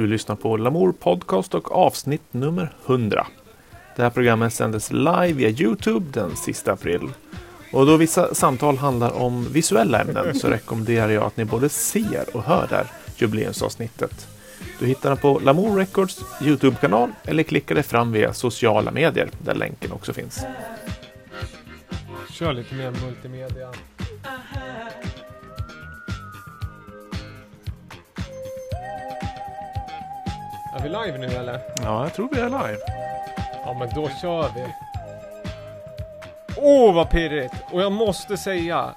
Du lyssnar på Lamour Podcast och avsnitt nummer 100. Det här programmet sändes live via Youtube den sista april. Och då vissa samtal handlar om visuella ämnen så rekommenderar jag att ni både ser och hör det här jubileumsavsnittet. Du hittar den på Lamour Records Youtube-kanal eller klickar dig fram via sociala medier där länken också finns. Kör lite mer multimedia. Är vi live nu eller? Ja, jag tror vi är live. Ja men då kör vi. Åh vad pirrigt! Och jag måste säga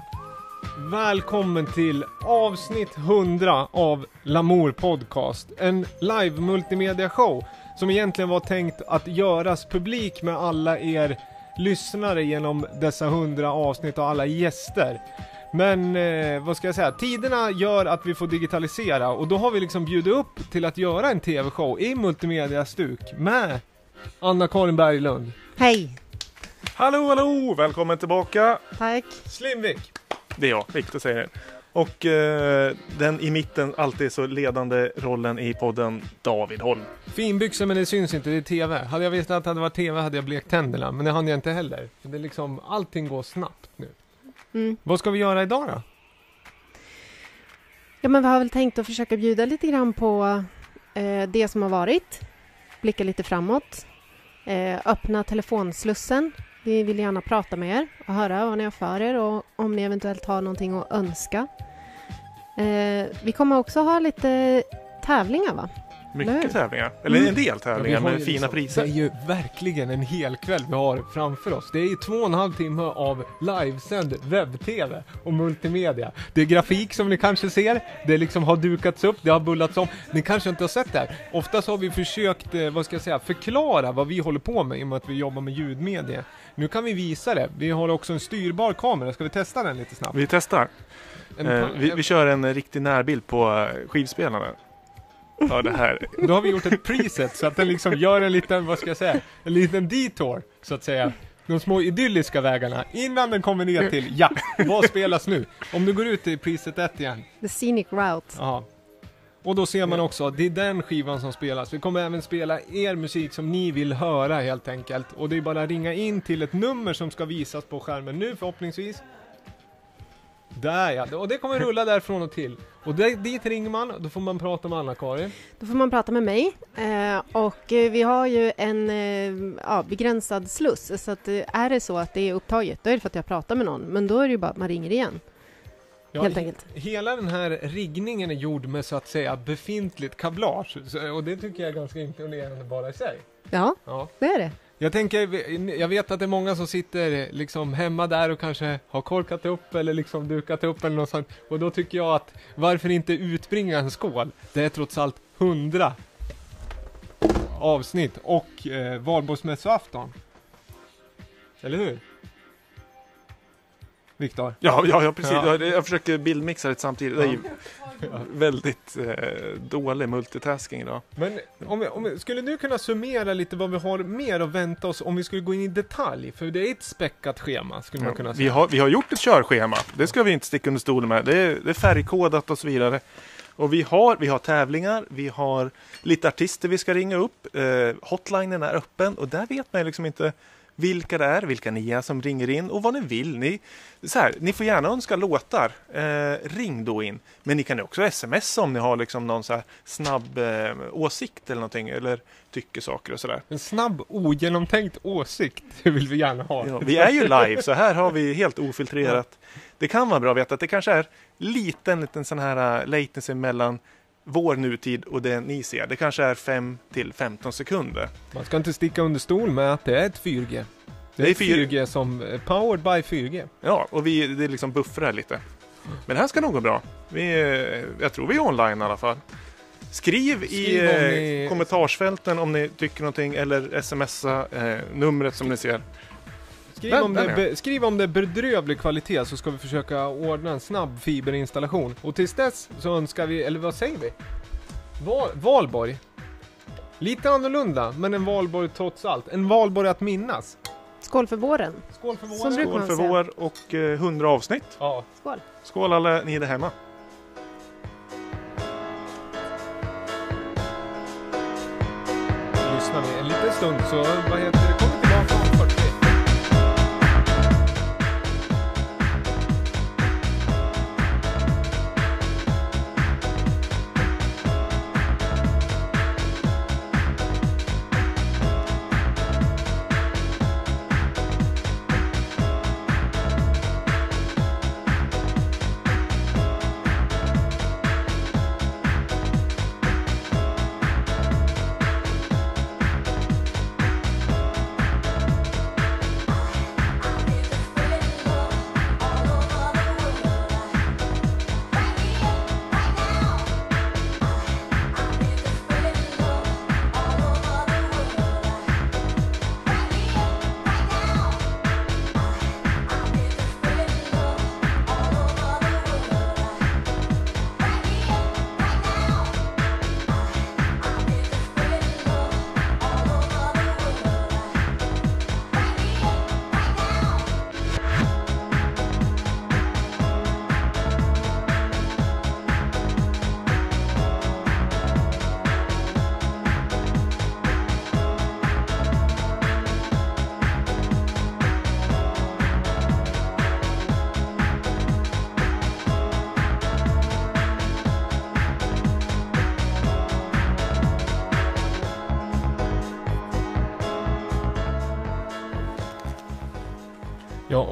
Välkommen till avsnitt 100 av Lamour Podcast. En live multimedia show som egentligen var tänkt att göras publik med alla er lyssnare genom dessa 100 avsnitt och alla gäster. Men eh, vad ska jag säga, tiderna gör att vi får digitalisera och då har vi liksom bjudit upp till att göra en TV-show i multimedia-stuk med Anna-Karin Berglund, Hej! Hallå, hallå! Välkommen tillbaka! Tack! Slimvik, Det är jag, Viktor säger det. Och eh, den i mitten alltid så ledande rollen i podden, David Holm. finbyxor men det syns inte, det är TV. Hade jag vetat att det varit TV hade jag blekt tänderna, men det hann jag inte heller. För det är liksom, allting går snabbt nu. Mm. Vad ska vi göra idag då? Ja, men vi har väl tänkt att försöka bjuda lite grann på eh, det som har varit, blicka lite framåt, eh, öppna telefonslussen. Vi vill gärna prata med er och höra vad ni har för er och om ni eventuellt har någonting att önska. Eh, vi kommer också ha lite tävlingar, va? Mycket tävlingar, eller Mm. en del Ja, tävlingar har med fina liksom- priser. Det är ju verkligen en hel kväll vi har framför oss. Det är ju två och en halv timme av livesänd webb-tv och multimedia. Det är grafik som ni kanske ser, det liksom har dukats upp, det har bullats om. Ni kanske inte har sett det här. Oftast har vi försökt, eh, vad ska jag säga, förklara vad vi håller på med i och med att vi jobbar med ljudmedia. Nu kan vi visa det. Vi har också en styrbar kamera, ska vi testa den lite snabbt? Vi testar. En Eh, vi, vi kör en riktig närbild på eh, skivspelaren. Ja, det här. Då har vi gjort ett preset så att den liksom gör en liten, vad ska jag säga, en liten detour så att säga. De små idylliska vägarna innan den kommer ner till, ja, vad spelas nu? Om du går ut i preset 1 igen, The Scenic Route. ja. Och då ser man också att det är den skivan som spelas. Vi kommer även spela er musik som ni vill höra helt enkelt. Och det är bara att ringa in till ett nummer som ska visas på skärmen nu förhoppningsvis. Där ja, och det kommer rulla därifrån och till. Och det, dit ringer man, då får man prata med Anna-Karin. Då får man prata med mig eh, och eh, vi har ju en eh, ja, begränsad sluss så att eh, är det så att det är upptaget då är det för att jag pratar med någon men då är det ju bara att man ringer igen helt enkelt. Hela den här riggningen är gjord med så att säga befintligt kablage. Och det tycker jag är ganska imponerande bara i sig. Ja, Ja. det är det. Jag tänker, jag vet att det är många som sitter liksom hemma där och kanske har korkat upp eller liksom dukat upp eller något sånt. Och då tycker jag att varför inte utbringa en skål? Det är trots allt hundra avsnitt och eh, valborgsmässoafton. Eller hur? Viktor? Ja, ja, ja precis. Ja. Jag, jag försöker bildmixa det samtidigt. Ju väldigt eh, dålig multitasking idag. Men om vi, om vi, skulle du kunna summera lite vad vi har mer att vänta oss om vi skulle gå in i detalj? För det är ett späckat schema skulle man kunna Vi säga. har, vi har gjort ett körschema. Det ska vi inte sticka under stolen med. Det är, det är färgkodat och så vidare. Och vi har, vi har tävlingar, vi har lite artister vi ska ringa upp. Eh, hotlinen är öppen och där vet man liksom inte vilka det är, vilka ni är som ringer in och vad ni vill. Ni, så här, ni får gärna önska låtar. Eh, ring då in. Men ni kan också sms om ni har liksom någon så här snabb eh, åsikt eller någonting. Eller tycker saker och sådär. En snabb, ogenomtänkt åsikt det vill vi gärna ha. Ja, vi är ju live, så här har vi helt ofiltrerat. Det kan vara bra att veta att det kanske är liten, liten sån här uh, latency mellan vår nutid och det ni ser. Det kanske är 5 till 15 sekunder. Man ska inte sticka under stol med att det är ett 4G. Det Det är är ett 4G som, powered by 4G. Ja, och vi, det liksom buffrar lite. Men det här ska nog gå bra. Vi, eh, jag tror vi är online i alla fall. Skriv, i, Skriv om eh, ni- kommentarsfälten om ni tycker någonting eller smsa eh, numret som ni ser. Skriv, Den- om den det, be, skriv om det är bedrövlig kvalitet så ska vi försöka ordna en snabb fiberinstallation. Och tills dess så önskar vi, eller vad säger vi? Val, valborg. Lite annorlunda, men en valborg trots allt. En valborg att minnas. Skål för våren. Skål för våren. Skål för vår och eh, 100 avsnitt. Ja. Skål. Skål alla ni där hemma. stund så vad heter det,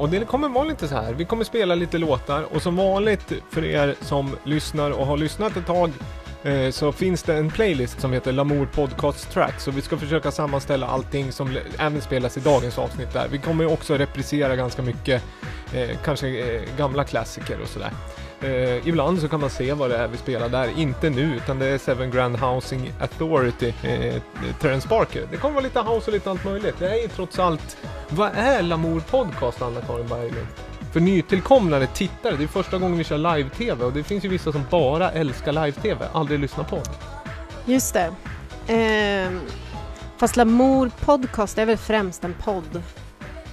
och det kommer vara lite så här. Vi kommer spela lite låtar och som vanligt för er som lyssnar och har lyssnat ett tag eh, så finns det en playlist som heter Lamour Podcast Tracks och vi ska försöka sammanställa allting som även spelas i dagens avsnitt där. Vi kommer ju också reprisera ganska mycket, eh, kanske eh, gamla klassiker och sådär. Eh, ibland så kan man se vad det är vi spelar där, inte nu utan det är Seven Grand Housing Authority, eh, Terence Parker. Det kommer vara lite house och lite allt möjligt. Det är ju trots allt, vad är Lamour Podcast Anna-Karin Berglund? För nytillkomnare tittare, det är första gången vi kör live-tv och det finns ju vissa som bara älskar live-tv, aldrig lyssnar på det. Just det. Eh, fast Lamour Podcast är väl främst en podd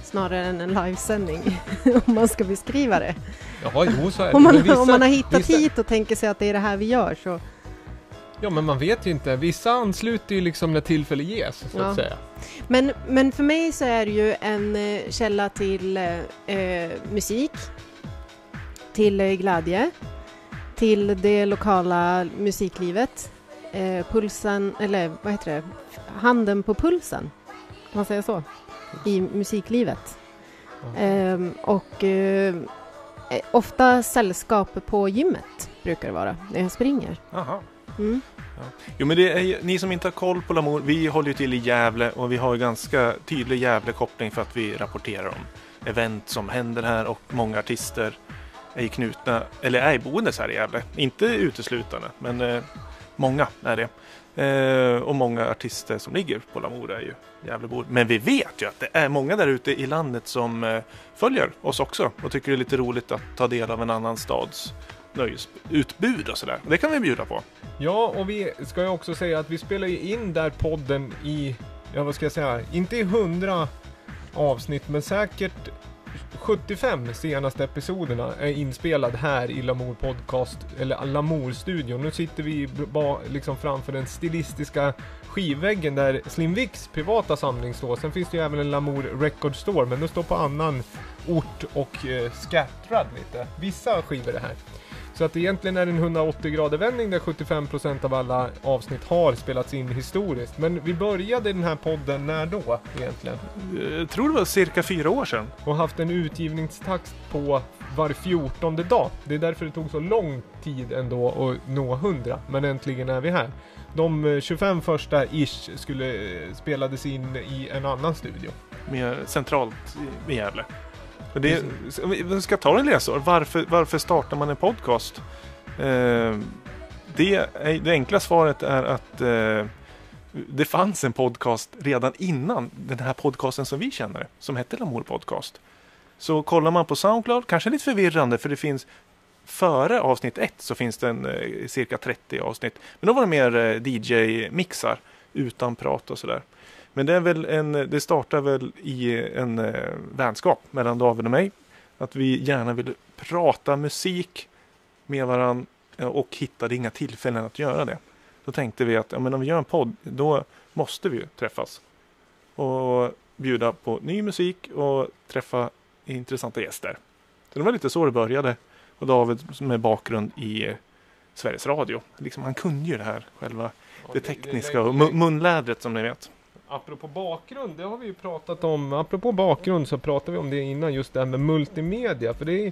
snarare än en livesändning, om man ska beskriva det. Ja, jo så är det. Om man, vissa- om man har hittat vissa- hit och tänker sig att det är det här vi gör så... Ja, men man vet ju inte. Vissa ansluter ju liksom när tillfälle ges, så Ja. att säga. Men, men för mig så är det ju en eh, källa till eh, eh, musik, till eh, glädje, till det lokala musiklivet, pulsen, eller vad heter det, handen på pulsen, kan man säga så, i musiklivet. Ehm, och eh, eh, ofta sällskap på gymmet brukar det vara när jag springer. Aha. Mm. Jo men det är ju, ni som inte har koll på Lamour, vi håller ju till i Gävle och vi har ju ganska tydlig Gävle-koppling för att vi rapporterar om event som händer här och många artister är knutna, eller är boendes här i Gävle. Inte uteslutande, men eh, många är det. Eh, och många artister som ligger på Lamour är ju Gävlebor. Men vi vet ju att det är många där ute i landet som eh, följer oss också och tycker det är lite roligt att ta del av en annan stads nöjesutbud och sådär. Det kan vi bjuda på. Ja, och vi ska ju också säga att vi spelar ju in där podden i, ja vad ska jag säga, inte i 100 avsnitt, men säkert 75 senaste episoderna är inspelad här i Lamour Podcast, eller Lamour-studion. Nu sitter vi ba, liksom framför den stilistiska skivväggen där Slim Vicks privata samling står. Sen finns det ju även en Lamour Record Store, men den står på annan ort och eh, scattrad lite. Vissa skivor är här. Så att egentligen är det en 180 grader vändning där 75% av alla avsnitt har spelats in historiskt. Men vi började den här podden när då egentligen? Jag tror det var cirka fyra år sedan. Och haft en utgivningstakt på var fjortonde dag. Det är därför det tog så lång tid ändå att nå 100. Men äntligen är vi här. De eh, 25 första ish skulle eh, spelades in i en annan studio. mer centralt i- Gävle. Det, vi ska ta en läsår. Varför, varför startar man en podcast? Eh, det, det enkla svaret är att eh, det fanns en podcast redan innan den här podcasten som vi känner, som hette Lamour Podcast. Så kollar man på Soundcloud, kanske lite förvirrande för det finns Före avsnitt ett så finns det en, eh, cirka 30 avsnitt. Men då var det mer eh, DJ-mixar utan prat och sådär. Men det är väl en, eh, det startar väl i en eh, vänskap mellan David och mig. Att vi gärna vill prata musik med varandra och hittade inga tillfällen att göra det. Då tänkte vi att ja, men om vi gör en podd, då måste vi ju träffas. och bjuda på ny musik och träffa intressanta gäster. Så det var lite så det började. Och David med bakgrund i Sveriges Radio. Liksom, han kunde ju det här själva, det tekniska och mu- munlädret som ni vet. Apropå bakgrund, det har vi ju pratat om. Apropå bakgrund så pratade vi om det innan, just det här med multimedia. För det är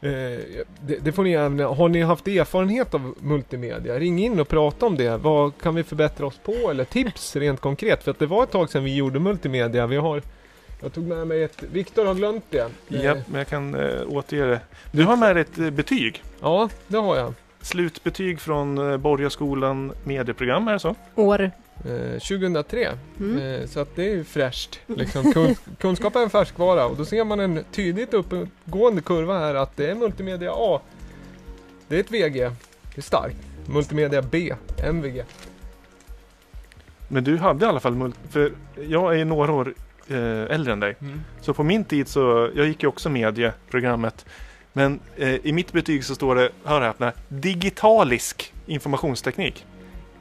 eh, det, det får ni även, har ni haft erfarenhet av multimedia? Ring in och prata om det. Vad kan vi förbättra oss på? Eller tips rent konkret. För att det var ett tag sedan vi gjorde multimedia. Vi har jag tog med mig ett, Viktor har glömt det. Ja, Eh, men jag kan eh, återge det. Du har med dig ett eh, betyg. ja, det har jag. Slutbetyg från eh, Borgaskolan medieprogram, är det så? År. Eh, 2003. Mm. Eh, så att det är ju fräscht. Liksom, kun, kunskap är en färskvara och då ser man en tydligt uppgående kurva här att det är multimedia A. Det är ett VG. Det är starkt. Multimedia B. MVG. Men du hade i alla fall mult... För jag är ju några år eh, äldre än dig. Så på min tid så, jag gick ju också medieprogrammet. Men eh, i mitt betyg så står det, hör häpna, digitalisk informationsteknik.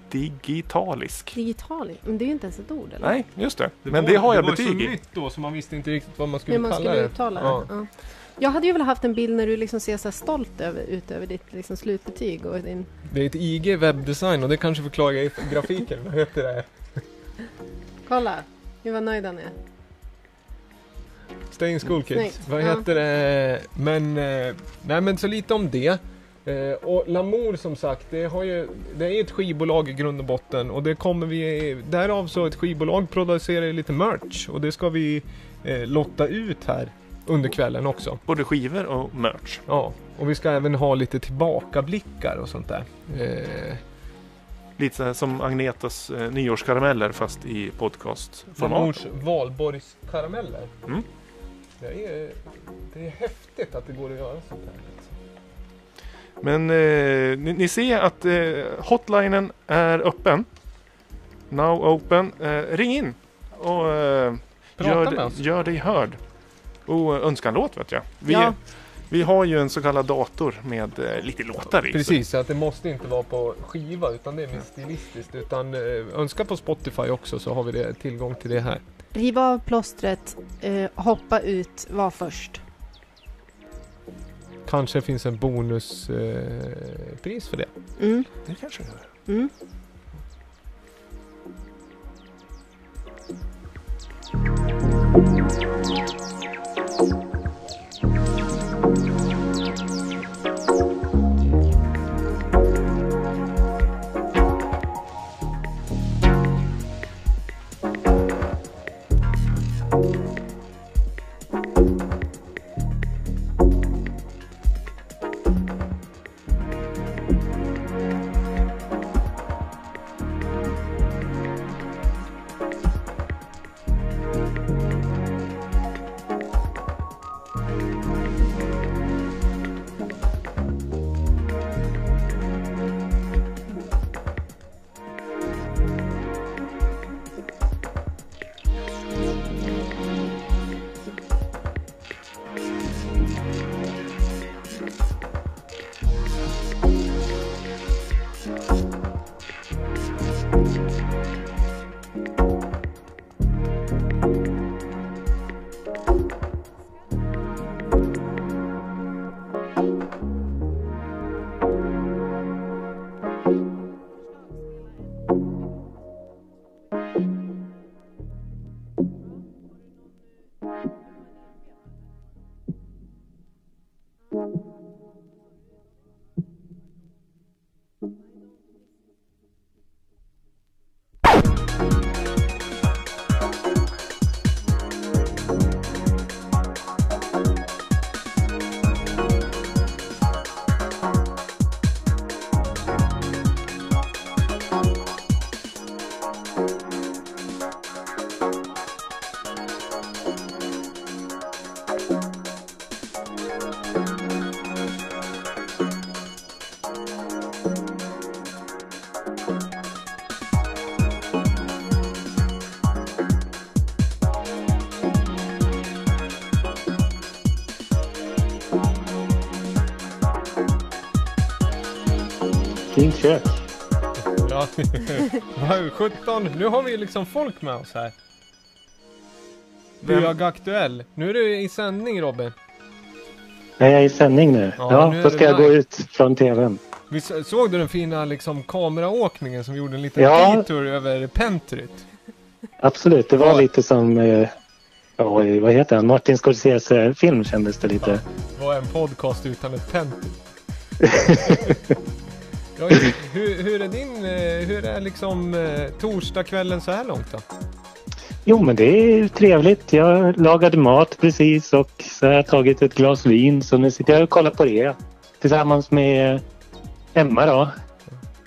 Digitalisk. Digital, men det är ju inte ens ett ord eller? Nej, just det. Men det har jag det betyg var så i. nytt då så man visste inte riktigt vad man skulle Hur man kalla skulle det. uttala Ja. det. Ja. Jag hade ju velat haft en bild när du liksom ser så här stolt över, ut över ditt liksom slutbetyg och din... Det är ett IG webbdesign och det kanske förklarar grafiken. Vad heter det? Kolla! Gud vad nöjd han är. Stay in school kids. Snyggt. Vad Ja. heter det? Men, eh, nej men så lite om det. Eh, och Lamour som sagt, det, har ju, det är ett skivbolag i grund och botten och det kommer vi, därav så ett skivbolag producerar lite merch och det ska vi eh, lotta ut här under kvällen också. Både skivor och merch. Ja, och vi ska även ha lite tillbakablickar och sånt där. Eh, Lite som Agnetas eh, nyårskarameller fast i podcastformat. Lamours valborgskarameller. Mm. Det, är, det är häftigt att det går att göra sånt här. Alltså. Men eh, ni, ni ser att eh, hotlinen är öppen. Now open. Eh, ring in och eh, gör, gör dig hörd. Och önska en låt vet jag. Vi, Ja. vi har ju en så kallad dator med eh, lite låtar i. Precis, så att det måste inte vara på skiva utan det är mer stilistiskt. Utan eh, önska på Spotify också så har vi det, tillgång till det här. Riv av plåstret, eh, hoppa ut, var först. Kanske finns en bonuspris eh, för det. Mm. Det kanske det gör. Mm. Fint Ja, Vad 17, nu har vi liksom folk med oss här. Vem- Högaktuell. Nu är du i sändning Robin. Är jag i sändning nu? Ja, Ja, nu då det ska jag gå ut från tvn. Visst såg du den fina liksom kameraåkningen som gjorde en liten Ja. detour över Pentryt? Absolut, det var Ja. lite som, eh, ja, vad heter han, Martin Scorsese-film kändes det lite. Vad är en podcast utan ett Pentryt? ja, hur, hur är din, eh, hur är liksom eh, torsdagskvällen så här långt då? Jo, men det är ju trevligt. Jag lagade mat precis och så har jag tagit ett glas vin. Så nu sitter jag och kollar på det tillsammans med Emma då.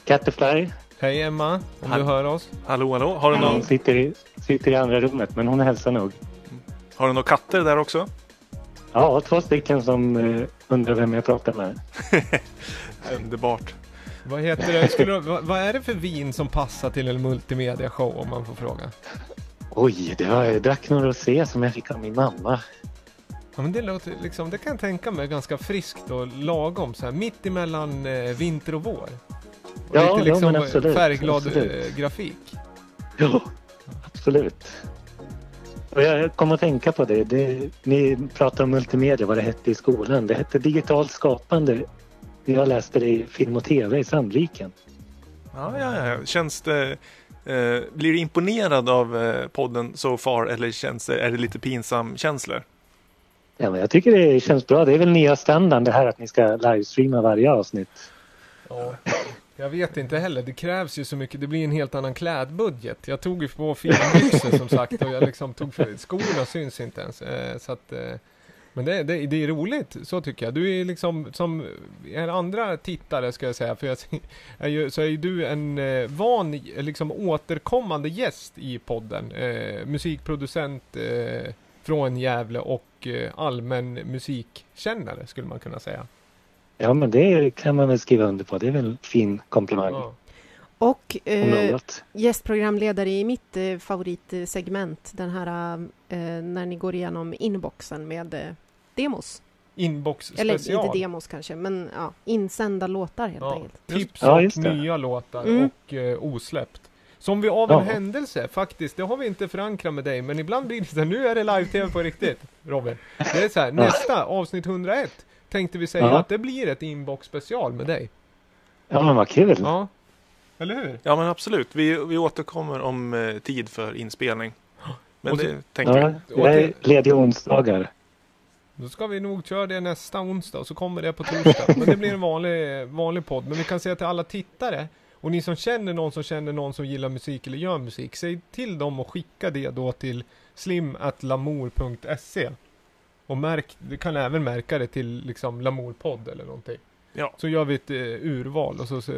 Catterfly. Hej Emma, om Hall- du hör oss. Hallå, hallå. Har du, Hon någon, sitter i, sitter i andra rummet, men hon hälsar nog. har du några katter där också? Ja, två stycken som eh, undrar vem jag pratar med. Underbart. Vad heter det? Skulle, vad, vad är det för vin som passar till en multimedia show om man får fråga? Oj, det var jag drack några rosé som jag fick av min mamma. Ja men det låter liksom, det kan jag tänka mig ganska friskt och lagom så här mitt emellan eh, vinter och vår. Och Ja, lite ja, liksom men absolut, färgglad absolut. eh, grafik. Ja, absolut. Och jag kom att tänka på det. det. Ni pratar om multimedia, vad det hette i skolan. Det hette digitalt skapande. Jag läste det i film och tv i Sandviken. Ja, ja, ja. Känns det... Eh, blir du imponerad av eh, podden so far eller känns det, är det lite pinsam känslor? Ja, men jag tycker det känns bra. Det är väl nya standard det här att ni ska livestreama varje avsnitt. Ja. Jag vet inte heller, det krävs ju så mycket, det blir en helt annan klädbudget. Jag tog ju på finbyxor som sagt och jag liksom tog för, skorna syns inte ens. Eh, så att, eh, men det, det, det är roligt, så tycker jag. Du är liksom som er andra tittare ska jag säga, för jag är ju, så är ju du en eh, van, liksom återkommande gäst i podden. Eh, musikproducent eh, från Gävle och eh, allmän musikkännare skulle man kunna säga. Ja, men det kan man väl skriva under på. Det är väl en fin komplimang Ja. Och eh, gästprogramledare i mitt eh, favoritsegment, den här eh, när ni går igenom inboxen med eh, demos. Inbox Eller special. inte demos kanske, men ja, insända låtar helt Ja, enkelt. tips Ja, och det. nya låtar Mm. och eh, osläppt. Som vi av Ja. en händelse faktiskt, det har vi inte förankrat med dig, men ibland blir det så här, nu är det live-tv på riktigt, Robin. Det är så här, nästa avsnitt 101 tänkte vi säga Ja. att det blir ett inbox special med dig. Ja, men vad kul. Ja. Eller hur? Ja, men absolut. Vi, vi återkommer om eh, tid för inspelning. Men Och så- det tänkte Ja, vi. jag är ledig onsdagar. Då ska vi nog köra det nästa onsdag och så kommer det på torsdag. Men det blir en vanlig, vanlig podd. Men vi kan säga till alla tittare och ni som känner någon som känner någon som gillar musik eller gör musik. Säg till dem och skicka det då till slim.lamour.se Och märk, du kan även märka det till liksom Lamourpodd eller någonting. Ja. Så gör vi ett eh, urval och så, så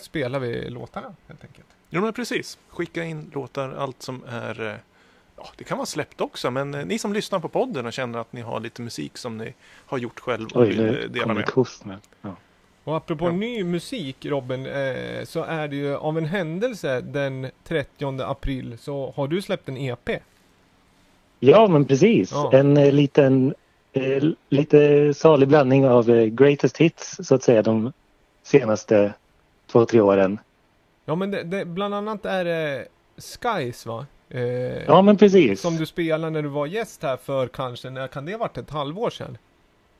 spelar vi låtarna helt enkelt. Jo, men precis. Skicka in låtar, allt som är... eh, Ja, det kan vara släppt också, men eh, ni som lyssnar på podden och känner att ni har lite musik som ni har gjort själv och Oj, vill eh, dela med. Ja. Och apropå Ja. ny musik Robin, eh, så är det ju av en händelse den 30 april så har du släppt en EP. Ja, men precis. Ja. En eh, liten, eh, lite salig blandning av greatest hits så att säga de senaste två, tre åren. Ja men det, det, bland annat är det Skies va? Eh, Ja, men precis. Som du spelade när du var gäst här för kanske, när kan det ha varit? Ett halvår sedan?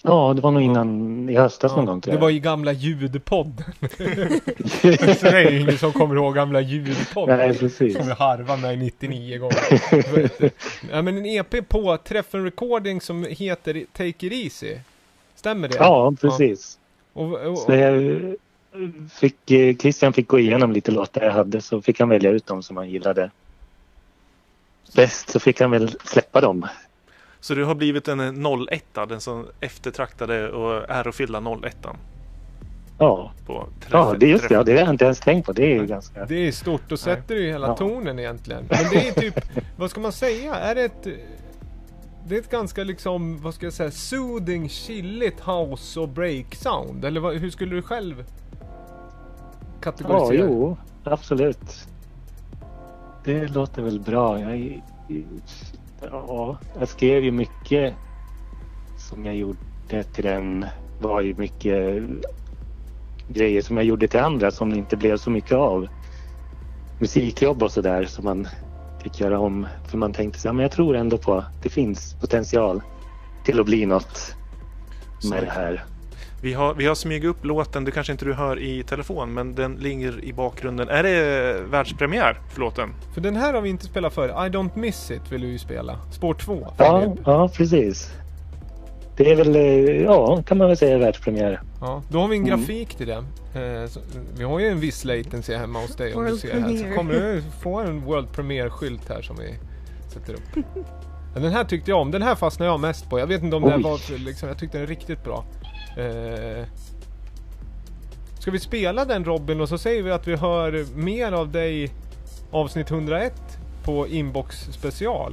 Ja, det var nog innan i höstas någon gång tror det jag. var i gamla ljudpodden. så det är ju ingen som kommer ihåg gamla ljudpodden. Nej, precis. Som vi harvar med 99 gånger. ja, men en EP på Träffen Recording som heter Take It Easy. Stämmer det? Ja, precis. Och, och, Så jag fick, eh, Christian fick gå igenom lite låtar jag hade så fick han välja ut dem som han gillade bäst så fick han väl släppa dem. Så du har blivit en eh, 01 den som eftertraktade och ärofyllda 01 Ja, på träff, ja det är just det. Ja, det har jag inte ens tänkt på. Det är ju ganska... Det är stort och sätter ju hela Ja. tonen egentligen. Men det är typ, vad ska man säga? Är det ett... Det är ett ganska liksom, vad ska jag säga, soothing, chilligt house och break sound. Eller vad, hur skulle du själv Ja, kategorisera? jo, absolut. Det låter väl bra. Jag, ja, jag skrev ju mycket som jag gjorde till den. var ju mycket grejer som jag gjorde till andra som det inte blev så mycket av. Musikjobb och sådär som man fick göra om. För man tänkte så här, men jag tror ändå på det finns potential till att bli något med det här. Vi har, vi har smugit upp låten, det kanske inte du hör i telefon, men den ligger i bakgrunden. Är det världspremiär för låten? För den här har vi inte spelat för. I don't miss it vill du ju spela. Spår 2. Ja, ja, precis. Det är väl, eh, ja, kan man väl säga världspremiär. Ja, då har vi en Mm. grafik till det. Eh, så, vi har ju en viss latency hemma hos dig om du ser här. Så kommer du få en World Premiere-skylt här som vi sätter upp. Den här tyckte jag om. Den här fastnade jag mest på. Jag vet inte om det Oj. var för, liksom, jag tyckte den är riktigt bra. Eh, ska vi spela den Robin och så säger vi att vi hör mer av dig avsnitt 101 på Inbox special.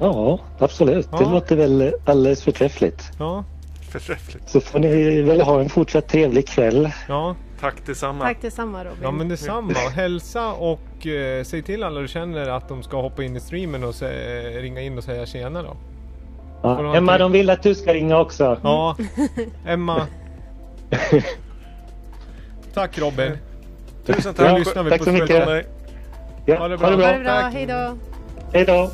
Ja, absolut. Det Ja. låter väl alldeles förträffligt. Ja, Förträffligt. Så får ni väl ha en fortsatt trevlig kväll. ja. Tack detsamma. Tack detsamma Robin. Ja men detsamma. Hälsa och eh, säg till alla du känner att de ska hoppa in i streamen och sä- ringa in och säga tjena då. Ja. Emma, de vill att du ska ringa också. Ja, Emma. Tack Robin. Tusen tack. lyssnar vi tack på så mycket. Ja, Ha det ha det bra. ha det bra, hej då. Hej då.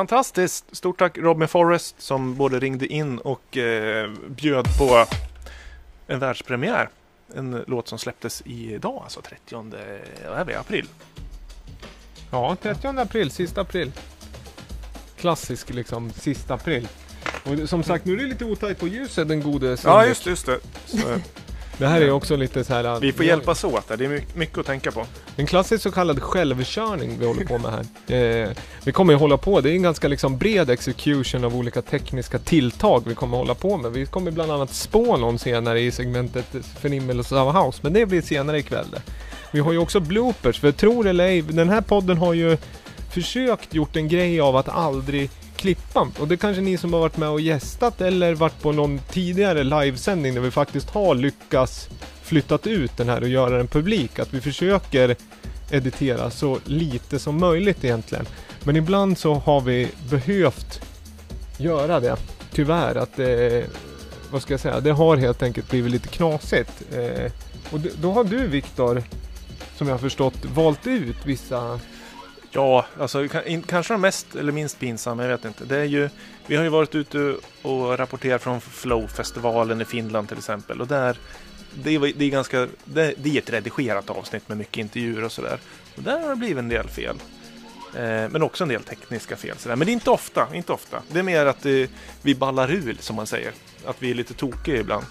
Fantastiskt! Stort tack Robin Forrest som både ringde in och eh, bjöd på en världspremiär. En låt som släpptes idag, alltså 30 vad är vi, april. ja, 30 april, sista april. Klassisk liksom, sista april. Och som sagt, nu är det lite otajt på ljuset den gode Ja, Sundek. just det, just det. Så, Det här är också lite så här... vi får hjälpas åt där, det är my- mycket att tänka på. En klassisk så kallad självkörning vi håller på med här. Eh, vi kommer ju hålla på, det är en ganska liksom bred execution av olika tekniska tilltag vi kommer hålla på med. Vi kommer bland annat spå någon senare i segmentet Förnimmelse av House, men det blir senare ikväll. Vi har ju också bloopers, för tror eller ej, den här podden har ju försökt gjort en grej av att aldrig Klippan. Och det kanske ni som har varit med och gästat eller varit på någon tidigare livesändning där vi faktiskt har lyckats flyttat ut den här och göra den publik. Att vi försöker editera så lite som möjligt egentligen. Men ibland så har vi behövt göra det. Tyvärr att det, vad ska jag säga, det har helt enkelt blivit lite knasigt. Eh, och då har du Viktor, som jag har förstått, valt ut vissa... Ja, alltså kanske de mest eller minst pinsamma, jag vet inte. Det är ju, vi har ju varit ute och rapporterat från Flow-festivalen i Finland till exempel. Och där, det är, det är ganska, det, det är ett redigerat avsnitt med mycket intervjuer och sådär. Och där har det blivit en del fel. Eh, men också en del tekniska fel. Sådär. Men det är inte ofta, inte ofta. Det är mer att det, vi ballar ur, som man säger. Att vi är lite tokiga ibland.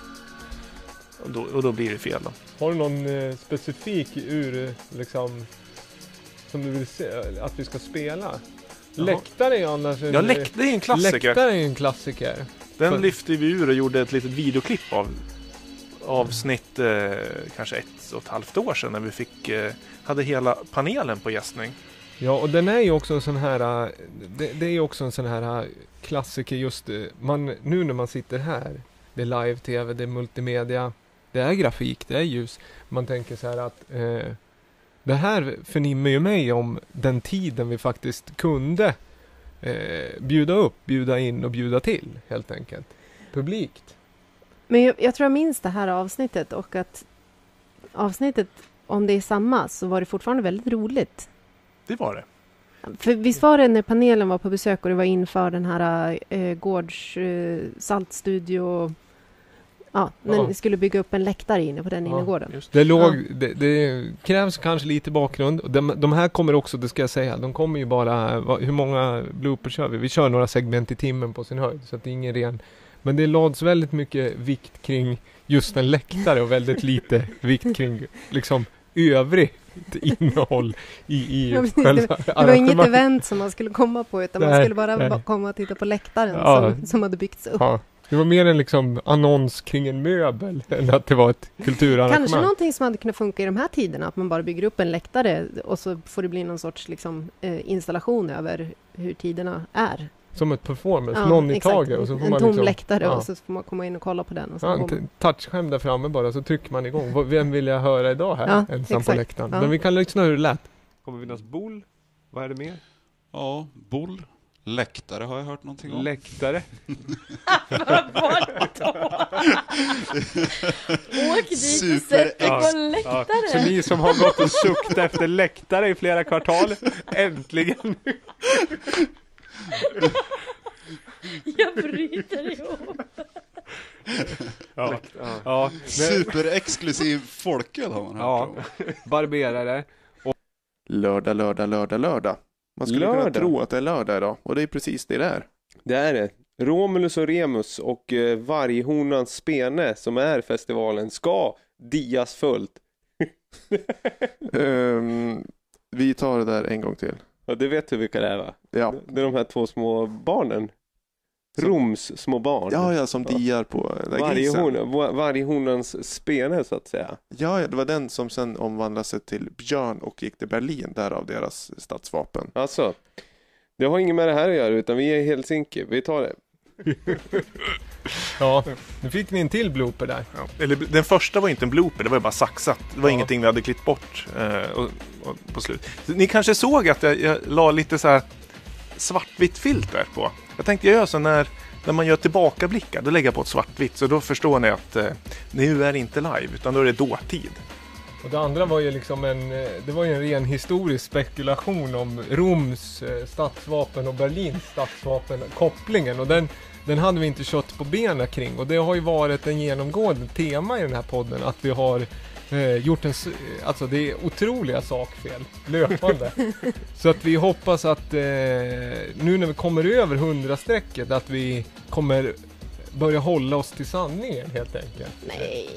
Och då, och då blir det fel. Då. Har du någon eh, specifik ur, eh, liksom, som du vill se, att vi ska spela? Jaha. Läktare är annars en... Ja, det är en klassiker. Läktare är en klassiker. Den För- lyfte vi ur och gjorde ett litet videoklipp av. Avsnitt eh, kanske ett och ett halvt år sedan när vi fick, eh, hade hela panelen på gästning. Ja, och den är ju också en sån här, äh, det, det är ju också en sån här äh, klassiker just, äh, man, nu när man sitter här, det är live-tv, det är multimedia, det är grafik, det är ljus. Man tänker så här att eh, det här förnimmer ju mig om den tiden vi faktiskt kunde eh, bjuda upp, bjuda in och bjuda till helt enkelt. Publikt. Men jag, jag tror jag minns det här avsnittet och att avsnittet, om det är samma, så var det fortfarande väldigt roligt. Det var det. För visst var det när panelen var på besök och det var inför den här eh, gårds eh, saltstudio Ja, när Ja. ni skulle bygga upp en läktare inne på den Ja, innergården. Det, låg, det, det krävs kanske lite bakgrund. De, de här kommer också, det ska jag säga, de kommer ju bara, hur många bloopers kör vi? Vi kör några segment i timmen på sin höjd, så att det är ingen ren. Men det lades väldigt mycket vikt kring just en läktare och väldigt lite vikt kring liksom övrigt innehåll i, i Ja, precis. själva Det var inget event som man skulle komma på utan man Nej, skulle bara nej. komma och titta på läktaren Ja. som, som hade byggts upp. Ja, det var mer en liksom annons kring en möbel än att det var ett kulturarrangemang. Kanske någonting som hade kunnat funka i de här tiderna, att man bara bygger upp en läktare och så får det bli någon sorts liksom, eh, installation över hur tiderna är. Som ett performance, Ja, någon i exakt. taget och så får en man tom liksom, läktare ja. och så får man komma in och kolla på den. Och så Ja, en touchskärm där framme bara, så trycker man igång. Vem vill jag höra idag här? Ja, Ensam på exakt. läktaren. Ja. Men vi kan lyssna hur det lät. Kommer vi något boll? Vad är det mer? Ja, boll. Läktare har jag hört någonting om. Läktare? Åk dit och sätt dig Ja. på en läktare! Så ni som har gått och suktat efter läktare i flera kvartal, äntligen! Jag bryter ihop. Ja, ja. Superexklusiv folköl har man hört ja. om. barberare. Lördag, lördag, lördag, lördag. Man skulle kunna Lördag? tro att det är lördag idag och det är precis det det är. Det är det. Romulus och Remus och eh, Varghornans spene som är festivalen ska dias fullt. Ehm, vi tar det där en gång till. Ja, det vet du vilka det är va? Ja, Det är de här två små barnen. Roms små barn. ja, ja som diar på. Varghorn, va- varghornans spene så att säga. Ja, ja, det var den som sen omvandlade sig till björn och gick till Berlin, därav deras stadsvapen. Alltså, det har inget med det här att göra utan vi är i Helsinki. Vi tar det. Ja, nu fick ni en till blooper där. Ja. Eller, den första var inte en blooper, det var ju bara saxat. Det var Ja. ingenting vi hade klippt bort eh, och, och på slut. Ni kanske såg att jag, jag la lite så här svartvitt filter på. Jag tänkte jag gör så när, när man gör tillbakablickar, då lägger jag på ett svartvitt. Så då förstår ni att eh, nu är det inte live, utan då är det dåtid. Och det andra var ju liksom en, eh, det var ju en ren historisk spekulation om Roms eh, stadsvapen och Berlins stadsvapen, kopplingen. Och den, den hade vi inte kött på benen kring. Och det har ju varit en genomgående tema i den här podden att vi har eh, gjort en, s- alltså det är otroliga sakfel löpande. Så att vi hoppas att eh, nu när vi kommer över 100-strecket att vi kommer börja hålla oss till sanningen helt enkelt. Nej,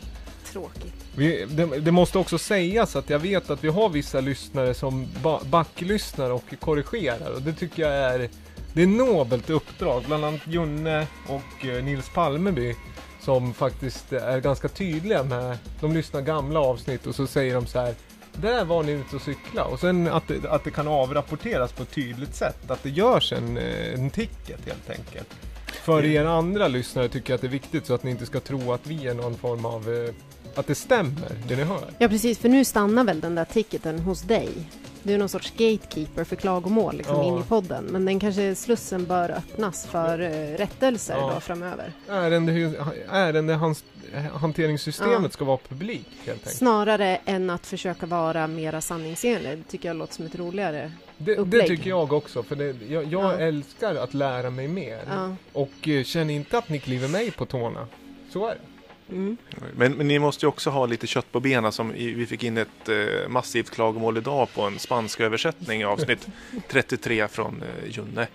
tråkigt. Vi, det, det måste också sägas att jag vet att vi har vissa lyssnare som ba, backlyssnar och korrigerar och det tycker jag är det är nobelt uppdrag. Bland annat Junne och eh, Nils Palmeby som faktiskt är ganska tydliga med, de lyssnar gamla avsnitt och så säger de så här där var ni ute och cykla och sen att det, att det kan avrapporteras på ett tydligt sätt. Att det görs en, eh, en ticket helt enkelt. För er andra lyssnare tycker jag att det är viktigt så att ni inte ska tro att vi är någon form av eh, att det stämmer, det ni hör. Ja precis, för nu stannar väl den där ticketen hos dig. Du är någon sorts gatekeeper för klagomål liksom, Ja. in i podden. Men den kanske slussen bör öppnas för eh, rättelser Ja. då framöver. Ärende, ärendehans- hanteringssystemet Ja. ska vara publikt helt enkelt. Snarare än att försöka vara mera sanningsenlig. Det tycker jag låter som ett roligare... Det, det upplägg. tycker jag också, för det, jag, jag Ja. älskar att lära mig mer. Och eh, känner inte att ni kliver mig på tårna. Så är det. Mm. Men, men ni måste ju också ha lite kött på benen som i, vi fick in ett eh, massivt klagomål idag på en spansk översättning i avsnitt 33 från eh, Junne.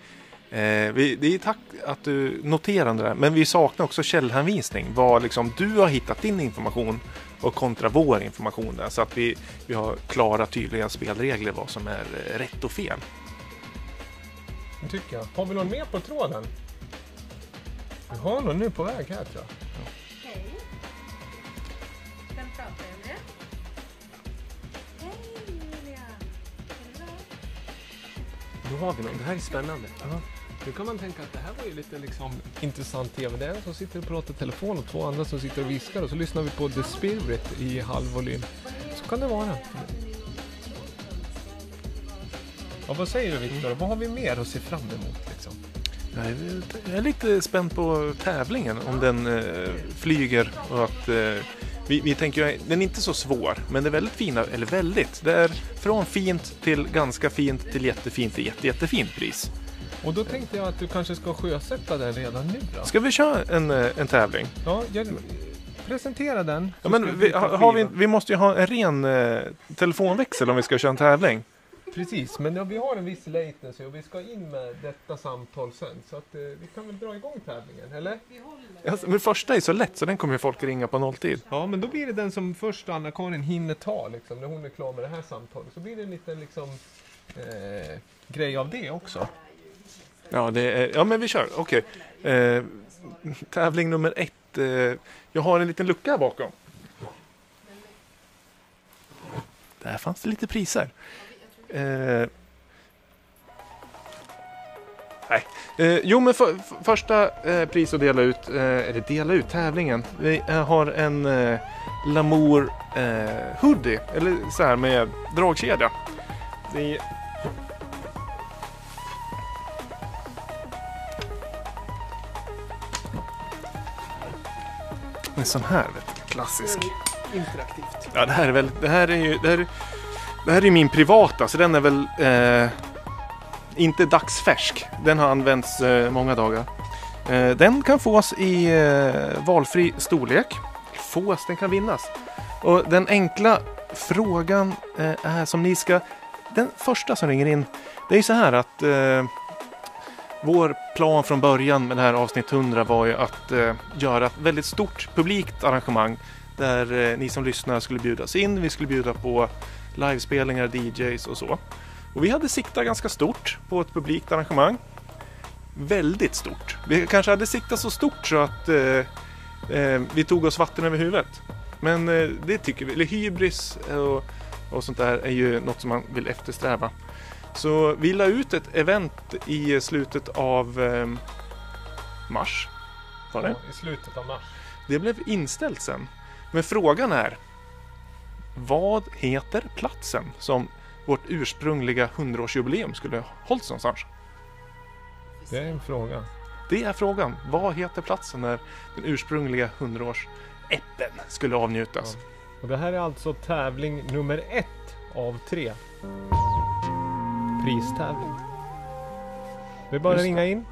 Eh, vi, det är tack att du noterar det där, men vi saknar också källhänvisning. Vad liksom du har hittat din information och kontra vår information där, så att vi, vi har klara tydliga spelregler vad som är eh, rätt och fel. Det tycker jag. Har vi någon mer på tråden? Vi har någon nu på väg här tror jag. Nu har vi någon. Det här är spännande. Nu kan man tänka att det här var ju lite liksom intressant tv. Det är en som sitter och pratar i telefon och två andra som sitter och viskar och så lyssnar vi på The Spirit i halv volym. Så kan det vara. Ja, vad säger du Viktor? Vad har vi mer att se fram emot? Liksom? Jag är, jag är lite spänd på tävlingen, om den eh, flyger och att eh, Vi, vi tänker den är inte så svår, men det är väldigt fina, eller väldigt. Det är från fint till ganska fint till jättefint till jätte, jättefint pris. Och då tänkte jag att du kanske ska sjösätta den redan nu då? Ska vi köra en, eh, en tävling? Ja, jag, presentera den. Ja, men vi, vi, vi måste ju ha en ren eh, telefonväxel om vi ska köra en tävling. Precis, men ja, vi har en viss latency och vi ska in med detta samtal sen. Så att eh, vi kan väl dra igång tävlingen, eller? Alltså, men första är så lätt så den kommer ju folk ringa på nolltid. Ja, men då blir det den som först Anna-Karin hinner ta liksom, när hon är klar med det här samtalet. Så blir det en liten liksom eh, grej av det också. Ja, det är, ja men vi kör. Okej. Eh, tävling nummer ett. Eh, jag har en liten lucka här bakom. Där fanns det lite priser. Eh, nej. Eh, jo, men för, för, första eh, pris att dela ut, eh, eller dela ut, tävlingen. Vi eh, har en eh, Lamour hoodie, eller så här med dragkedja. Det En sån här, vet du, klassisk. Interaktivt. Ja, det här är väl, det här är ju, det här, är- det här är min privata, så den är väl eh, inte dagsfärsk. Den har använts eh, många dagar. Eh, den kan fås i eh, valfri storlek. Fås, den kan vinnas. Och den enkla frågan eh, är som ni ska, den första som ringer in, det är ju så här att eh, vår plan från början med det här avsnitt 100 var ju att eh, göra ett väldigt stort publikt arrangemang där eh, ni som lyssnar skulle bjudas in. Vi skulle bjuda på livespelningar, DJs och så. Och vi hade siktat ganska stort på ett publikt arrangemang. Väldigt stort. Vi kanske hade siktat så stort så att eh, eh, vi tog oss vatten över huvudet. Men eh, det tycker vi, eller hybris och, och sånt där är ju något som man vill eftersträva. Så vi la ut ett event i slutet av eh, mars. Var det? Ja, I slutet av mars. Det blev inställt sen. Men frågan är Vad heter platsen som vårt ursprungliga 100-årsjubileum skulle hållits någonstans? Det är en fråga. Det är frågan. Vad heter platsen när den ursprungliga 100-års-eppen skulle avnjutas? Och det här är alltså tävling nummer ett av tre. Pristävling. Det är bara att ringa in.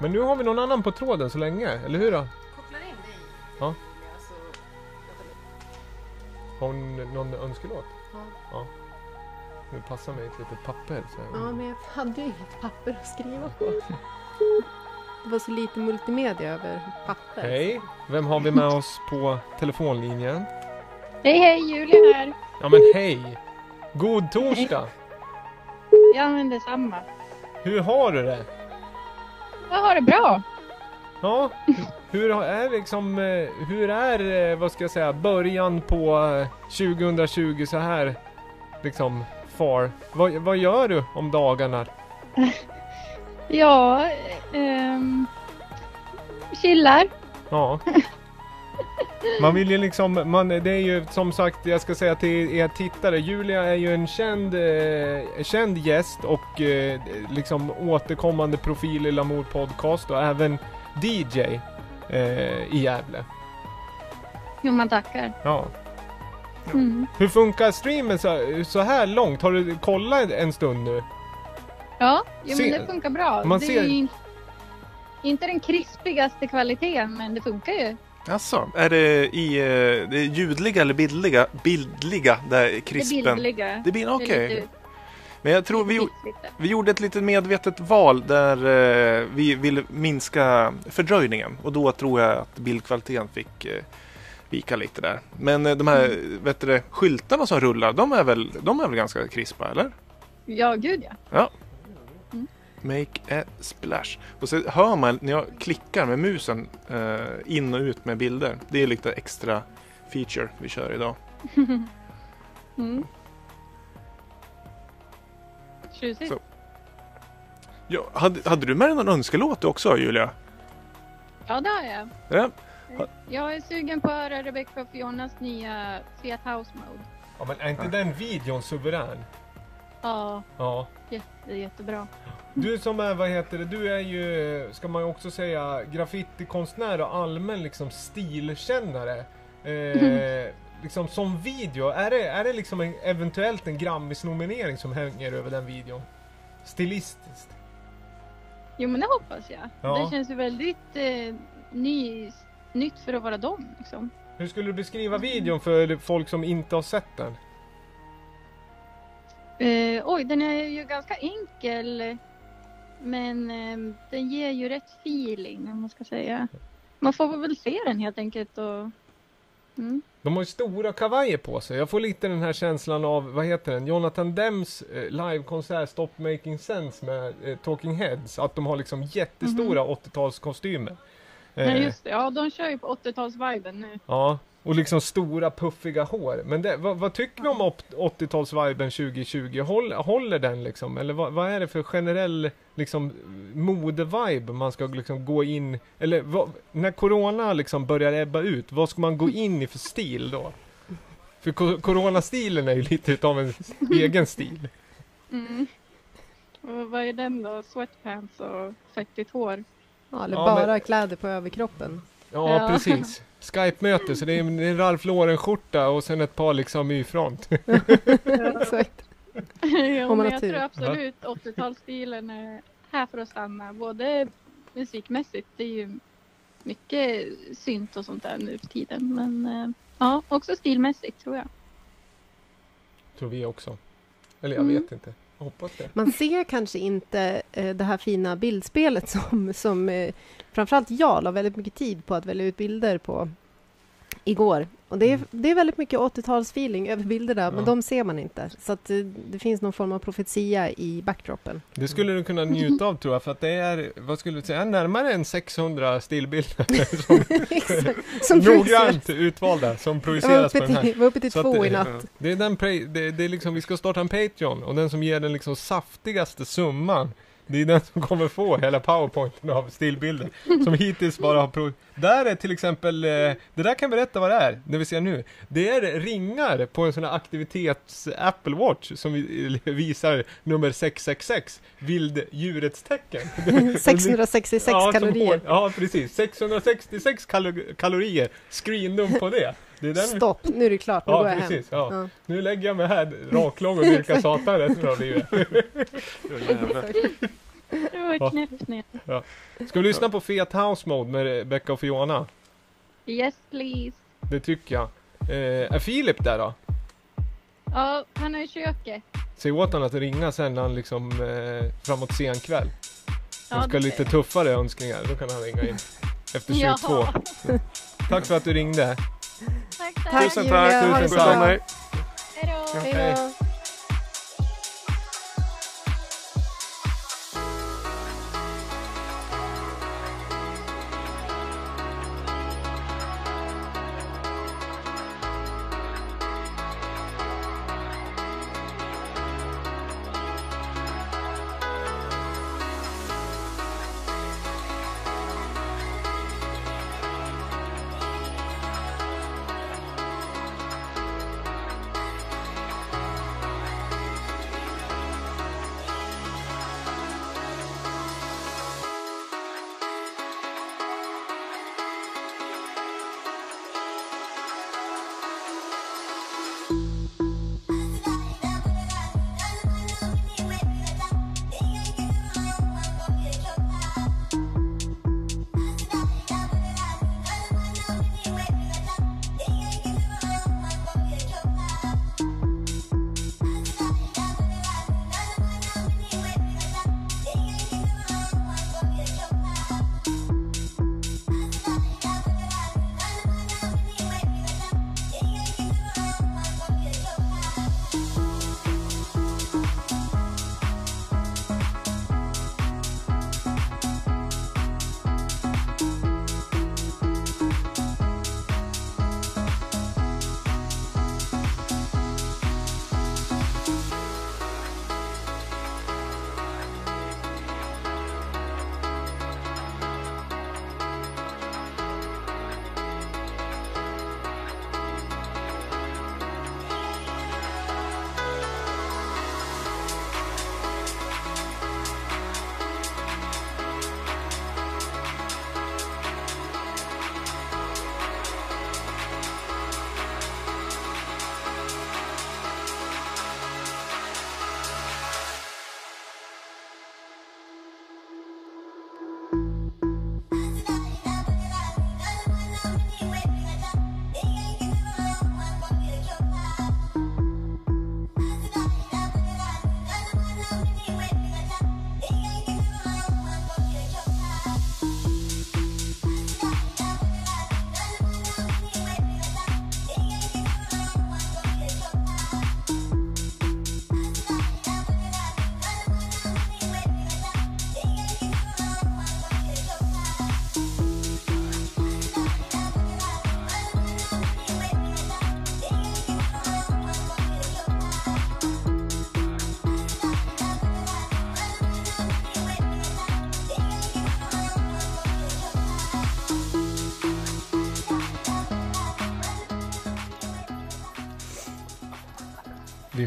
Men nu har vi någon annan på tråden så länge, eller hur då? Kopplar in dig. Ja. Har hon någon önskelåt? Ja. Nu passar mig ett litet papper. Så. Ja, men jag hade ju inget papper att skriva på. Det var så lite multimedia över papper. Hej! Vem har vi med oss på telefonlinjen? Hej hej, Julia här. Ja men hej! God torsdag! Ja men detsamma. Hur har du det? Jag har det bra. Ja, hur är liksom, eh, hur är, eh, vad ska jag säga, början på eh, 2020 så här liksom far? Vad, vad gör du om dagarna? Ja, ehm, chillar. Ja. Man vill ju liksom, man, det är ju som sagt, jag ska säga till er tittare, Julia är ju en känd, eh, känd gäst och eh, liksom återkommande profil i Lamour Podcast och även DJ eh, i Gävle. Jo man tackar. Ja. Mm. Hur funkar streamen så, så här långt? Har du kollat en stund nu? Ja, jo, Se- men det funkar bra. man det ser- är inte den krispigaste kvaliteten men det funkar ju. Alltså, är det i eh, det ljudliga eller bildliga? Bildliga, där Det krispen. bildliga. Det blir Det är okej. lite- Men jag tror vi, vi gjorde ett litet medvetet val där eh, vi ville minska fördröjningen och då tror jag att bildkvaliteten fick eh, vika lite där. Men eh, de här vet du, skyltarna som rullar, de är väl, de är väl ganska krispa eller? Ja, gud ja. Make a splash. Och så hör man när jag klickar med musen eh, in och ut med bilder. Det är lite extra feature vi kör idag. Mm. Tjusigt. Så. Ja, hade, hade du med dig någon önskelåt också Julia? Ja, det har jag. Ja. Jag är sugen på att höra Rebecca och Fionas nya Fiat House Mode. Ja men är inte den videon suverän? Ja, Ja. jätte, jättebra. Du som är, vad heter det, du är ju, ska man ju också säga, graffitikonstnär och allmän liksom stilkännare. Eh, liksom som video, är det, är det liksom en, eventuellt en Grammis-nominering som hänger över den videon? Stilistiskt. Jo men det hoppas jag. Ja. Det känns ju väldigt eh, ny, nytt för att vara dem liksom. Hur skulle du beskriva videon för folk som inte har sett den? Eh, oj, den är ju ganska enkel. Men eh, den ger ju rätt feeling om man ska säga. Man får väl se den helt enkelt och... Mm. De har ju stora kavajer på sig. Jag får lite den här känslan av, vad heter den, Jonathan Dems eh, livekonsert Stop Making Sense med eh, Talking Heads. Att de har liksom jättestora 80-talskostymer. Ja Eh, just det, ja de kör ju på 80-talsviben nu. Ja, och liksom stora puffiga hår. Men det, vad, vad tycker vi om op- 80-talsviben 2020? Håll, håller den liksom? Eller vad, vad är det för generell liksom modevibe man ska liksom gå in... Eller vad, när corona liksom börjar ebba ut, vad ska man gå in i för stil då? För co- coronastilen är ju lite utav en egen stil. Mm. Och vad är den då? Sweatpants och fettigt hår? Ja, eller Ja, bara men- kläder på överkroppen. Ja, Ja. precis. Skype-möte, så det är en, Ralph Lauren-skjorta och sen ett par liksom y front. Exakt. ja, men jag tror absolut 80-talsstilen är här för att stanna. Både musikmässigt, det är ju mycket synt och sånt där nu för tiden. Men eh, ja, också stilmässigt tror jag. Tror vi också. Eller jag Mm. vet inte. Hoppas det. Man ser kanske inte eh, det här fina bildspelet som, som eh, framförallt jag la väldigt mycket tid på att välja ut bilder på igår. Och det är, Mm. det är väldigt mycket 80-talsfeeling över bilderna, Ja. men de ser man inte. Så att eh, det finns någon form av profetia i backdropen. Det skulle du kunna njuta av tror jag, för att det är, vad skulle du säga, närmare än 600 stillbilder som. Som noggrant utvalda som projiceras på den här. till, var uppe till Så att två det- i natt. Det är den, det, det är liksom, vi ska starta en Patreon och den som ger den liksom saftigaste summan det är den som kommer få hela powerpointen av stillbilder. Som hittills bara har prov... Där är till exempel, eh, det där kan berätta vad det är, det vi ser nu. Det är ringar på en sån här aktivitets Apple Watch som vi- visar nummer 666, vilddjurets tecken. 666 Ja, som kalorier. hår- Ja, precis. 666 kalo- kalorier. Screendump på det. Det är den vi- Stopp, nu är det klart, nu Ja, går jag hem. precis. Ja. Ja. Nu lägger jag mig här raklång och dyrkar satan resten av livet. Det var Ja. knäppt ner. Ska vi lyssna på Fet House Mode med Becca och Fiona? Yes please. Det tycker jag. Eh, är Filip där då? Ja, han är i köket. Säg åt honom att ringa sen när han liksom eh, framåt sen kväll. Ja, Han ska det- lite tuffare önskningar, då kan han ringa in. Efter 22. Jaha. Tack för att du ringde. Tack, tack. Tusen Julia, tack, det tusen tack. Hej då.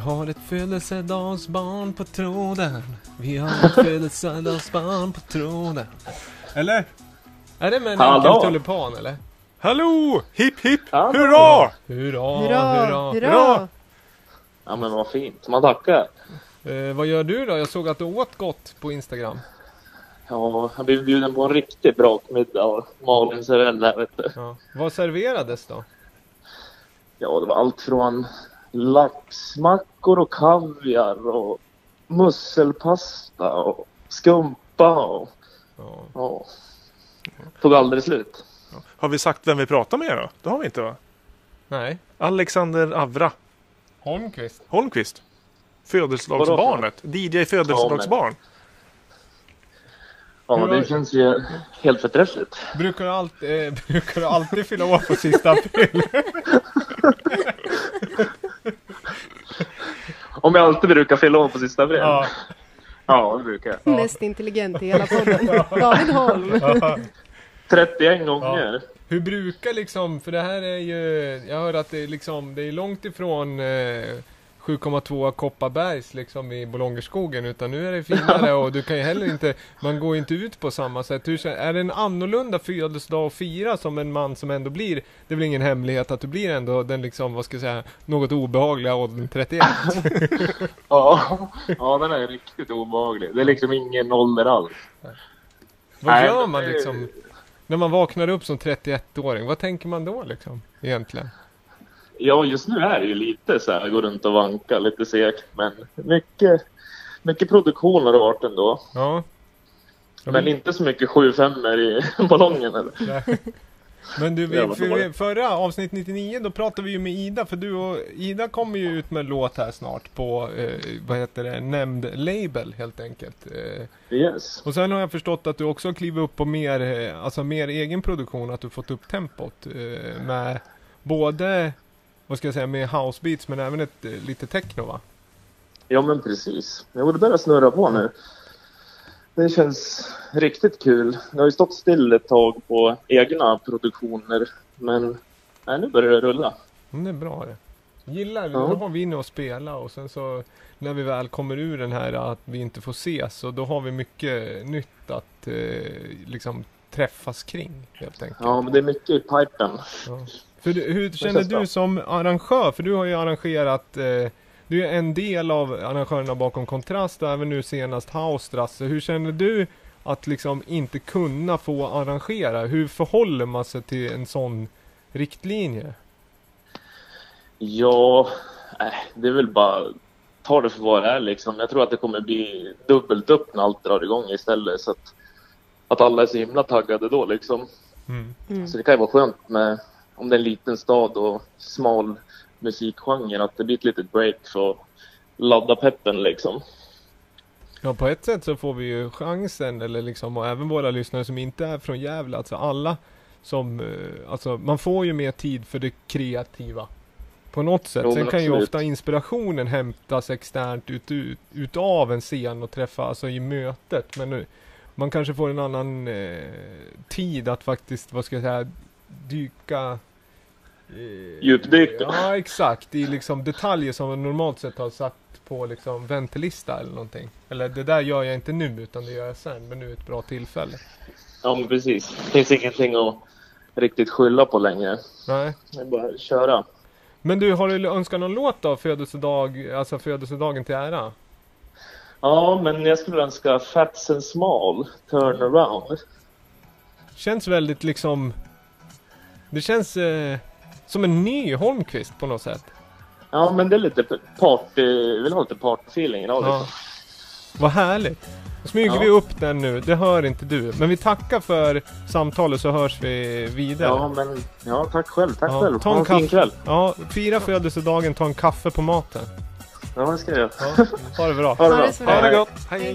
Har ett födelsedagsbarn på tråden. Vi har ett födelsedagsbarn på tråden. Eller? Är det med en Hallå? enkel tulipan eller? Hallå! Hipp hipp! Hurra! Hurra, Hurra! hurra. Hurra! Ja men vad fint, man tackar. Eh, vad gör du då? Jag såg att du åt gott på Instagram. Ja, jag blev bjuden på en riktigt bra middag av Malin Serell där vet du. Ja. Vad serverades då? Ja, det var allt från laxmackor och kaviar och musselpasta och skumpa och Ja. ja. Tog aldrig slut. Har vi sagt vem vi pratar med då? Det har vi inte va? Nej. Alexander Avra Holmqvist. Holmqvist. Födelsedagsbarnet. DJ födelsedagsbarn. Ja, har- det känns ju helt förträffligt. Brukar du, alltid, eh, brukar du alltid fylla år på sista april? Om jag alltid brukar fylla år på sista brev. ja. Ja, det brukar jag. Mest intelligent i hela podden. David Holm. 31 gånger. Hur brukar liksom, för det här är ju, jag hör att det är liksom, det är långt ifrån eh, 7,2 Kopparbergs liksom i Bolongerskogen utan nu är det finare och du kan ju heller inte, man går inte ut på samma sätt. Hur, är det en annorlunda födelsedag att fira som en man som ändå blir, det är väl ingen hemlighet att du blir ändå den liksom, vad ska jag säga, något obehagliga åldern 31? Ja. ja, den är riktigt obehaglig. Det är liksom ingen ålder alls. Vad Nej, gör man liksom? När man vaknar upp som 31-åring, vad tänker man då liksom? Egentligen? Ja, just nu är det ju lite så här, gå runt och vanka lite segt. Men mycket, mycket produktion har det varit ändå. Ja. Ja, Men inte så mycket 7-5 i ballongen eller? Nej. Men du, vi, för, förra avsnitt 99 då pratade vi ju med Ida, för du och Ida kommer ju ut med en låt här snart på, eh, vad heter det, nämnd label helt enkelt. Eh, Yes. och sen har jag förstått att du också klivit upp på mer, eh, alltså mer egen produktion, att du fått upp tempot eh, med både, vad ska jag säga, med housebeats men även ett eh, lite techno va? Ja, men precis. Jo, det börjar snurra på nu. Det känns riktigt kul. Jag har ju stått still ett tag på egna produktioner. Men nej, nu börjar det rulla. Mm, det är bra det. Gillar Ja. då har vi inne och spela och sen så när vi väl kommer ur den här att vi inte får ses så då har vi mycket nytt att eh, liksom träffas kring helt enkelt. Ja, men det är mycket i pipen. Ja. För du, hur känner du bra. som arrangör? För du har ju arrangerat eh, du är en del av arrangörerna bakom Kontrast och även nu senast Haustrasse. Hur känner du att liksom inte kunna få arrangera? Hur förhåller man sig till en sån riktlinje? Ja, äh, det är väl bara ta det för vad det är liksom. Jag tror att det kommer bli dubbelt upp när allt drar igång istället. Så att, att alla är så himla taggade då liksom. Mm. Mm. Så det kan ju vara skönt med, om det är en liten stad och smal musikgenre, att det blir ett litet break för att ladda peppen liksom. Ja, på ett sätt så får vi ju chansen, eller liksom, och även våra lyssnare som inte är från Gävle, alltså alla som, eh, alltså man får ju mer tid för det kreativa. På något sätt. Jo, Sen kan ju absolut. ofta inspirationen hämtas externt ut, ut, utav en scen och träffa, alltså i mötet. Men nu, man kanske får en annan eh, tid att faktiskt, vad ska jag säga, dyka eh, Djupdyka. Ja, exakt. I liksom detaljer som man normalt sett har satt på liksom väntelista eller någonting. Eller det där gör jag inte nu utan det gör jag sen. Men nu är ett bra tillfälle. Ja, men precis. Det finns ingenting att riktigt skylla på längre. Nej. Det är bara att köra. Men du, har du önskat någon låt då? Födelsedag, alltså födelsedagen till ära? Ja, men jag skulle önska Fats and Small, Turn Around. Känns väldigt liksom... Det känns eh, som en ny Holmqvist på något sätt. Ja, men det är lite party, vill ha lite party-feeling idag Ja. liksom. Vad härligt. Då smyger Ja. vi upp den nu. Det hör inte du. Men vi tackar för samtalet så hörs vi vidare. Ja, men ja, tack själv. Tack Ja, själv. ta Ha en en fin kaffe. kväll. Ja, fira födelsedagen, ta en kaffe på maten. Ja, det ska jag göra. Ja, ha det bra. Ha det bra. det så Ha det bra. gott. Hej. Hej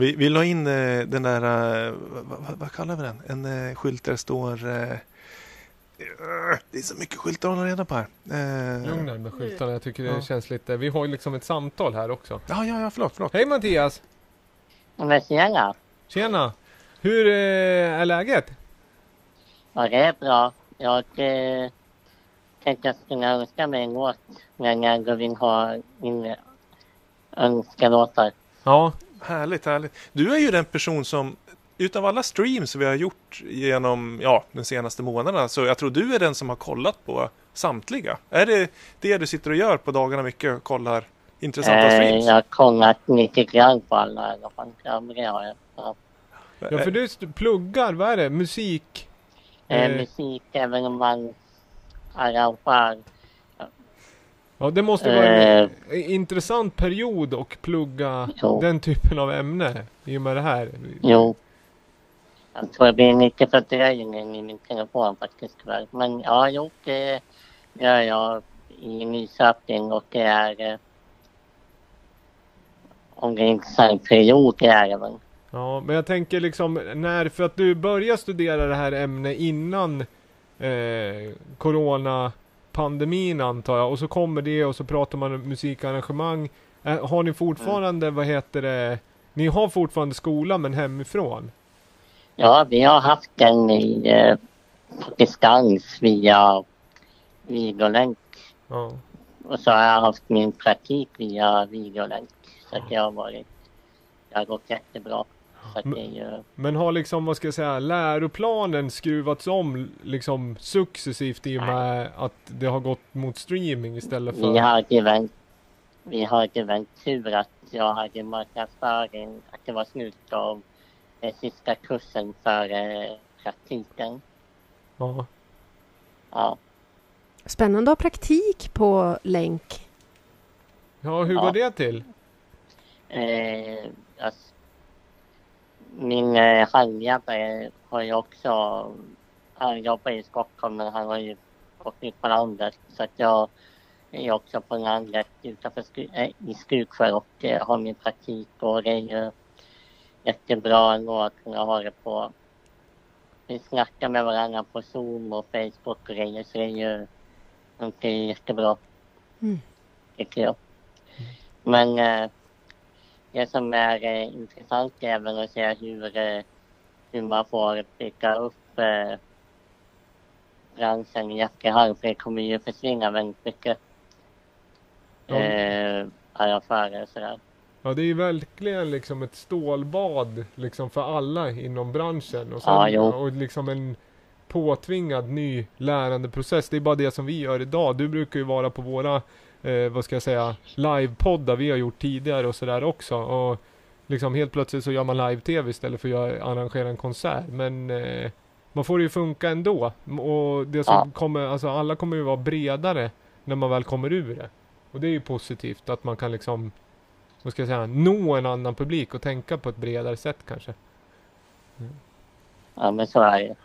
vi, vi la in eh, den där, eh, vad, vad, kallar vi den? En eh, skylt där det står Det är så mycket skyltar att hålla reda på här. Eh, lugn där med skyltarna. Jag tycker det Ja. känns lite... Vi har ju liksom ett samtal här också. Ja, ja, ja, förlåt, förlåt. Hej Mattias! Men tjena! Tjena! Hur eh, är läget? Ja, det är bra. Jag eh, tänkte jag skulle önska mig en låt när jag vill ha min önskelåtar. Ja, Härligt, härligt. Du är ju den person som utav alla streams vi har gjort genom ja, de senaste månaderna så jag tror du är den som har kollat på samtliga. Är det det du sitter och gör på dagarna mycket? Kollar intressanta Eh, streams? jag har kollat lite grann på alla i alla fall. Ja, för du pluggar, vad är det? Musik? Eh, Eh, musik, evenemang, arrangemang. Ja, det måste vara en Eh. intressant period och plugga Jo. den typen av ämne i och med det här. Jo. Jag tror det blir lite fördröjning i min telefon faktiskt tyvärr. Men ja, jo, det gör jag i Nyköping och det är... Eh, om det är en intressant period, det är det väl. Ja, men jag tänker liksom när, för att du började studera det här ämnet innan eh, Corona-pandemin antar jag och så kommer det och så pratar man om musikarrangemang. Eh, har ni fortfarande, vad heter det, ni har fortfarande skola men hemifrån? Ja, vi har haft den i, eh, på distans via videolänk. Ja. Och så har jag haft min praktik via videolänk. Så att det har varit... Det har gått jättebra. Ju... Men har liksom, vad ska jag säga, läroplanen skruvats om liksom successivt i och med att det har gått mot streaming istället för... Vi hade väl, vi hade väl tur att jag hade marknadsföring, att det var slut av eh, sista kursen för eh, praktiken. Ja. Ja. Spännande att ha praktik på länk. Ja, hur Ja. går det till? Eh, alltså, min eh, handledare har ju också, han jobbar i Stockholm men han har ju gått ut på landet så att jag är också på landet utanför eh, i Skutsjö och eh, har min praktik och det är ju jättebra ändå att kunna ha det på vi snackar med varandra på Zoom och Facebook och grejer så det är ju det är jättebra. Mm. Tycker jag. Men eh, det som är eh, intressant är väl att se hur, eh, hur man får bygga upp eh, branschen i efterhand för det kommer ju försvinna väldigt mycket Ja. eh, arrangörer och sådär. Ja, det är ju verkligen liksom ett stålbad liksom för alla inom branschen. Och, sen, Ja, och liksom en påtvingad ny lärandeprocess. Det är bara det som vi gör idag. Du brukar ju vara på våra eh, vad ska jag säga, livepoddar vi har gjort tidigare och sådär också. Och liksom helt plötsligt så gör man live-tv istället för att arrangera en konsert. Men eh, man får det ju funka ändå. Och det som Ja. kommer, alltså alla kommer ju vara bredare när man väl kommer ur det. Och det är ju positivt att man kan liksom, vad ska jag säga, nå en annan publik och tänka på ett bredare sätt kanske. Ja, men så är det.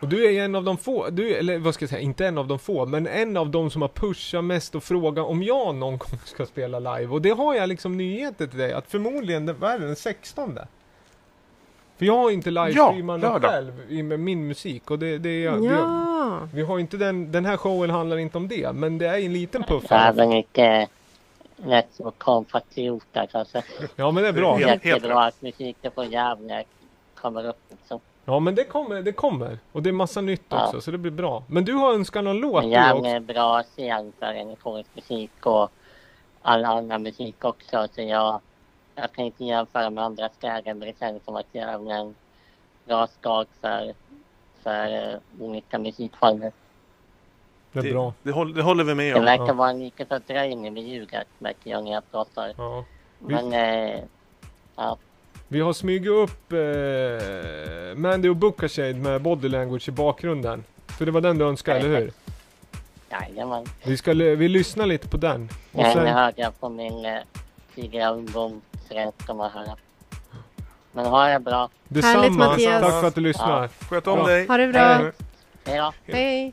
Och du är en av de få, du, eller vad ska jag säga, inte en av de få, men en av de som har pushat mest och frågat om jag någon gång ska spela live. Och det har jag liksom nyheter till dig, att förmodligen, den- vad är det, den 16? För jag har inte livestreamat Ja, själv i, med min musik och det, det är vi, Ja, vi har inte den, den här showen handlar inte om det, men det är en liten puff. Jag är väl inte rätt så kompatrioter kanske. Ja men det är bra. Jättebra att musiken på Gävle kommer upp liksom. Ja men det kommer, det kommer. Och det är massa nytt Ja. också, så det blir bra. Men du har önskat någon låt Men också? är en bra scen för elektronisk musik och all annan musik också. Så jag, jag kan inte jämföra med andra städer men det känns som att Gävle är en bra stad för, för uh, olika musikformer. Det är bra. Det, håller, det håller vi med Det om. verkar Ja. vara en liten fördröjning med ljudet märker jag när jag pratar. Ja. Men eh, ja, Vi har smugit upp eh, Mandy och Bookashade med Body Language i bakgrunden. För det var den du önskade, eller hur? jajamän. Vi, ska, vi lyssnar lite på den. Och Den sen, hörde jag på min eh, tidigare ungdomsrätt som jag höra. Men ha det bra. detsamma. Härligt, Mattias. Tack för att du lyssnar. Sköt om Bra. dig. ha det Hej. bra. Hej då. Hej.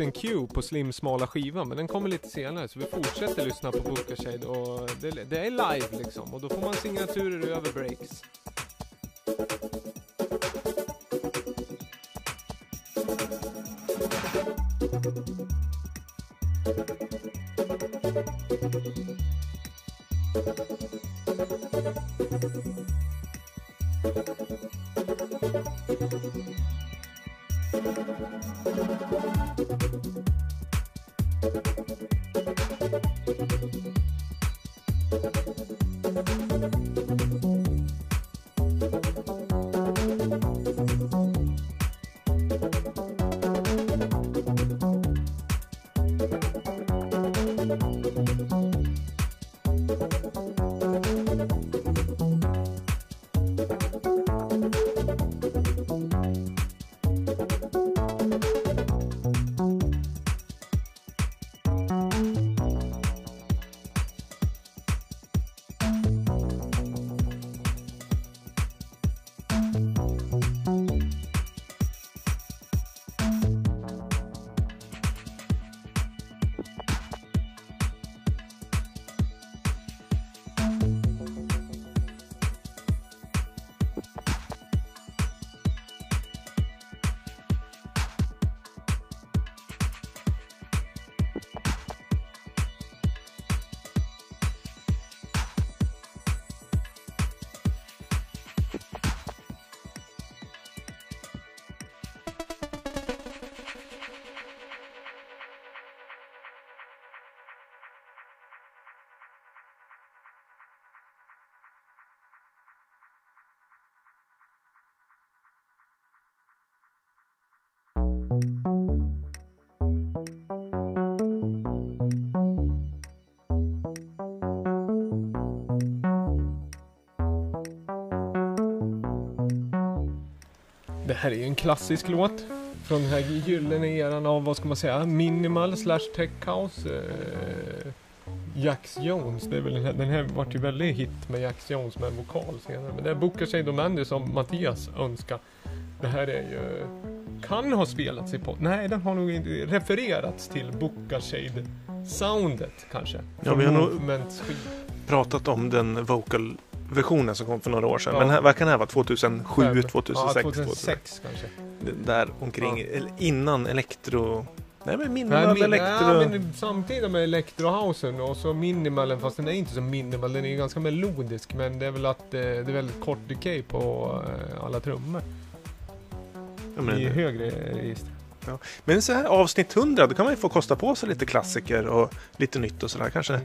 Hade Q en på Slim smala skivan, men den kommer lite senare så vi fortsätter lyssna på Bookashade och det, det är live liksom och då får man signaturer över breaks. Det här är ju en klassisk låt. Från den här gyllene eran av, vad ska man säga, minimal slash tech house. Eh, Jax Jones, det är väl den här, den här vart ju väldigt hit med Jax Jones med vokal senare. Men det bokar sig Domandy som Mattias önskar. Det här är ju, kan ha spelats i podd. Nej, den har nog inte refererats till Shade soundet kanske. Ja, vi har nog-. Pratat om den vocal-versionen som kom för några år sedan. Ja. Men här, vad kan det här vara? 2007, Fem. 2006? Ja, 2006 kanske. Där omkring, Ja. eller innan elektro... Nej men Nej, minimal min, elektro... ja, men samtidigt med Electrohousen och så minimalen, fast den är inte så minimal, den är ju ganska melodisk men det är väl att eh, det är väldigt kort decay på eh, alla trummor. Ja, men- I högre register. Ja. Men så här avsnitt 100, då kan man ju få kosta på sig lite klassiker och lite nytt och sådär kanske.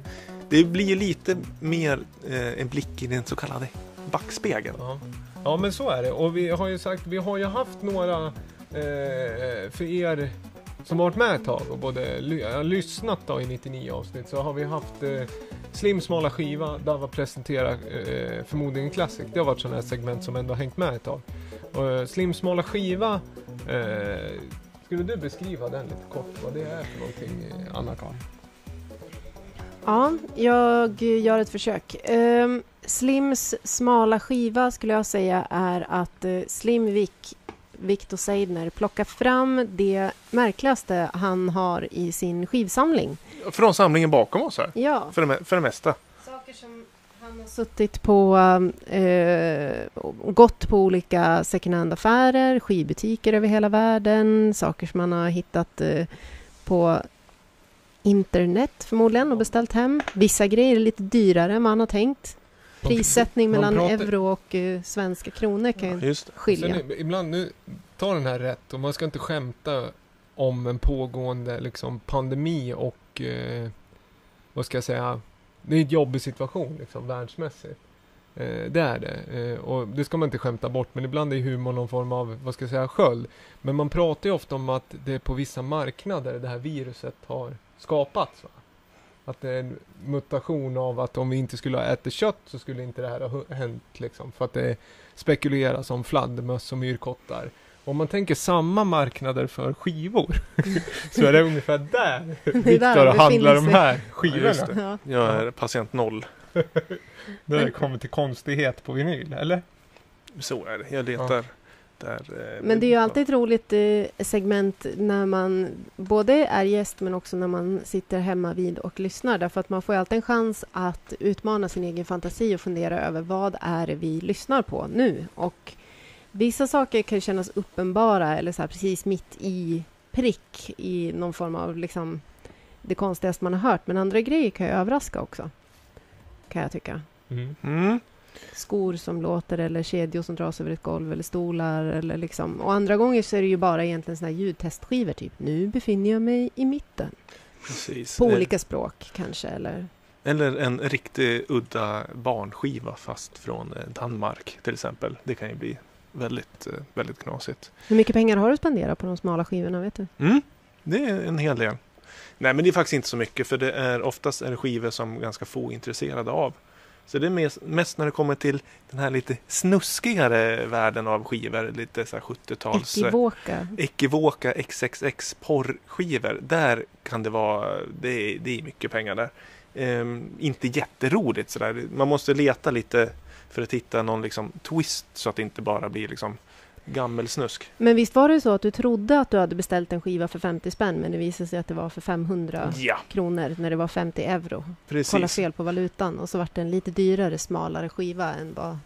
Det blir ju lite mer eh, en blick i den så kallade backspegeln. Ja. ja men så är det och vi har ju sagt, vi har ju haft några eh, för er som varit med ett tag och både ly- lyssnat då i 99 avsnitt så har vi haft eh, Slim smala skiva, Dava presentera eh, förmodligen Classic. Det har varit sådana här segment som ändå har hängt med ett tag. Och, eh, Slim smala skiva, eh, skulle du beskriva den lite kort vad det är för någonting eh, Anna-Karin? Ja, jag gör ett försök. Ehm, Slims smala skiva skulle jag säga är att eh, Slim Vic, Victor Seidner, plockar fram det märkligaste han har i sin skivsamling. Från samlingen bakom oss här. Ja. För det, för det mesta. Saker som han har suttit på, och gått på olika second hand-affärer, skivbutiker över hela världen, saker som han har hittat eh, på internet förmodligen och beställt hem. Vissa grejer är lite dyrare än han har tänkt. Prissättning Man mellan pratar- euro och eh, svenska kronor kan ju skilja. Sen, ibland, nu, ta den här rätt och man ska inte skämta om en pågående liksom, pandemi och eh, vad ska jag säga, det är en jobbig situation liksom, världsmässigt. Eh, det är det. Eh, och det ska man inte skämta bort, men ibland är humor någon form av, vad ska jag säga, sköld. Men man pratar ju ofta om att det är på vissa marknader det här viruset har skapats. Va? Att det är en mutation av att om vi inte skulle ha ätit kött så skulle inte det här ha hänt liksom. För att det spekuleras om fladdermöss och myrkottar. Om man tänker samma marknader för skivor så är det ungefär där Viktor han handlar de här skivorna. Ja. Jag är patient noll. När det kommer till konstighet på vinyl, eller? Så är det. Jag letar där. eh, Men det är ju alltid ett roligt eh, segment när man både är gäst men också när man sitter hemma vid och lyssnar. Därför att man får ju alltid en chans att utmana sin egen fantasi och fundera över vad är det vi lyssnar på nu? Och vissa saker kan kännas uppenbara eller så här precis mitt i prick i någon form av liksom det konstigaste man har hört. Men andra grejer kan ju överraska också. Kan jag tycka. Mm. Skor som låter eller kedjor som dras över ett golv eller stolar eller liksom. Och andra gånger så är det ju bara egentligen såna här ljudtestskivor typ. Nu befinner jag mig i mitten. Precis. På olika språk kanske eller Eller en riktig udda barnskiva fast från eh, Danmark till exempel. Det kan ju bli väldigt, eh, väldigt knasigt. Hur mycket pengar har du spenderat på de smala skivorna vet du? Mm, det är en hel del. Nej, men det är faktiskt inte så mycket för det är oftast är det skivor som ganska få är intresserade av. Så det är mest, när det kommer till den här lite snuskigare världen av skivor, lite så här 70-tals... eh, Ekivoka. Ekivoka XXX porrskivor. Där kan det vara, det är, det är mycket pengar där. Ehm, inte jätteroligt sådär. Man måste leta lite för att hitta någon liksom twist så att det inte bara blir liksom gammelsnusk. Men visst var det så att du trodde att du hade beställt en skiva för 50 spänn men det visade sig att det var för 500 Ja. kronor när det var 50 euro. Precis. Kolla fel på valutan och så vart det en lite dyrare, smalare skiva än vad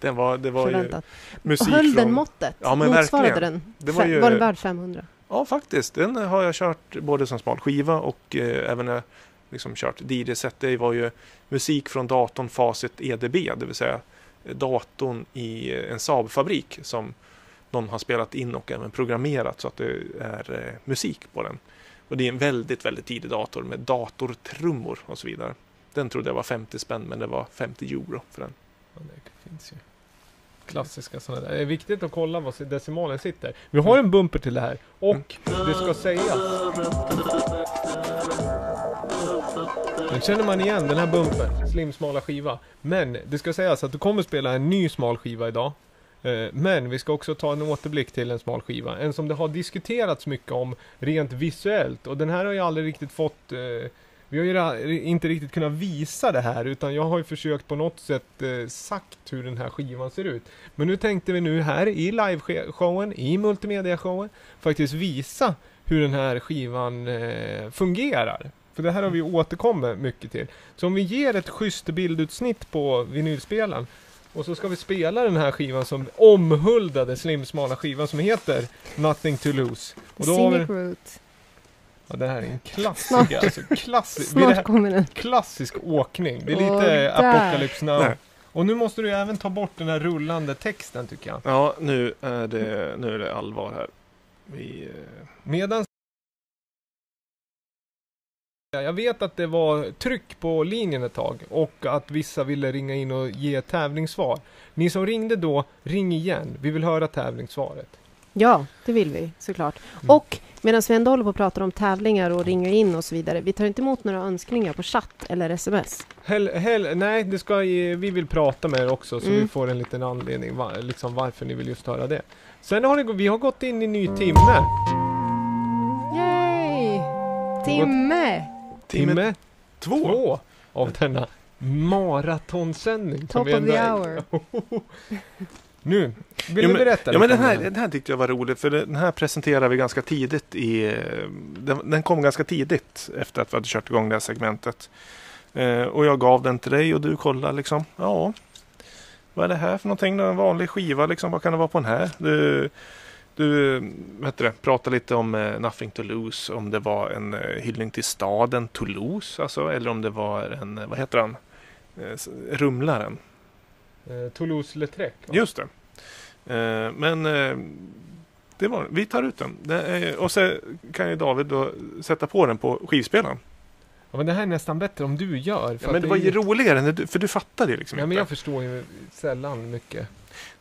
Den var, det var ju förväntat. musik Höll den från... måttet? Ja, men Motsvarade verkligen. den? Det var ju- var den värd 500? Ja, faktiskt. Den har jag kört både som smal skiva och eh, även när jag liksom kört DJ-set. Det var ju musik från datorn Facit EDB, det vill säga datorn i en Saab-fabrik som någon har spelat in och även programmerat så att det är eh, musik på den. Och det är en väldigt, väldigt tidig dator med datortrummor och så vidare. Den trodde jag var 50 spänn men det var 50 euro för den. Ja, det finns ju klassiska sådana där. Det är viktigt att kolla var decimalen sitter. Vi har en bumper till det här och det ska sägas. Den känner man igen, den här bumpern. Slim smala skiva. Men det ska sägas att du kommer spela en ny smal skiva idag. Eh, men vi ska också ta en återblick till en smal skiva. En som det har diskuterats mycket om rent visuellt. Och den här har ju aldrig riktigt fått... Eh, vi har ju inte riktigt kunnat visa det här utan jag har ju försökt på något sätt eh, sagt hur den här skivan ser ut. Men nu tänkte vi nu här i liveshowen, i multimediashowen, faktiskt visa hur den här skivan eh, fungerar. För det här har vi återkommit mycket till. Så om vi ger ett schysst bildutsnitt på vinylspelaren och så ska vi spela den här skivan som omhuldade slimsmala skivan som heter Nothing to lose. Och då har vi, Scenic Route. ja, det här är en Snart. klassiker. Alltså, det Snart här, kommer den. klassisk åkning. Det är lite där. Apocalypse Now. Nej. Och nu måste du även ta bort den här rullande texten tycker jag. Ja, nu är det, nu är det allvar här. Vi, eh, Medan jag vet att det var tryck på linjen ett tag och att vissa ville ringa in och ge tävlingssvar. Ni som ringde då, ring igen. Vi vill höra tävlingssvaret. Ja, det vill vi såklart. Mm. Och medan vi ändå håller på att prata om tävlingar och ringa in och så vidare. Vi tar inte emot några önskningar på chatt eller sms. Hell, hell, nej, det ska, vi vill prata med er också så Mm. vi får en liten anledning va, liksom varför ni vill just höra det. Sen har det, vi har gått in i ny timme. Yay! Timme! Timme två. två av denna maratonsändning. Top of ändå the hour. Nu, vill Ja, du men- berätta Ja, men den här, den här tyckte jag var rolig för den här presenterade vi ganska tidigt i... eh, Den, den kom ganska tidigt efter att vi hade kört igång det här segmentet. Eh, och jag gav den till dig och du kollade liksom. Ja, vad är det här för någonting? En vanlig skiva liksom. Vad kan det vara på den här? Du, du heter det, pratade lite om eh, Nothing to lose. Om det var en eh, hyllning till staden Toulouse. Alltså, eller om det var en, eh, vad heter han? Eh, Rumlaren. Eh, Toulouse-Lautrec. Just det. Eh, men det var Vi tar ut den. Det är, och så kan ju David då sätta på den på skivspelaren. Ja, men det här är nästan bättre om du gör. Ja, men det var är ju roligare, du, för du fattade ju liksom Ja, men inte. jag förstår ju sällan mycket.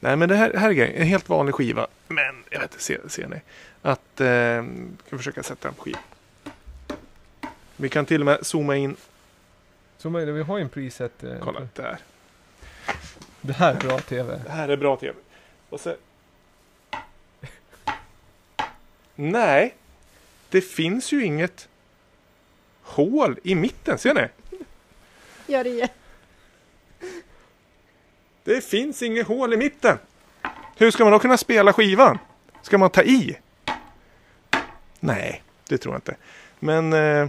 Nej, men det här, här är grejen. En helt vanlig skiva. Men, jag vet inte, ser, ser ni? Att, eh, ska försöka sätta den på skiva. Vi kan till och med zooma in. Så men, vi har ju en preset. Eh, Kolla, där. Det här är bra TV. Det här är bra tv. Och så... Nej, det finns ju inget hål i mitten. Ser ni? Gör det igen. Det finns inget hål i mitten. Hur ska man då kunna spela skivan? Ska man ta i? Nej, det tror jag inte. Men eh,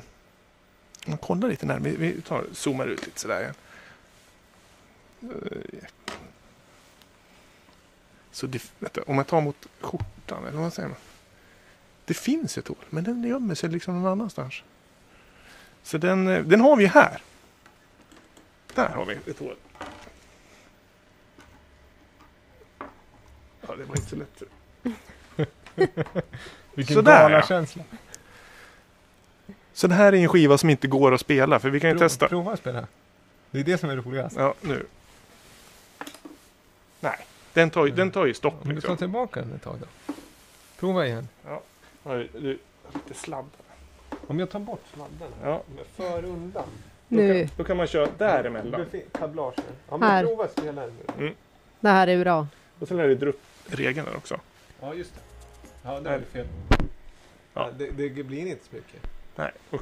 man kollar lite närmare. Vi, tar, zoomar ut lite sådär igen. Eh, så det, vänta, om jag tar mot skjortan, eller vad säger man? Det finns ett hål, men den gömmer sig liksom någon annanstans. Så den, eh, den har vi här. Där har vi ett hål. Ja, det var inte så lätt. Vilken Sådär, ja. galakänsla. Så det här är en skiva som inte går att spela, för vi kan ju Prova- testa. Prova att spela. Det är det som är roligast. Ja, nu. Nej, den tar, ju- den tar ju stopp. Om du tar Liksom. tillbaka den ett tag då. Prova igen. Oj, du, lite sladd. Om jag tar bort sladden här. Ja. men För undan. Då Nu. kan, då kan man köra däremellan. Befi- Tablagen. Ja, men Här. prova spela den nu. Mm. Det här är bra. Och sen är det dra upp regeln där också. Ja, just det. Ja, det är fel. Ja. Det, det blir inte så mycket. Nej, och,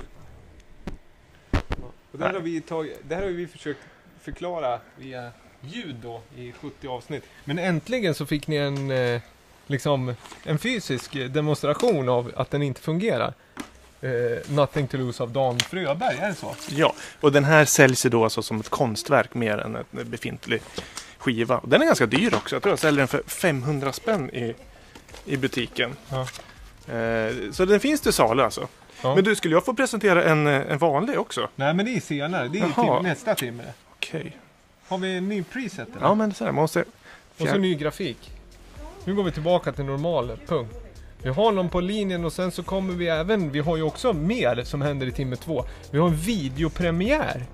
Och Nej. har vi tagit, det här har vi försökt förklara via ljud då i 70 avsnitt. Men äntligen så fick ni en, eh, liksom, en fysisk demonstration av att den inte fungerar. Eh, Nothing to lose av Dan Fröberg, är det så? ja, och den här säljs ju då alltså som ett konstverk mer än en befintlig skiva. Den är ganska dyr också. Jag tror jag säljer den för 500 spänn i, i butiken. Ja. Eh, så den finns till salu alltså. Ja. Men du, skulle jag få presentera en, en vanlig också? Nej men det är senare, det är tim- nästa timme. Okej. Har vi en ny preset eller? Ja, men så här, måste... Och så ny grafik. Nu går vi tillbaka till normal punkt. Vi har någon på linjen och sen så kommer vi även, vi har ju också mer som händer i timme två. Vi har en videopremiär.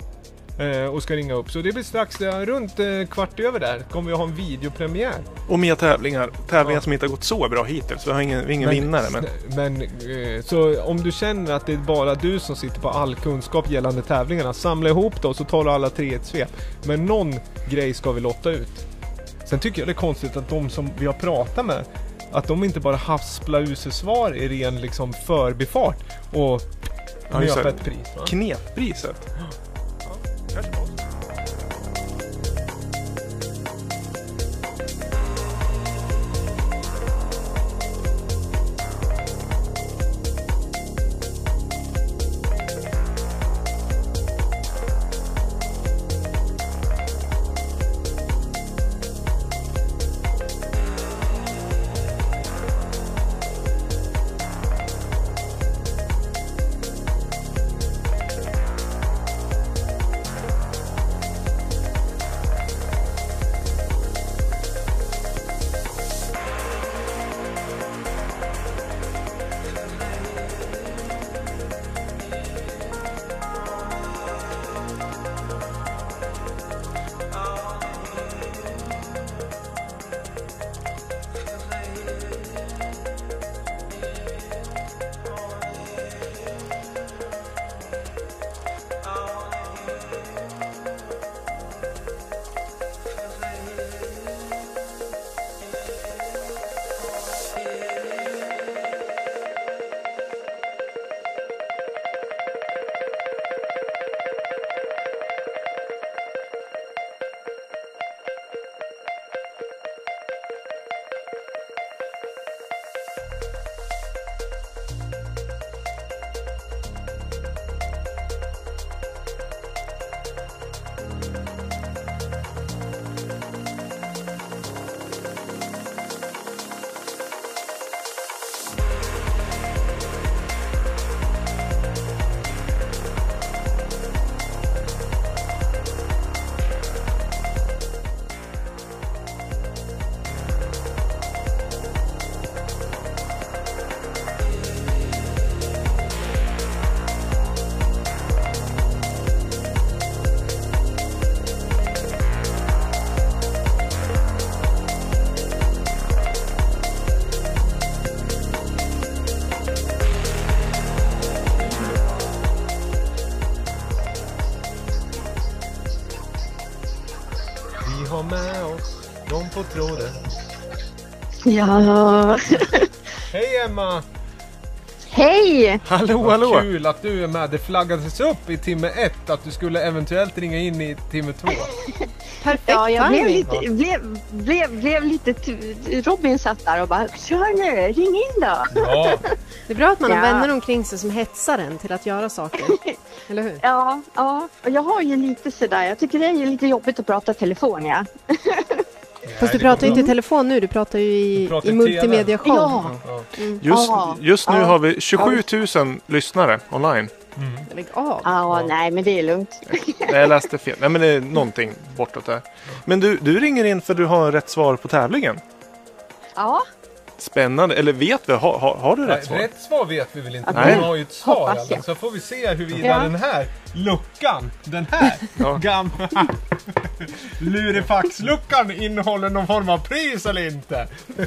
Eh, och ska ringa upp. Så det blir strax eh, runt eh, kvart över där kommer vi ha en videopremiär. Och mer tävlingar. Tävlingar Ja. som inte har gått så bra hittills. Vi har ingen, ingen vinnare. Men... men så om du känner att det är bara du som sitter på all kunskap gällande tävlingarna, samla ihop då så tar du alla tre i ett svep. Men någon grej ska vi lotta ut. Sen tycker jag det är konstigt att de som vi har pratat med, att de inte bara hasplar ur sig svar i ren liksom förbifart och Ja, det. ett pris. Va? Kneppriset. Vi Ja. Hej Emma! Hej! Hallå, Vad hallå! kul att du är med. Det flaggades upp i timme ett att du skulle eventuellt ringa in i timme två. Perfekt Ja, jag blev timing. lite, blev, blev, blev lite... t- Robin satt där och bara Kör nu, ring in då! Ja, Det är bra att man har Ja. vänner omkring sig som hetsar en till att göra saker. Eller hur? Ja, ja. Och jag har ju lite sådär, jag tycker det är ju lite jobbigt att prata telefon ja. Fast du pratar ju inte i telefon nu, du pratar ju i, pratar i i multimedia show. Ja. Mm. Just, just nu har vi 27 000 lyssnare online. Lägg av. Ja, nej men det är lugnt. Nej, jag läste fel. Nej, men det är någonting bortåt där. Men du, du ringer in för du har rätt svar på tävlingen. Ja, Spännande. Eller vet vi? Har, har, har du rätt svar? rätt svar vet vi väl inte. Nej. Vi har ju ett svar. Alltså. Så får vi se huruvida Ja. den här luckan, den här Ja. gamla lurifaxluckan innehåller någon form av pris eller inte.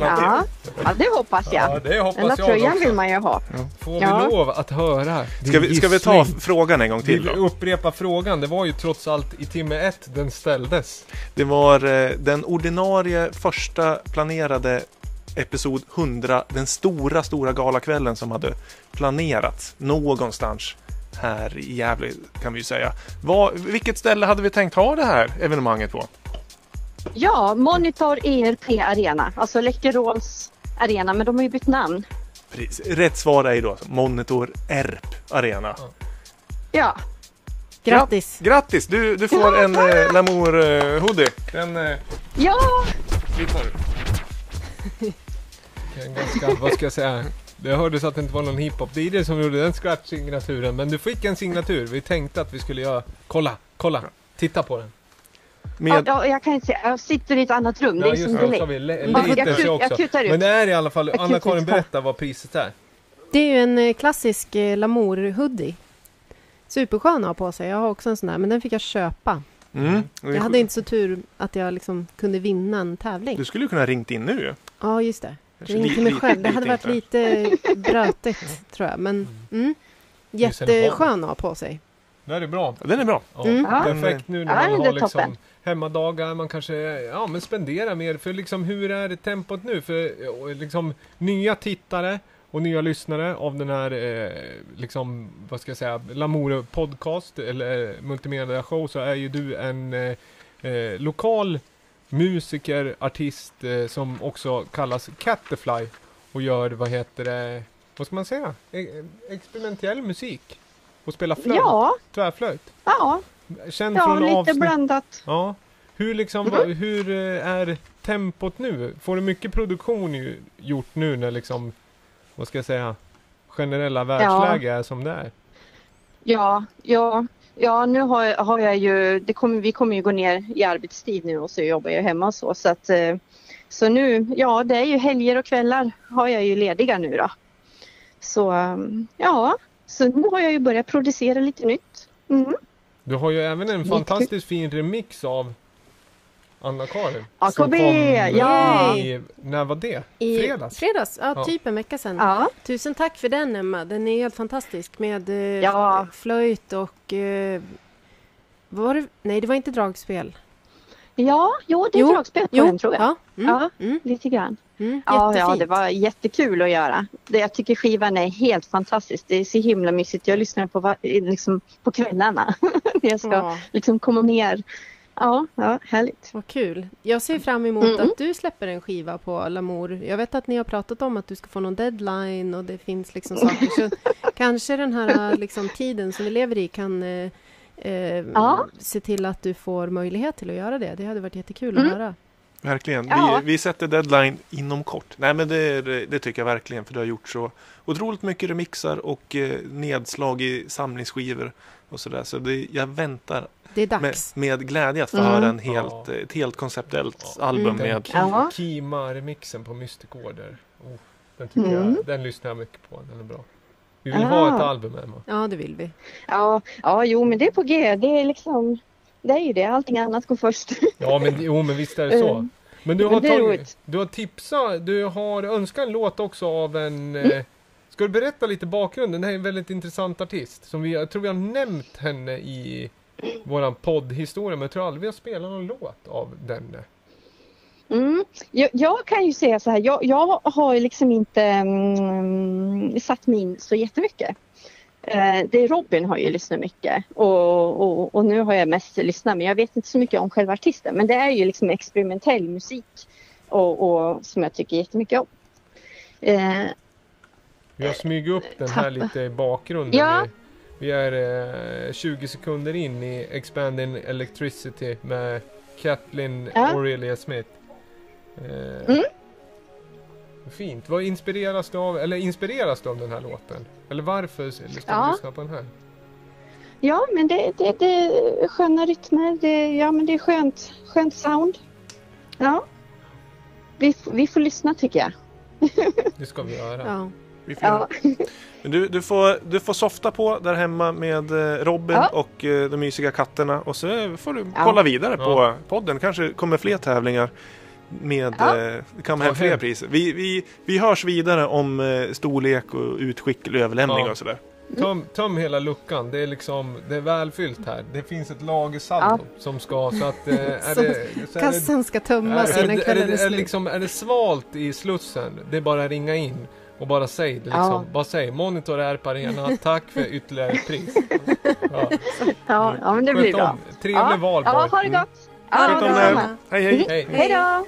ja. ja det hoppas jag. Ja, det hoppas Den där tröjan också. vill man ju ha. Får Ja. vi lov att höra Ska vi, ska vi ta frågan en gång till Vi då? upprepa frågan. Det var ju trots allt i timme ett den ställdes. Det var eh, den ordinarie första planerade episod 100, den stora, stora galakvällen som hade planerats någonstans här i Gävle kan vi ju säga. Vad, vilket ställe hade vi tänkt ha det här evenemanget på? Ja, Monitor ERP Arena, alltså Läkerol Arena, men de har ju bytt namn. Precis. Rätt svar är ju då Monitor ERP Arena. Ja, Grattis! Grattis! Du, du får en eh, Lamour eh, hoodie. Den eh, ja, flyttar du. En ganska, vad ska jag säga? Det hördes att det inte var någon hiphop-DJ som gjorde den scratch-signaturen. Men du fick en signatur. Vi tänkte att vi skulle göra... Kolla, kolla! Titta på den. ja, Med, ja, jag kan inte se, jag sitter i ett annat rum, det Ja, är som just det. Så delay. vi le- Ja, lite jag, kut, också. ut. Men det är i alla fall... Anna-Karin berätta vad priset är. Det är ju en eh, klassisk eh, Lamour-hoodie. Superskön att ha på sig. Jag har också en sån där, men den fick jag köpa. mm, Jag hade inte så tur att jag liksom kunde vinna en tävling. Du skulle ju kunna ringt in nu. Ja, just det. Kanske Ring till mig själv. Det hade varit lite brötigt, tror jag. Men mm, det, det var- jätteskön att ha på sig. Det här är bra. Den är bra. Ja, Mm. Perfekt nu när man det har liksom hemmadagar, man kanske ja, men spenderar mer. För liksom hur är tempot nu? För liksom nya tittare och nya lyssnare av den här, eh, liksom, vad ska jag säga, Lamour podcast eller eh, multimedia show så är ju du en eh, eh, lokal musiker, artist eh, som också kallas Catterfly och gör, vad heter det, vad ska man säga, e- experimentell musik och spelar flöjt, Ja, tvärflöjt. ja, Känd ja från lite avsnitt... blandat. Ja. Hur liksom, va- hur eh, är tempot nu? Får du mycket produktion ju, gjort nu när liksom, vad ska jag säga, generella världsläge är som det är? Ja, ja, ja nu har, har jag ju, kommer, vi kommer ju gå ner i arbetstid nu och så jobbar jag hemma och så. Så, att, eh, så nu, ja det är ju helger och kvällar har jag ju lediga nu då. Så um, ja, så nu har jag ju börjat producera lite nytt. Mm. Du har ju även en fantastiskt fin remix av Anna-Karin. AKB, ja. I, när var det? I Fredags? fredags, ja, Ja. typ en vecka sedan. Ja, Tusen tack för den Emma, den är helt fantastisk med eh, Ja. flöjt och... Eh, var det? Nej, det var inte dragspel. ja, jo det är Jo, dragspel på Jo, den tror jag. Ja, mm, Ja, mm, lite grann. mm, Ja, ja, det var jättekul att göra. Det, jag tycker skivan är helt fantastisk. Det är så himla mysigt. Jag lyssnar på, liksom, på kvällarna när jag ska Ja, liksom komma ner. Ja, ja, härligt. vad kul. Jag ser fram emot Mm. att du släpper en skiva på Lamour. Jag vet att ni har pratat om att du ska få någon deadline och det finns liksom saker. Så kanske den här liksom, tiden som vi lever i kan eh, eh, Ja. se till att du får möjlighet till att göra det. Det hade varit jättekul Mm. att höra. Verkligen. Ja. Vi, vi sätter deadline inom kort. Nej men det, det tycker jag verkligen för du har gjort så otroligt mycket remixar och eh, nedslag i samlingsskivor och sådär. Så det, jag väntar Det är med, dags. med glädje att få Mm. höra en helt, Ja. ett helt konceptuellt Ja. album Mm. Den med Ki- Ja. Kima-remixen på Mystic Order. Oh, den, tycker Mm. jag, den lyssnar jag mycket på, den är bra. Vi vill Ah. ha ett album Emma. Ja, det vill vi. Ja, ja, jo, men det är på G. Det är liksom, det är ju det. Allting annat går först. Ja men, jo, men visst är det så. Mm. Men du har, tagit, du har tipsat, du har önskat en låt också av en... Eh, ska du berätta lite bakgrunden? Det här är en väldigt intressant artist. Som vi, jag tror vi har nämnt henne i våran poddhistoria men jag tror aldrig vi har spelat någon låt av denne. Mm. Jag, jag kan ju säga så här, jag, jag har ju liksom inte mm, satt mig in så jättemycket. Eh, det är Robin har ju lyssnat mycket och, och, och nu har jag mest lyssnat men jag vet inte så mycket om själva artisten men det är ju liksom experimentell musik och, och som jag tycker jättemycket om. Eh, har smugit upp den här lite i bakgrunden. Ja. Vi, är eh, 20 sekunder in i Expanding Electricity med Kathleen Ja. Aurelia Smith. Eh, Mm. Fint. Vad inspireras du av, eller inspireras du av den här låten? Eller varför ska du Ja. lyssna på den här? ja men det, det, det är sköna rytmer, det, ja men det är skönt, skönt sound. Ja. Vi, vi får lyssna tycker jag. Det ska vi göra. Ja. Vi får. Ja. Du, du, får, du får softa på där hemma med eh, Robin Ja. och eh, de mysiga katterna och så får du Ja. kolla vidare på Ja. podden. Kanske kommer fler tävlingar med, Ja. eh, fler priser. Vi, vi, vi hörs vidare om eh, storlek och utskick eller överlämning Ja. och sådär. Töm, töm hela luckan. Det är liksom, det är välfyllt här. Det finns ett lagersaldo som ska, så att... Eh, är det, så är det, Kassan ska tömmas är, innan det, är, kvällen är det, är, det slut. liksom, är det svalt i slussen, det är bara att ringa in och bara säg det liksom. Ja. Bara säg Monitor är på arena, tack för ytterligare pris. Ja. Ja, ja men det blir Sköt bra. om. Trevlig ja. valborg. Ja, ha det Mm. gott. Ja, Sköt om det. Hej hej! Hej. Hej då!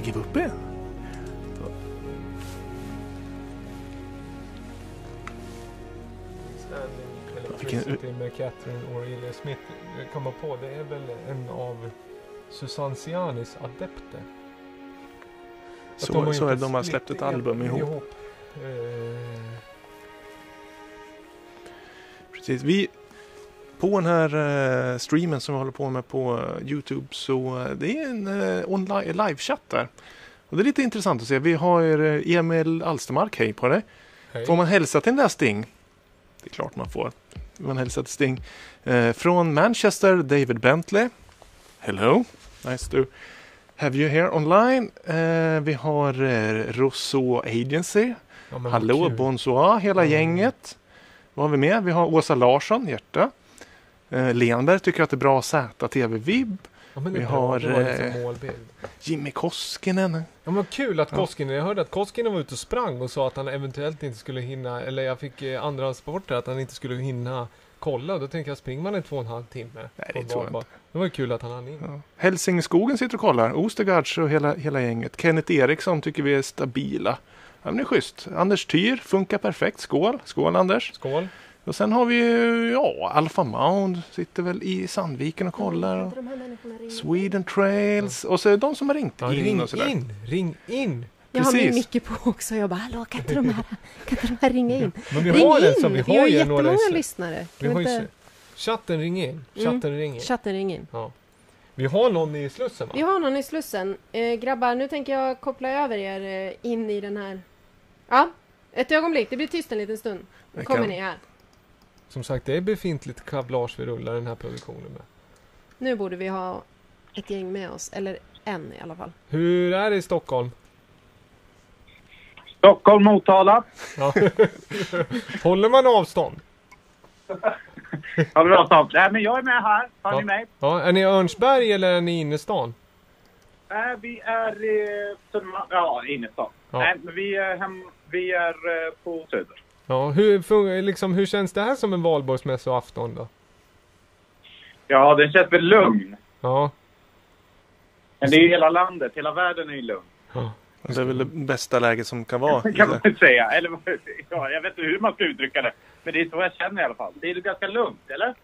Lägger vi upp? Vilken- Electricity med Catherine O'Reilly Smith. Jag kommer på, det är väl en av Susanne Cianis adepter. Att Så- de har så är det, de har släppt ett album ihop. Eh, Precis. Vi, på den här eh, streamen som vi håller på med på eh, Youtube så eh, det är en online livechatt där. Och det är lite intressant att se. Vi har Emil Alstermark, hej på dig. Hej. Får man hälsa till den där Sting? Det är klart man får. Man hälsar till Sting. Från Manchester, David Bentley. Hello, nice to have you here online. Vi har Rousseau Agency. Ja, Hallå, kul. bonsoir, hela gänget. Vad har vi med? Vi har Åsa Larsson, hjärta. Eh, Lenberg tycker att det är bra ZTV-vibb. Ja, men det vi bra. har Det var eh, målbild. Jimmy Koskinen. Ja men kul att. Koskinen, jag hörde att Koskinen var ute och sprang och sa att han eventuellt inte skulle hinna, eller jag fick eh, andra rapporter att han inte skulle hinna kolla. Då tänkte jag, springer man en två och en halv timme? Nej, det tror jag bana? Det var ju kul att han hann in. Ja. Hälsingeskogen sitter och kollar. Ostergaards och hela, hela gänget. Kenneth Eriksson tycker vi är stabila. Ja, men det är schysst. Anders Tyr funkar perfekt. Skål! Skål Anders! Skål! Och sen har vi ju, ja, Alpha Mound sitter väl i Sandviken och kollar. Sweden Trails. Och så de som har ringt Ja, in ring och sådär. in! Ring in! Jag har min Precis. Micke på också. Jag bara, hallå, kan inte de här, kan inte de här ringa in? Men vi ring har in! som vi Vi har har ju jättemånga några lyssnare. Vi har inte- Chatten ring in. Mm. Chatten ring in. Chatten ring in. Ja. Vi har någon i Slussen va? Vi har någon i Slussen. Eh, grabbar, nu tänker jag koppla över er eh, in i den här... Ja, ett ögonblick. Det blir tyst en liten stund. Nu kommer ni här. Som sagt, det är befintligt kablage vi rullar den här produktionen med. Nu borde vi ha ett gäng med oss. Eller en i alla fall. Hur är det i Stockholm? Stockholm, Motala. Ja. Håller man avstånd? Ja, bra sant. Nej, men jag är med här. Har ni mig? Ja, är ni i Örnsberg eller är ni i innerstan? Nej, vi är i Södermalm. Ja, innerstan. Ja. Nej, men vi är, hem, vi är eh, på Söder. Ja, hur, liksom, hur känns det här som en valborgsmässoafton då? Ja, den känns väl lugn. Ja. Men det är ju hela landet. Hela världen är ju lugn. Det är väl det bästa läget som kan vara. kan man väl säga. Eller ja, jag vet inte hur man ska uttrycka det. Men det är så jag känner i alla fall. Det är ganska lugnt, eller?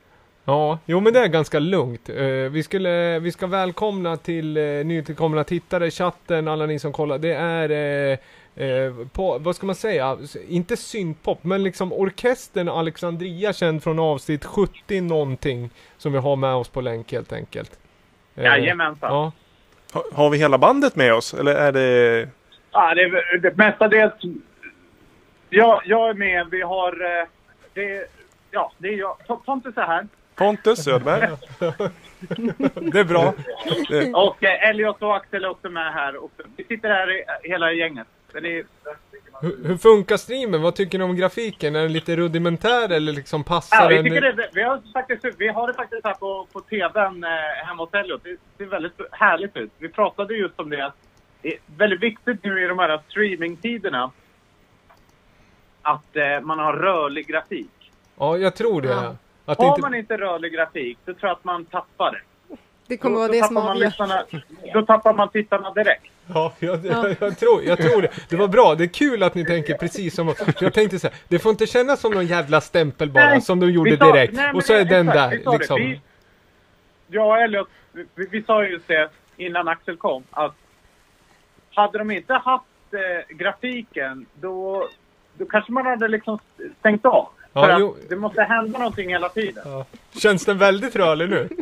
Ja, jo men det är ganska lugnt. Eh, vi, skulle, vi ska välkomna till uh, nytillkomna tittare, chatten, alla ni som kollar. Det är, eh, på, vad ska man säga, inte syntpop, men liksom orkestern Alexandria känd från avsnitt 70 någonting. Som vi har med oss på länk helt enkelt. Eh, Jajamensan. Ja. Har, har vi hela bandet med oss? Eller är det... Ja, det är det mestadels... Ja, jag är med. Vi har... eh, Det, ja, det är jag. Pontus är här. Pontus Söderberg. det är bra. Och Elliot och Axel är också med här. Och vi sitter här hela gänget. Är, Hur, hur funkar streamen? Vad tycker ni om grafiken? Är den lite rudimentär eller liksom passar ja, vi, den? tycker det, vi, har faktiskt, vi har det faktiskt här på, på tvn eh, hemma hos Elliot. Det ser väldigt härligt ut. Vi pratade just om det. Det är väldigt viktigt nu i de här streamingtiderna att eh, man har rörlig grafik. Ja, jag tror det. Ja. Att Har inte... man inte rörlig grafik, då tror jag att man tappar det. Det kommer Då- vara då det som man avgör. lyssnarna- Då tappar man tittarna direkt. Ja, jag, Ja. jag, jag, tror, jag tror det. Det var bra. Det är kul att ni tänker precis som Jag tänkte så här, det får inte kännas som någon jävla stämpel bara, Nej, som de gjorde sa- direkt. nej, och så är det- den exakt, där vi liksom. Vi- och Elliot, vi, vi sa just det innan Axel kom, att hade de inte haft eh, grafiken, då, då kanske man hade liksom stängt av. Ja, För att jo. det måste hända någonting hela tiden. Känns den väldigt rörlig nu?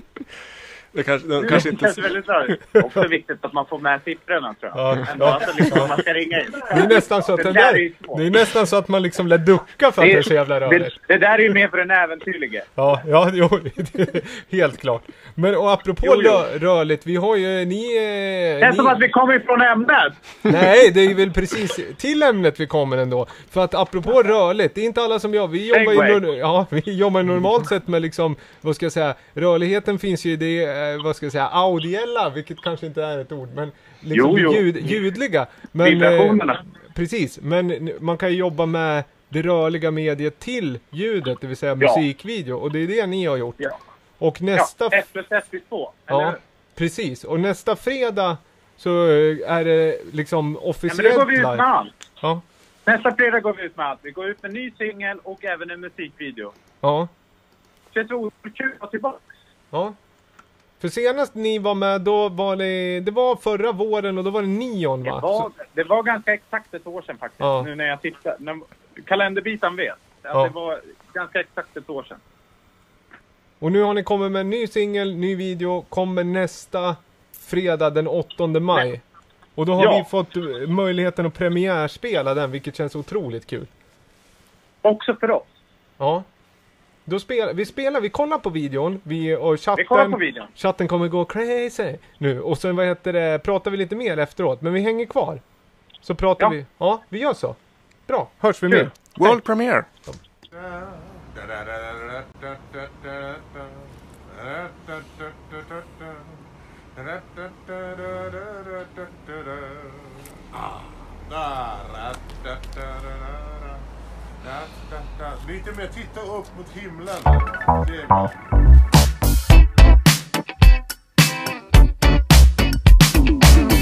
Det kanske, de kanske inte... känns det väldigt rörigt. Också viktigt att man får med siffrorna tror jag. Ja, Ändå ja. att liksom, man ska ringa in. Det är nästan så att det där är det är nästan så att man liksom lär ducka för att det är så jävla det, rörigt. det där är ju mer för den äventyrlige. Ja, ja, jo, det är helt klart. Men och apropå Jo, jo. rö- rörligt, vi har ju, ni... Det Eh, känns ni som att vi kommer ifrån ämnet. Nej, det är väl precis till ämnet vi kommer ändå. För att apropå rörligt, det är inte alla som gör. Vi jobbar ju, ja, vi jobbar ju normalt sett med liksom, vad ska jag säga, rörligheten finns ju i det, eh, vad ska jag säga, audiella, vilket kanske inte är ett ord, men liksom Jo, jo. Ljud, ljudliga. Men, Vibrationerna. precis, men man kan ju jobba med det rörliga mediet till ljudet, det vill säga Ja. musikvideo, och det är det ni har gjort. Ja. Och nästa... Ja, ett plus ett blir två. Eller Ja, hur? precis. Och nästa fredag så eh, är det liksom Ja, men officiellt det går vi ut live. med allt. Ja. Nästa fredag går vi ut med allt. Vi går ut med ny singel och även en musikvideo. Ja. Så det vore kul att vara tillbaka. Ja. För senast ni var med, då var det, det var förra våren och då var det Det va? var, Så, det var ganska exakt ett år sedan faktiskt. Ja. Nu när jag tittar. När, kalenderbiten vet. Att Ja. Det var ganska exakt ett år sedan. och nu har ni kommit med en ny singel, ny video, kommer nästa fredag den 8 maj. Och då har Ja. vi fått eh, möjligheten att premiärspela den, vilket känns otroligt kul. Också för oss. Ja. Då spelar, vi spelar, vi kollar på videon, vi och chatten, Vi videon. chatten kommer gå crazy nu. Och sen vad heter det, pratar vi lite mer efteråt, men vi hänger kvar. Så pratar Ja. vi, ja vi gör så. Bra, hörs vi Kul. mer. World premiere. Lite mer, titta upp mot himlen. Det är bra. Throughout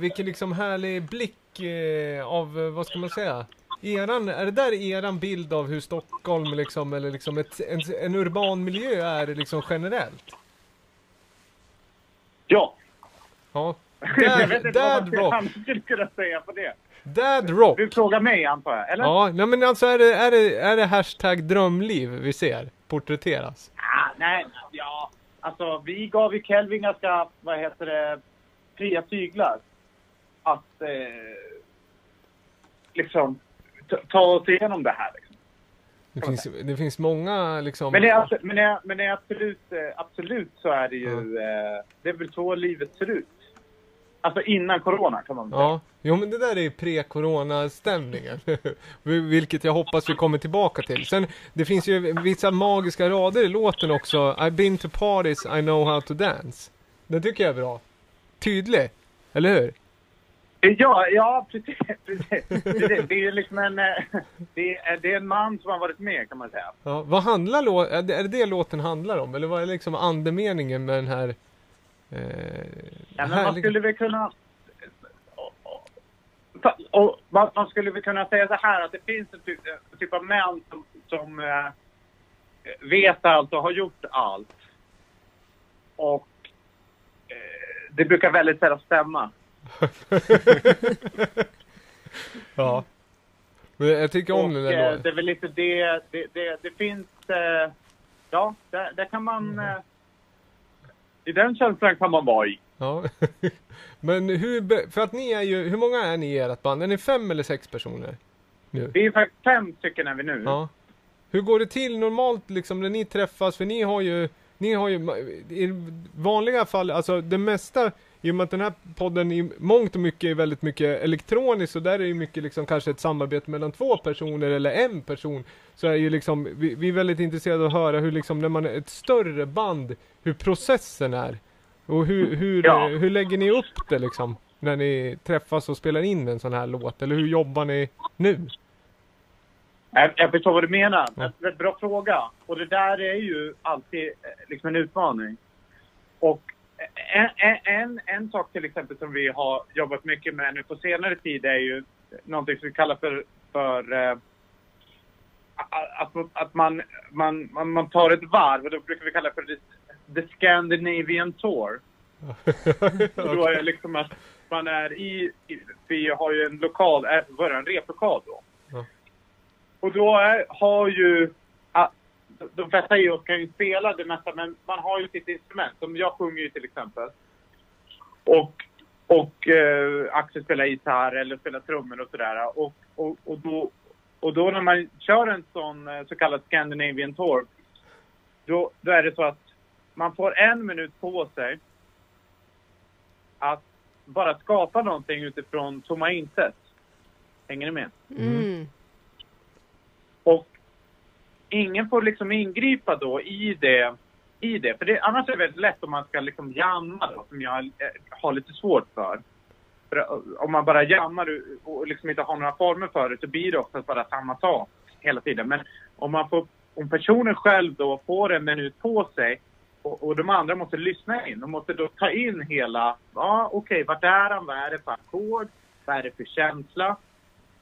vilken liksom härlig blick eh, av, eh, vad ska man säga? Eran, är det där eran bild av hur Stockholm liksom, eller liksom ett, en, en urban miljö är liksom generellt? Ja. Ja. jag vet Dad, inte vad dad rock. skulle kunna säga på det. Dad rock. Du frågar mig antar jag, eller? Ja, nej men alltså är det, är det, är det hashtag drömliv vi ser porträtteras? Ah, nej, ja. Alltså vi gav ju Kelvin ganska, vad heter det, fria tyglar. Att eh, liksom ta, oss igenom det här. Liksom. Det finns, det finns många liksom... Men, det är, men, det är, men det är absolut, eh, absolut så är det ju, eh, det är väl så livet ser ut. Alltså innan corona kan man säga. Ja, jo men det där är pre-corona-stämningen. Vilket jag hoppas vi kommer tillbaka till. Sen, det finns ju vissa magiska rader i låten också. I've been to parties, I know how to dance. Den tycker jag är bra. Tydlig, eller hur? Ja, ja precis. precis. precis. Det är ju liksom en, eh, det är, det är en man som har varit med kan man säga. Ja, vad handlar lå- är det, det låten handlar om? Eller vad är liksom andemeningen med den här... Eh, Ja, men man skulle väl kunna... Och man, man skulle väl kunna säga så här att det finns en typ, en typ av män som, som eh, vet allt och har gjort allt. Och eh, det brukar väldigt sällan stämma. Ja. Men jag tycker om och, den där eh, låten. det är väl lite det, det, det, det finns... Eh, ja, där, där kan man... Mm. Eh, I den känslan kan man vara i. Ja. Men hur, för att ni är ju, hur många är ni i ert band? Är ni fem eller sex personer? Nu? Vi är faktiskt fem stycken är vi nu. Ja. Hur går det till normalt liksom när ni träffas? För ni har ju, ni har ju i vanliga fall, alltså det mesta i och med att den här podden i mångt och mycket är väldigt mycket elektroniskt och där är det mycket liksom kanske ett samarbete mellan två personer eller en person. Så är ju liksom, vi, vi är väldigt intresserade av att höra hur liksom när man är ett större band, hur processen är. Och hur, hur, Ja. eh, hur lägger ni upp det liksom? När ni träffas och spelar in en sån här låt? Eller hur jobbar ni nu? Jag, jag förstår vad du menar. En väldigt bra fråga. Och det där är ju alltid eh, liksom en utmaning. Och en, en, en, sak till exempel som vi har jobbat mycket med nu på senare tid är ju någonting som vi kallar för, för eh, att, att man, man, man, man tar ett varv och då brukar vi kalla det för the, the Scandinavian Tour. Och då är det liksom att man är i, vi har ju en lokal, äh, vad är det, en replokal då. Och då är, har ju, de flesta i oss kan ju spela det mesta, men man har ju sitt instrument. Som jag sjunger ju till exempel. Och, och eh, Axel spelar gitarr eller spelar trummor och sådär. Och, och, och, då, och då när man kör en sån eh, så kallad Scandinavian Tour, då, då är det så att man får en minut på sig att bara skapa någonting utifrån tomma intet. Hänger ni med? Mm. Ingen får liksom ingripa då i det. I det. För det, annars är det väldigt lätt om man ska liksom jamma då, som jag eh, har lite svårt för. för eh, om man bara jammar och- liksom inte har några former för det så blir det oftast bara samma sak hela tiden. Men om, man får, om personen själv då får en minut på sig och, och de andra måste lyssna in. De måste då ta in hela, ja okej, vart är han? Vad är det för ackord? Vad är det för känsla?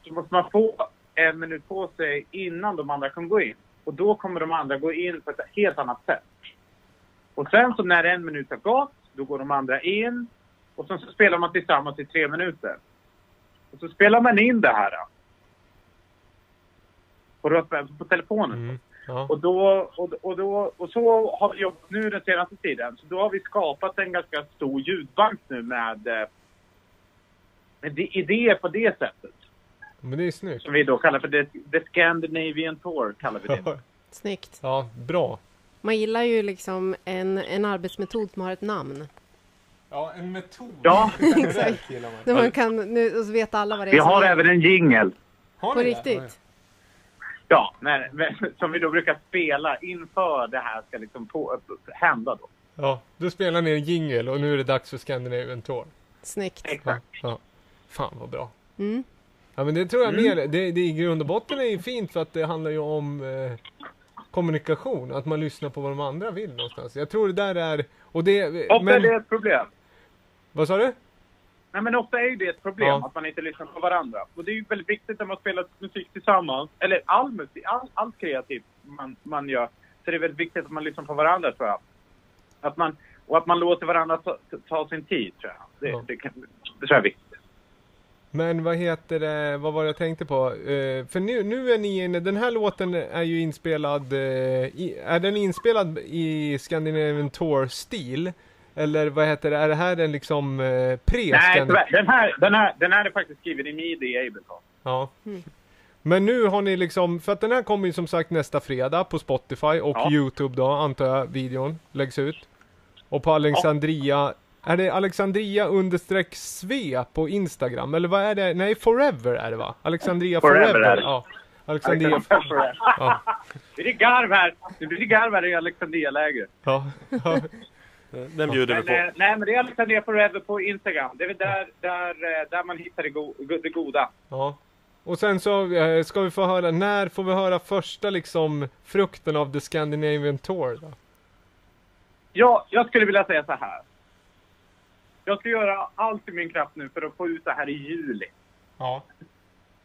Så måste man få en minut på sig innan de andra kan gå in. Och då kommer de andra gå in på ett helt annat sätt. Och sen så när en minut har gått, då går de andra in. Och sen så spelar man tillsammans i tre minuter. Och så spelar man in det här. På, telefonen. Ja. Och, då, och, och, då, och så har vi jobbat nu den senaste tiden. Så då har vi skapat en ganska stor ljudbank nu med, eh, med idéer på det sättet. Men det är snyggt. Som vi då kallar för the, the Scandinavian Tour. kallar vi det. Snyggt. Ja, bra. Man gillar ju liksom en, en arbetsmetod som har ett namn. Ja, en metod. Ja. Exakt. Man kan, nu, och så vet alla vad det är Vi som har även en jingel. På riktigt? Ja, men, men, som vi då brukar spela inför det här ska liksom på, hända då. Ja, då spelar ni en jingle och nu är det dags för Scandinavian Tour. Snyggt. Ja, ja. Fan vad bra. Mm. Ja men det tror jag Mm. mer, det, det i grund och botten är ju fint för att det handlar ju om eh, kommunikation, att man lyssnar på vad de andra vill någonstans. Jag tror det där är, och det... Ofta är det ett problem. Vad sa du? Nej, men ofta är ju det ett problem, Ja. att man inte lyssnar på varandra. Och det är ju väldigt viktigt när man spelar musik tillsammans, eller all musik, all, allt kreativt man, man gör, så det är väldigt viktigt att man lyssnar på varandra, tror jag. Att man, och att man låter varandra ta, ta sin tid, tror jag. Det, det, kan, det tror jag är viktigt. Men vad heter det, vad var det jag tänkte på? Eh, för nu, nu är ni inne, den här låten är ju inspelad, eh, i, är den inspelad i Scandinavian Tour-stil? Eller vad heter det, är det här den liksom eh, pre Nej, tyvärr. Den här, den, här, den här är faktiskt skriven i midi i Ableton. Ja. Men nu har ni liksom, för att den här kommer ju som sagt nästa fredag på Spotify och Ja. Youtube då, antar jag videon läggs ut. Och på Alexandria, är det Alexandria understreck sve på Instagram? Eller vad är det? Nej, Forever är det va? Alexandria Forever Forever. är det. Ja. Alexandria Alexandria Ja. Det blir garv här. Det blir garv här i Alexandria-läger. Ja. Den bjuder vi på. eh, nej, men det är Alexandria Forever på Instagram. Det är väl där, där, eh, där man hittar det, go det goda. ja. Och sen så eh, ska vi få höra, när får vi höra första liksom frukten av The Scandinavian Tour då? Ja, jag skulle vilja säga så här. Jag ska göra allt i min kraft nu för att få ut det här i juli. Ja.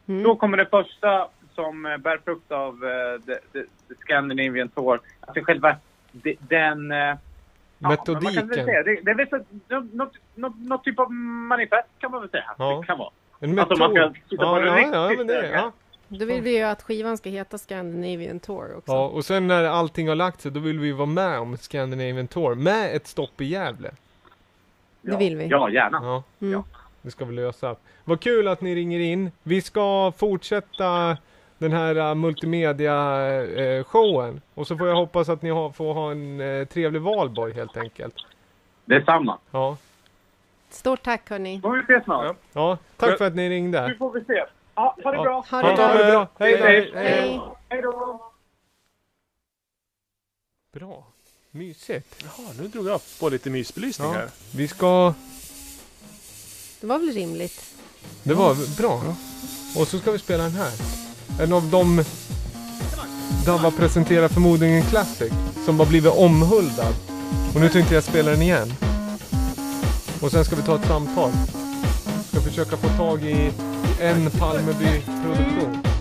Då kommer det första som eh, bär frukt av eh, the, the, the Scandinavian Tour. Alltså själva de, den... ja, men Man kan väl Metodiken. säga, det, det är väl något, något, något, något typ av manifest kan man väl säga. Ja. Det kan vara. En Alltså, man metod. ska titta ja, på ja, riktigt ja, men det, öga. ja. Då vill vi ju att skivan ska heta Scandinavian Tour också. Ja, och sen när allting har lagt sig, då vill vi vara med om Scandinavian Tour, med ett stopp i Gävle. Det vill vi. Ja, gärna. Ja, Mm. det ska vi lösa. Vad kul att ni ringer in. Vi ska fortsätta den här uh, multimedia-showen. och så får jag hoppas att ni har, får ha en uh, trevlig valborg helt enkelt. Detsamma. Ja. Stort tack hörni. Får vi ses snart. Ja, tack för att ni ringde. Nu får vi se. Ja, ha det Ja. bra. Ha det Ja, bra. ha det bra. Hej då. Hej. Hej. Hej då. Bra. Mysigt. Jaha, nu drog jag på lite mysbelysning Ja. här. Vi ska... Det var väl rimligt? Det var bra. Och så ska vi spela den här. En av de Dava presenterar förmodligen en classic som har blivit omhuldad. Och nu tänkte jag spela den igen. Och sen ska vi ta ett samtal. Ska försöka få tag i en Palmeby-produktion.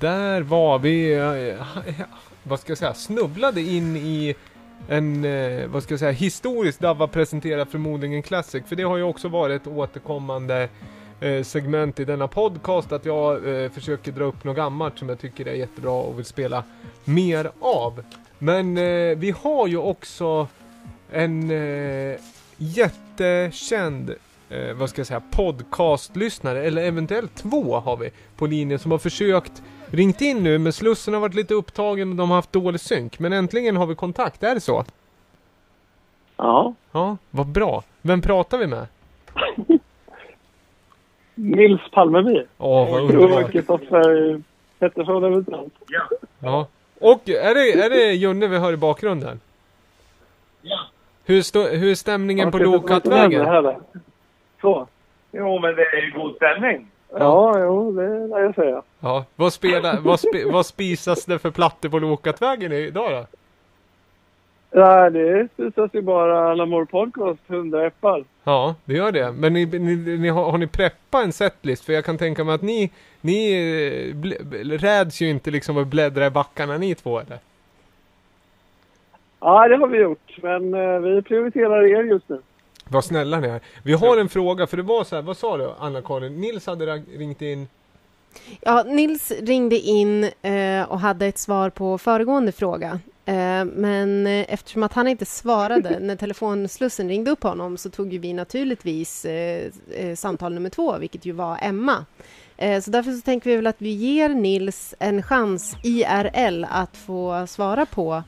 Där var vi, eh, vad ska jag säga, snubblade in i en, eh, vad ska jag säga, historisk Dava presenterar förmodligen Classic. För det har ju också varit ett återkommande eh, segment i denna podcast att jag försöker dra upp något gammalt som jag tycker är jättebra och vill spela mer av. Men vi har ju också en jättekänd eh, vad ska jag säga, podcastlyssnare, eller eventuellt två har vi på linjen som har försökt ringt in nu men Slussen har varit lite upptagen och de har haft dålig synk. Men äntligen har vi kontakt, är det så? Ja. Ja, vad bra. Vem pratar vi med? Nils Palmeby. Åh, vad Och underbart. Kristoffer Pettersson eventuellt. Ja. Och är det, är det Junne vi hör i bakgrunden? Ja. Hur, stå, hur är stämningen på Ja, är här. Så. Jo, men det är ju god stämning. Ja, jo, det lär jag säga. Ja, vad, spelar, vad, spe, vad spisas det för plattor på Lokattvägen idag då? Nej, det spisas ju bara Lamour Podcast, 100 äppar. Ja, det gör det. Men ni, ni, ni har, har ni preppat en setlist? För jag kan tänka mig att ni, ni eh, räds ju inte liksom att bläddra i backarna ni två eller? Ja, det har vi gjort. Men eh, vi prioriterar er just nu. Vad snälla ni är. Vi har en fråga, för det var så här, vad sa du Anna-Karin? Nils hade ringt in Ja, Nils ringde in eh, och hade ett svar på föregående fråga. Eh, men eh, eftersom att han inte svarade när telefonslussen ringde upp honom så tog ju vi naturligtvis eh, eh, samtal nummer två, vilket ju var Emma. Eh, så därför så tänker vi väl att vi ger Nils en chans IRL att få svara på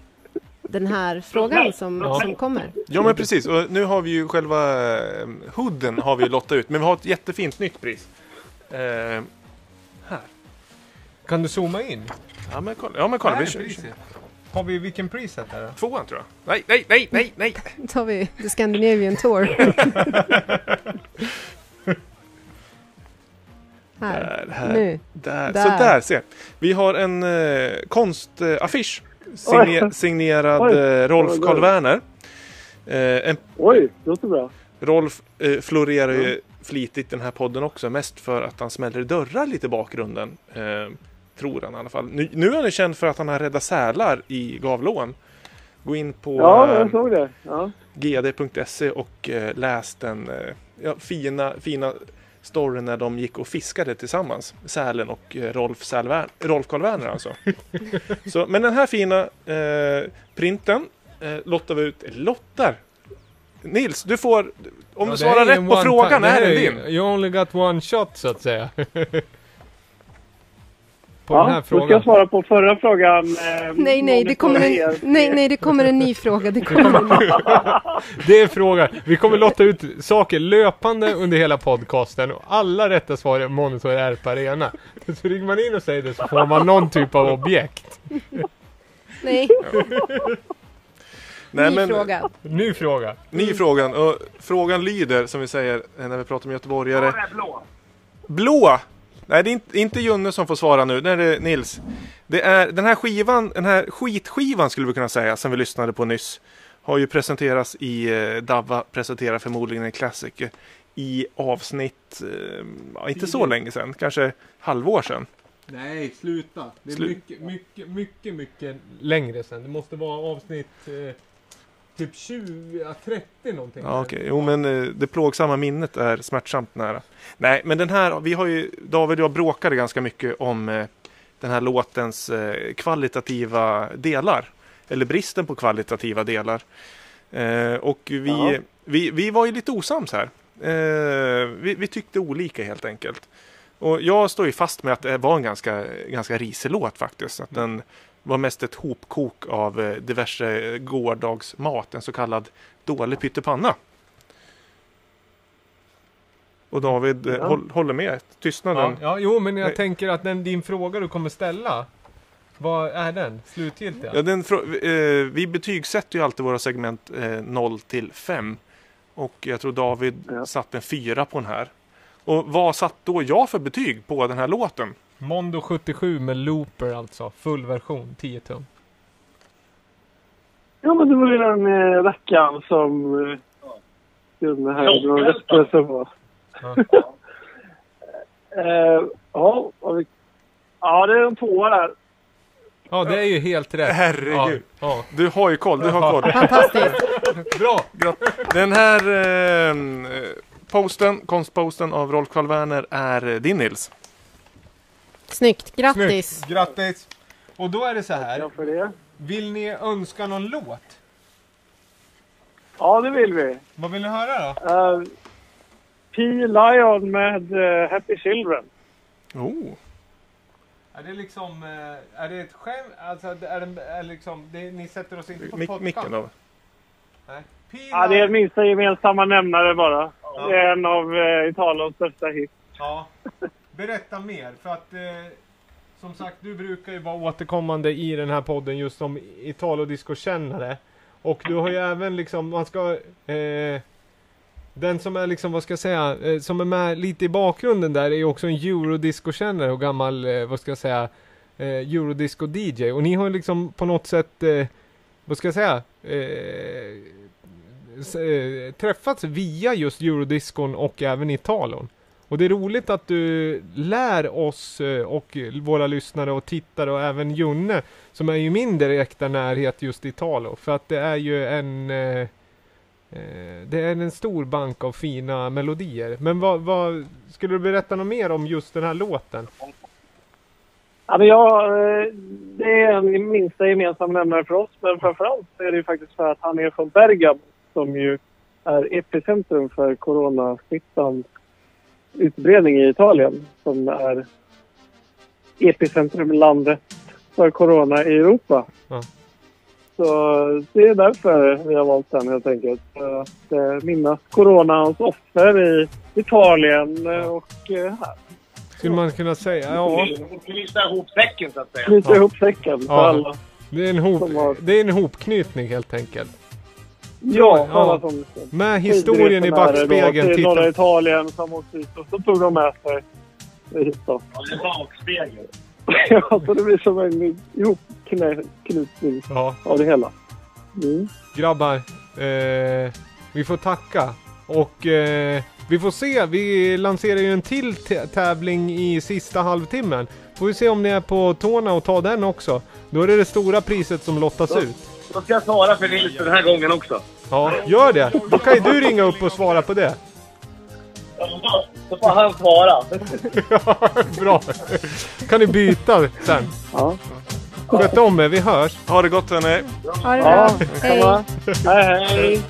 den här frågan som, Ja. som kommer. Ja men precis, och nu har vi ju själva hooden har vi lottat ut, men vi har ett jättefint nytt pris. Kan du zooma in? Ja men kolla, ja, men kolla vi kör. priset. Har vi vilken preset är det? Tvåan tror jag. Nej, nej, nej, nej, nej! Då tar vi The Scandinavian Tour. här. Där, här, Nu. Där. Där. Så där ser Vi har en eh, konstaffisch signer, Oj. signerad Oj. eh, Rolf Oj, Karl oj. Werner. Eh, en, Oj, det låter bra. Rolf eh, florerar ju flitigt i den här podden också, mest för att han smäller dörrar lite i bakgrunden. Eh, tror han i alla fall. Nu, nu är han ju känd för att han har räddat sälar i Gavlån. Gå in på Ja, eh, jag såg det. Ja. gd.se och eh, läs den eh, ja, fina, fina storyn när de gick och fiskade tillsammans. Sälen och eh, Rolf, Sälvär, Rolf Karl Werner alltså. Så, men den här fina eh, printen eh, lottar vi ut. Lottar? Nils, du får, om Ja, du svarar rätt på frågan är det den din. You only got one shot så att säga. på ja, den här då ska jag frågan. svara på förra frågan. Eh, Nej, nej, det kommer en, nej, nej, det kommer en ny fråga. Det kommer en ny. Det är frågan. Vi kommer lotta ut saker löpande under hela podcasten och alla rätta svar är Monitor är på Arena. Så ringer man in och säger det så får man någon typ av objekt. Nej. Nej, Ny men- fråga. Ny fråga. Ny frågan. Och frågan lyder, som vi säger när vi pratar om göteborgare. blå. Blå! Nej, det är inte, inte Junne som får svara nu. Det är det Nils. Det är den här skivan, den här skitskivan skulle vi kunna säga, som vi lyssnade på nyss. Har ju presenterats i eh, Davva presenterar förmodligen en klassiker i avsnitt, eh, inte så länge sedan, kanske halvår sedan. Nej, sluta. Det är Slu- mycket, mycket, mycket, mycket längre sen. Det måste vara avsnitt eh, typ 20, ja, 30 någonting. Ja, okej. Jo, men eh, det plågsamma minnet är smärtsamt nära. Nej, men den här, vi har ju, David och jag bråkade ganska mycket om eh, den här låtens eh, kvalitativa delar. Eller bristen på kvalitativa delar. Och vi, Ja. vi, vi var ju lite osams här. Vi, vi tyckte olika helt enkelt. Och jag står ju fast med att det var en ganska, ganska risig låt faktiskt. Att den var mest ett hopkok av eh, diverse gårdagsmat, en så kallad dålig pyttipanna. Och David eh, Ja. håll, håller med. Ja, Tystnaden. ja, jo, men jag Nej. tänker att den, din fråga du kommer ställa, vad är den? Slutgiltiga? Ja, den, eh, vi betygsätter ju alltid våra segment eh, 0 till 5. Och jag tror David satte en 4 på den här. Och vad satt då jag för betyg på den här låten? Mondo 77 med looper alltså, full version, 10 tum. Ja, men det var ju den eh, rackaren som eh, här drog rättelse på. Ja. eh, ja, vi, Ja, det är en tvåa där. Ja, det är ju helt rätt. Herregud. Ja, ja. Du har ju koll, du har koll. Fantastiskt. Bra! Den här eh, posten, konstposten av Rolf Karl Werner är eh, din Nils. Snyggt, grattis. Snyggt. Grattis! Och då är det så här. För det. Vill ni önska någon låt? Ja, det vill vi. Vad vill ni höra då? Uh, P. Lion med eh, Happy Children. Oh. Är det liksom, eh, är det ett skämt? Alltså, är det, är det liksom, det, ni sätter oss inte på Mic- podcast? micken av. Nej. P. Ja, det är minsta gemensamma nämnare bara. Det är en av uh, Italiens största hits. Ja. Berätta mer, för att eh, som sagt, du brukar ju vara återkommande i den här podden just som Italodisco-kännare. Och du har ju även liksom, man ska... Eh, den som är liksom, vad ska jag säga, eh, som är med lite i bakgrunden där är ju också en eurodisco-kännare och gammal, eh, vad ska jag säga, eh, eurodisco-DJ. Och ni har ju liksom på något sätt, eh, vad ska jag säga, eh, s- eh, träffats via just eurodiscon och även Italon. Och det är roligt att du lär oss eh, och våra lyssnare och tittare och även Junne som är i min direkta närhet just i Talo. För att det är ju en eh, eh, det är en stor bank av fina melodier. Men vad, vad skulle du berätta något mer om just den här låten? Ja, men jag, eh, det är en minsta gemensam nämnare för oss. Men framförallt så är det ju faktiskt för att han är från Bergamo som ju är epicentrum för coronasmittan utbredning i Italien. Som är epicentrum-landet för corona i Europa. Ja. Så det är därför vi har valt den helt enkelt. För att eh, minnas coronans offer i Italien eh, och eh, här. Skulle man kunna säga, ja. Knyta ihop säcken så att säga. Knyta ihop säcken för Ja. alla. Det är en, hop, det är en hopknytning helt enkelt. Ja, Ja. Med historien i backspegeln Till norra Italien som åkte hit och så tog de med sig hit då. Ja, det är bakspegel. ja, så det blir som en ihopknutning Ja. av det hela. Mm. Grabbar, eh, vi får tacka. Och eh, vi får se, vi lanserar ju en till tä- tävling i sista halvtimmen. Får vi se om ni är på tårna och tar den också. Då är det det stora priset som lottas ut. Då ska jag svara för Nils den här gången också. Ja, gör det. Då kan ju du ringa upp och svara på det. Då får han svara. Bra. Kan ni byta sen? Ja. Sköt om er, vi hörs. Ha det gott hörni. Ha det Ja, bra. detsamma. Hej, hej. Then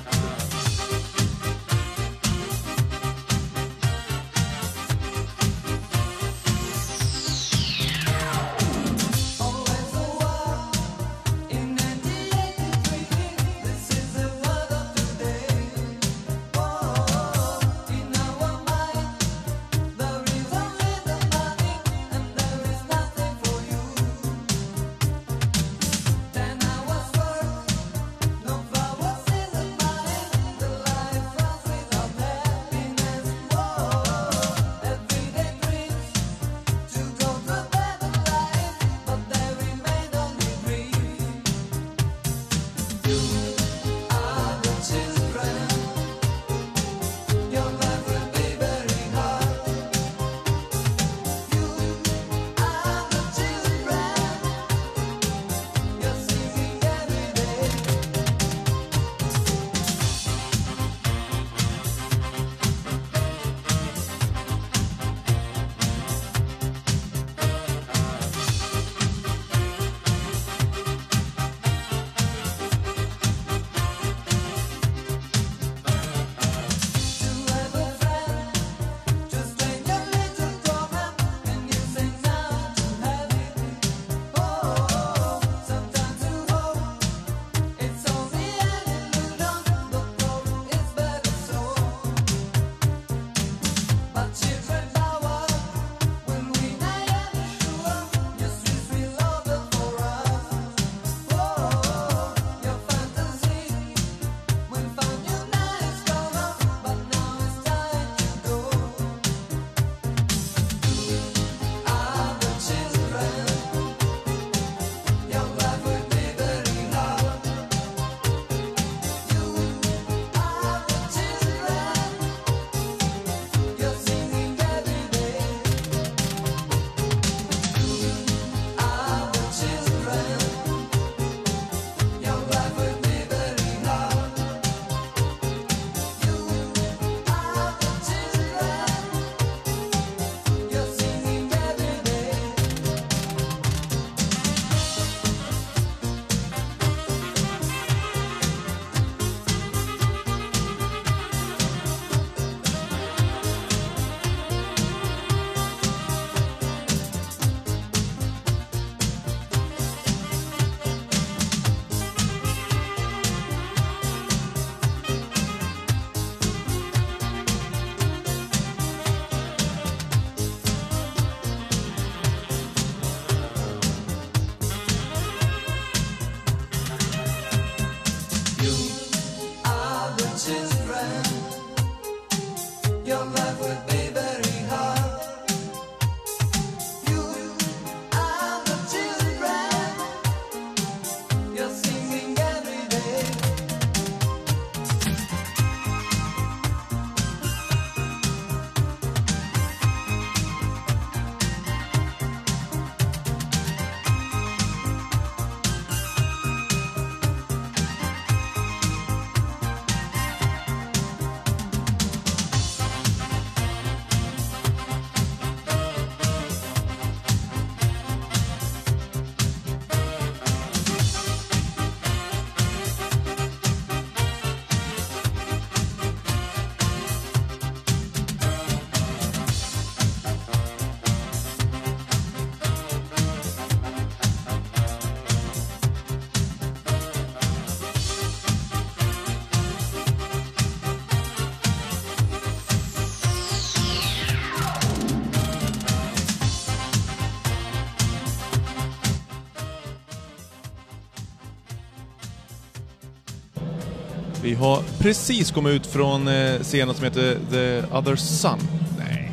har precis kommit ut från eh, scenen som heter The Other Sun. Nej.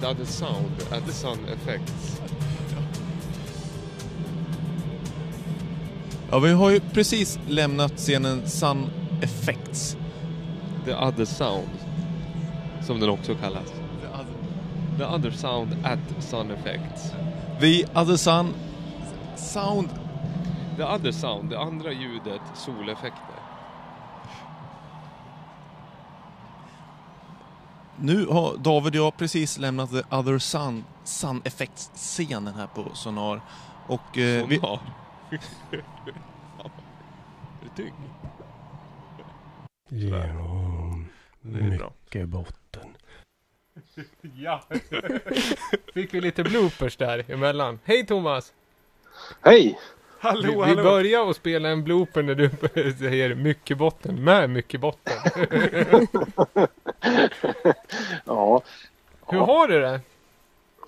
The other sound, other sun effects. Ja, vi har ju precis lämnat scenen Sun Effects. The other sound. Som den också kallas. The other sound at sun effects. The Other Sun Sound... The other sound, det andra ljudet, soleffekter. Nu har David och jag precis lämnat The Other Sun, Sun Effects-scenen här på Sonar. Och... Eh, vi, Sonar? Det är bra. mycket botten. ja. Fick vi lite bloopers där emellan. Hej Thomas! Hej! Hallå, vi, vi hallå. börjar att spela en blooper när du säger mycket botten, med mycket botten. Ja. Hur har du det?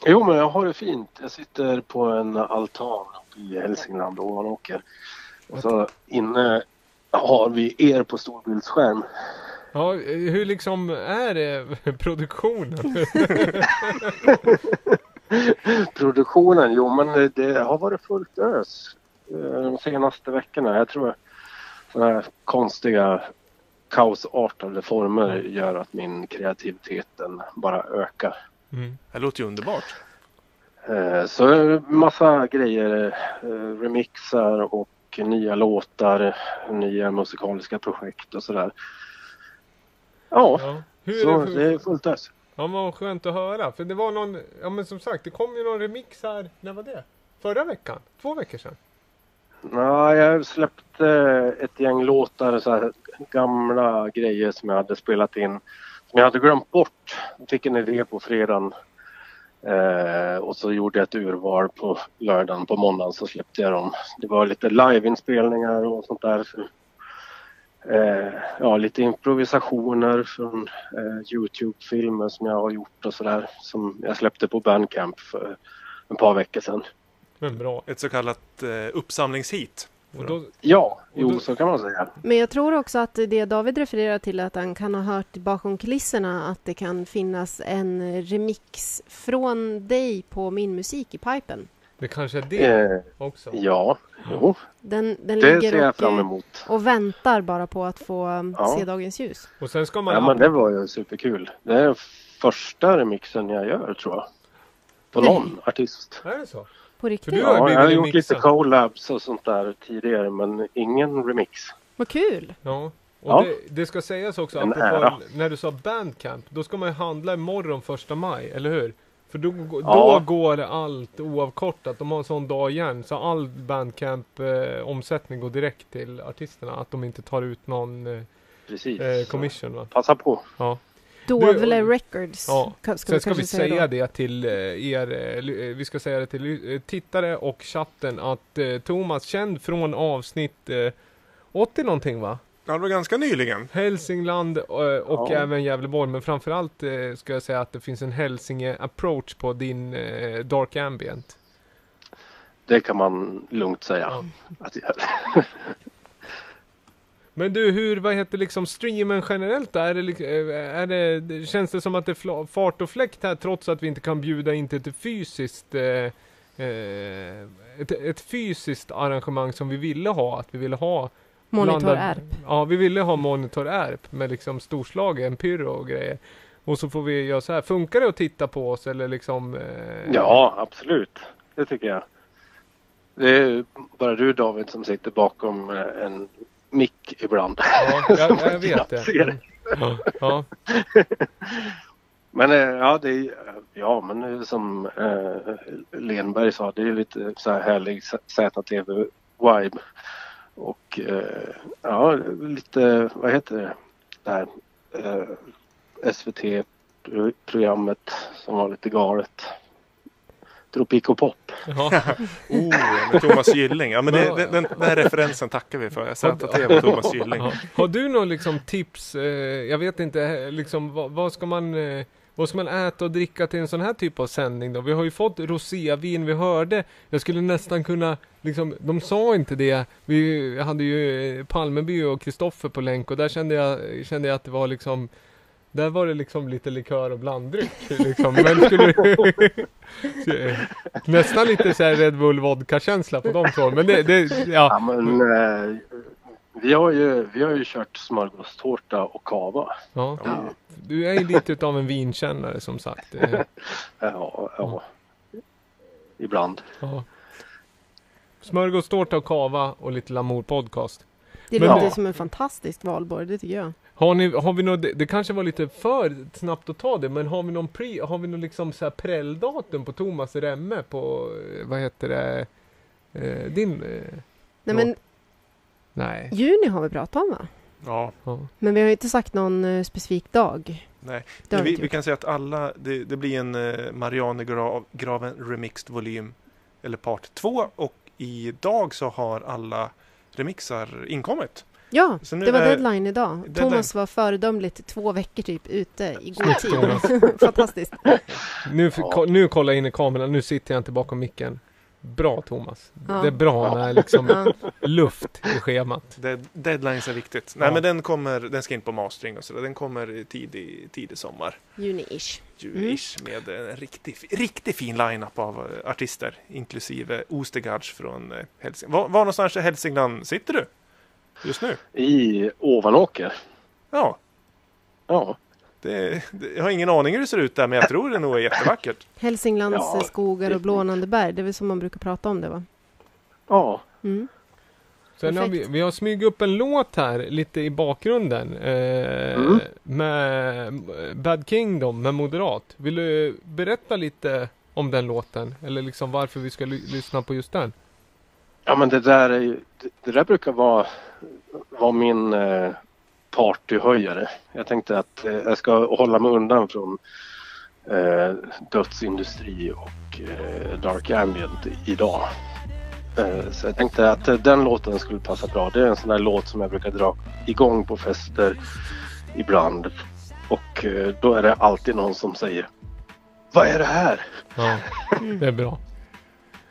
Jo, men jag har det fint. Jag sitter på en altan i Hälsingland och Ovanåker. Och så inne har vi er på storbildsskärm. Ja, hur liksom är det produktionen? Produktionen, jo men det- har varit fullt ös de senaste veckorna. Jag tror sådana här konstiga kaosartade former gör att min kreativiteten bara ökar. Mm. Det låter ju underbart. Eh, Så massa grejer, eh, remixar och nya låtar, nya musikaliska projekt och sådär. Ja, Hur så är det- det är fullt ös. Ja, men vad skönt att höra. För det var någon, ja men som sagt, det kom ju någon remix här, när var det? Förra veckan? Två veckor sedan? Ja, jag släppte eh, ett gäng låtar, så här gamla grejer som jag hade spelat in. Som jag hade glömt bort. Jag fick en idé på fredagen. Eh, och så gjorde jag ett urval på lördagen. På måndagen så släppte jag dem. Det var lite liveinspelningar och sånt där. Så, eh, ja, lite improvisationer från eh, Youtube-filmer som jag har gjort och sådär. Som jag släppte på Bandcamp för ett par veckor sedan. Men bra. Ett så kallat eh, uppsamlingshit. Då, Ja, jo så kan man säga. Men jag tror också att det David refererar till att han kan ha hört bakom kulisserna att det kan finnas en remix från dig på min musik i pipen. det kanske är det Eh, också? Ja, jo. Den, den Det ligger ser jag och, fram eh, emot. och väntar bara på att få um, Ja. se dagens ljus. Och sen ska man... Ja, men det var ju superkul. Det är första remixen jag gör tror jag. På Nej. någon artist. Är det så? På riktigt? du har ju Ja, jag har gjort lite collabs och sånt där tidigare men ingen remix. Vad kul! Ja. Och Ja. Det, det ska sägas också, En apropå ära. när du sa Bandcamp, då ska man ju handla imorgon första maj, eller hur? För då, då Ja. går allt oavkortat, de har en sån dag igen, så all Bandcamp-omsättning går direkt till artisterna, att de inte tar ut någon eh, Precis. eh, commission va? Passa på. Ja. Dovle Records. Ja, ka- ska sen vi ska vi säga, säga då. det till eh, er, eh, eh, vi ska säga det till tittare och chatten att eh, Thomas, känd från avsnitt eh, 80 någonting va? Ja, det var ganska nyligen. Hälsingland och Ja. även Gävleborg, men framförallt ska jag säga att det finns en Hälsinge-approach på din Dark Ambient. Det kan man lugnt säga. Att jag... Men du, hur, vad heter liksom streamen generellt då? Är det, eh, är det, känns det som att det är fart och fläkt här trots att vi inte kan bjuda in till ett fysiskt eh, eh, ett, ett fysiskt arrangemang som vi ville ha, att vi ville ha Monitor Erp. Ja, vi ville ha Monitor Erp med liksom storslagen pyro och grejer. Och så får vi göra så här. Funkar det att titta på oss eller liksom? Eh, Ja, absolut. Det tycker jag. Det är bara du David som sitter bakom eh, en mick ibland. Ja, jag, jag vet det. Ja, ja. Men eh, ja, det är, ja, men som eh, Lenberg sa, det är lite så här härlig ZTV-vibe. Och eh, ja, lite, vad heter det, det här eh, SVT-programmet som var lite galet. Tropico Pop. Ja. oh, med Thomas Gylling. Ja, men det, den, den, den här referensen tackar vi för. ZTV och Thomas Gylling. Ja. Har du någon liksom tips? Eh, jag vet inte, liksom vad, vad ska man... Eh, vad ska man äta och dricka till en sån här typ av sändning då? Vi har ju fått rosévin, vi hörde, jag skulle nästan kunna, liksom, de sa inte det. Vi hade ju eh, Palmeby och Kristoffer på länk och där kände jag, kände jag att det var liksom där var det liksom lite likör och blanddryck liksom. Men skulle du... Nästan lite så här Red Bull vodka känsla på de två. Men det, det ja. Ja, men, eh, vi, har ju, vi har ju kört smörgåstårta och kava. Ja. Du är ju lite utav en vinkännare som sagt. Ja, ja. Ibland. Ja. Smörgåstårta och kava och lite Lamour podcast. Det Men- låter som en fantastisk valborg, det tycker jag. Har, ni, har vi något, det, det kanske var lite för snabbt att ta det, men har vi någon pre, har vi någon liksom så här prelldatum på Thomas Remme på, eh, vad heter det, eh, din? Eh, Nej men, nej. juni har vi pratat om va? Ja. Men vi har ju inte sagt någon eh, specifik dag. Nej, Det har Men vi vi, inte vi gjort. kan säga att alla, det, det blir en eh, Marianergraven Remixed volym, eller part 2 och idag så har alla remixar inkommit. Ja, Så nu det var är- deadline idag. deadline. Thomas var föredömligt två veckor typ ute i god tid. Fantastiskt. Nu, nu kollar jag in i kameran, nu sitter jag inte bakom micken. Bra Thomas. Ja. Det är bra med liksom Ja. luft i schemat. Dead, deadlines är viktigt. Nej Ja. men den kommer, den ska in på mastering och sådär. Den kommer i tidig, tidig sommar. Juni-ish. Juni-ish med en riktigt riktig fin line-up av eh, artister. Inklusive Ostergards från eh, Hälsingland. Var, var någonstans i Hälsingland sitter du? Just nu? I Ovanåker. Ja. Ja. Det, det, jag har ingen aning hur det ser ut där men jag tror det nog är jättevackert. Hälsinglands Ja, eh, skogar och blånande berg, det är väl som man brukar prata om det va? Ja. Mm. Sen har vi, vi har smugit upp en låt här lite i bakgrunden. Eh, Mm. Med Bad Kingdom med Moderat. Vill du berätta lite om den låten? Eller liksom varför vi ska ly- lyssna på just den? Ja men det där är ju, det, det där brukar vara, vara min eh, partyhöjare. Jag tänkte att eh, jag ska hålla mig undan från eh, dödsindustri och eh, dark ambient idag. Eh, så jag tänkte att eh, den låten skulle passa bra. Det är en sån där låt som jag brukar dra igång på fester ibland. Och då är det alltid någon som säger Vad är det här? Ja, det är bra.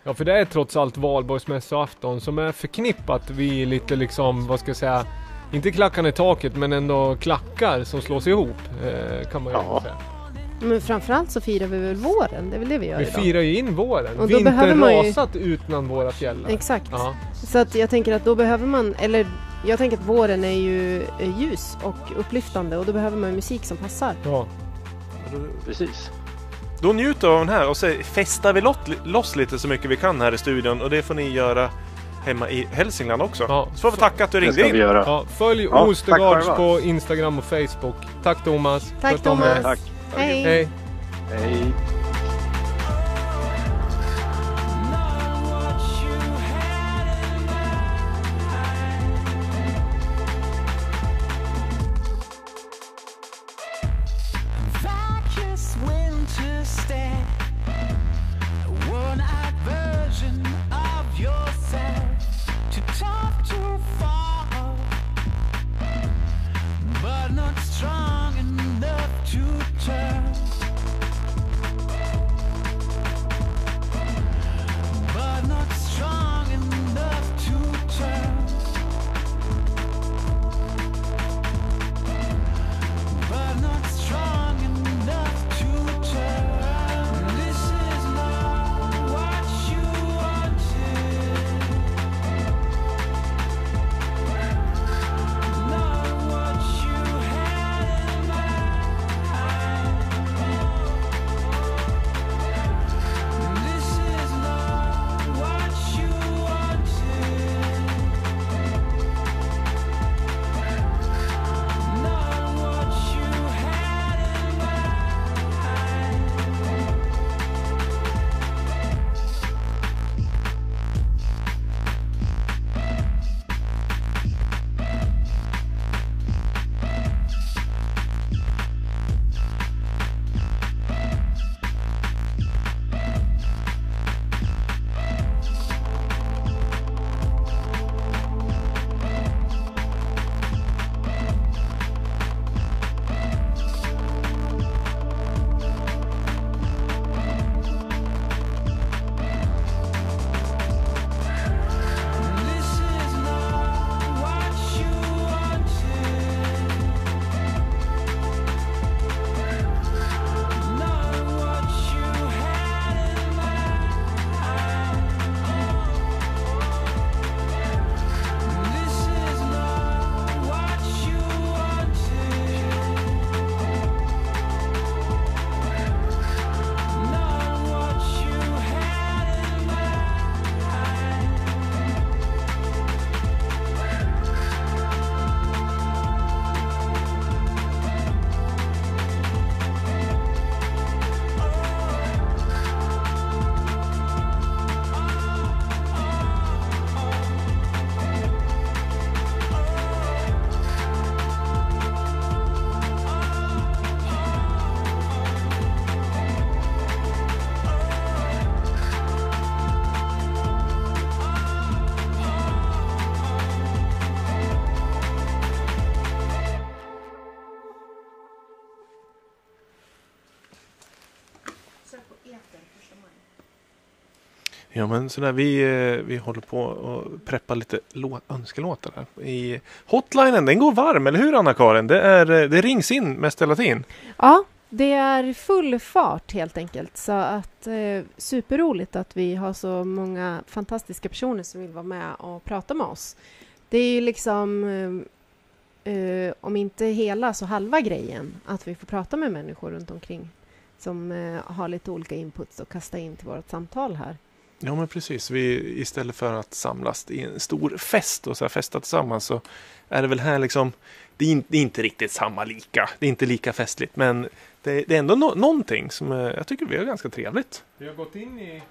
Ja, för det är trots allt valborgsmässoafton som är förknippat vid lite liksom, vad ska jag säga, inte klackarna i taket men ändå klackar som slås ihop. Eh, kan man ju Ja. säga. Men framförallt så firar vi väl våren, det är väl det vi gör Vi idag. firar ju in våren. Och då behöver man ju- rasat utnan våra fjällar. Exakt. Ja. Så att jag tänker att då behöver man, eller jag tänker att våren är ju eh, ljus och upplyftande och då behöver man musik som passar. Ja. Precis. Då njuter av den här och så festar vi loss lite så mycket vi kan här i studion och det får ni göra hemma i Hälsingland också. Ja. Så får vi tacka att du ringde in. Ja, följ Ja, Ostergards på Instagram och Facebook. Tack Thomas. Tack. Thomas. Tack. Hej. Hej. Hej. Ja men sådär, vi, eh, vi håller på och preppar lite önskelåtar här. I hotlinen, den går varm, eller hur Anna-Karin? Det, är, eh, det rings in mest hela tiden. Ja, det är full fart helt enkelt. Så att eh, superroligt att vi har så många fantastiska personer som vill vara med och prata med oss. Det är ju liksom, eh, eh, om inte hela så halva grejen, att vi får prata med människor runt omkring som eh, har lite olika inputs att kasta in till vårt samtal här. Ja men precis, vi, istället för att samlas i en stor fest och så här festa tillsammans så är det väl här liksom det är, inte, det är inte riktigt samma lika, det är inte lika festligt men det, det är ändå no, någonting som eh, jag tycker vi har ganska trevligt. Vi har gått in i...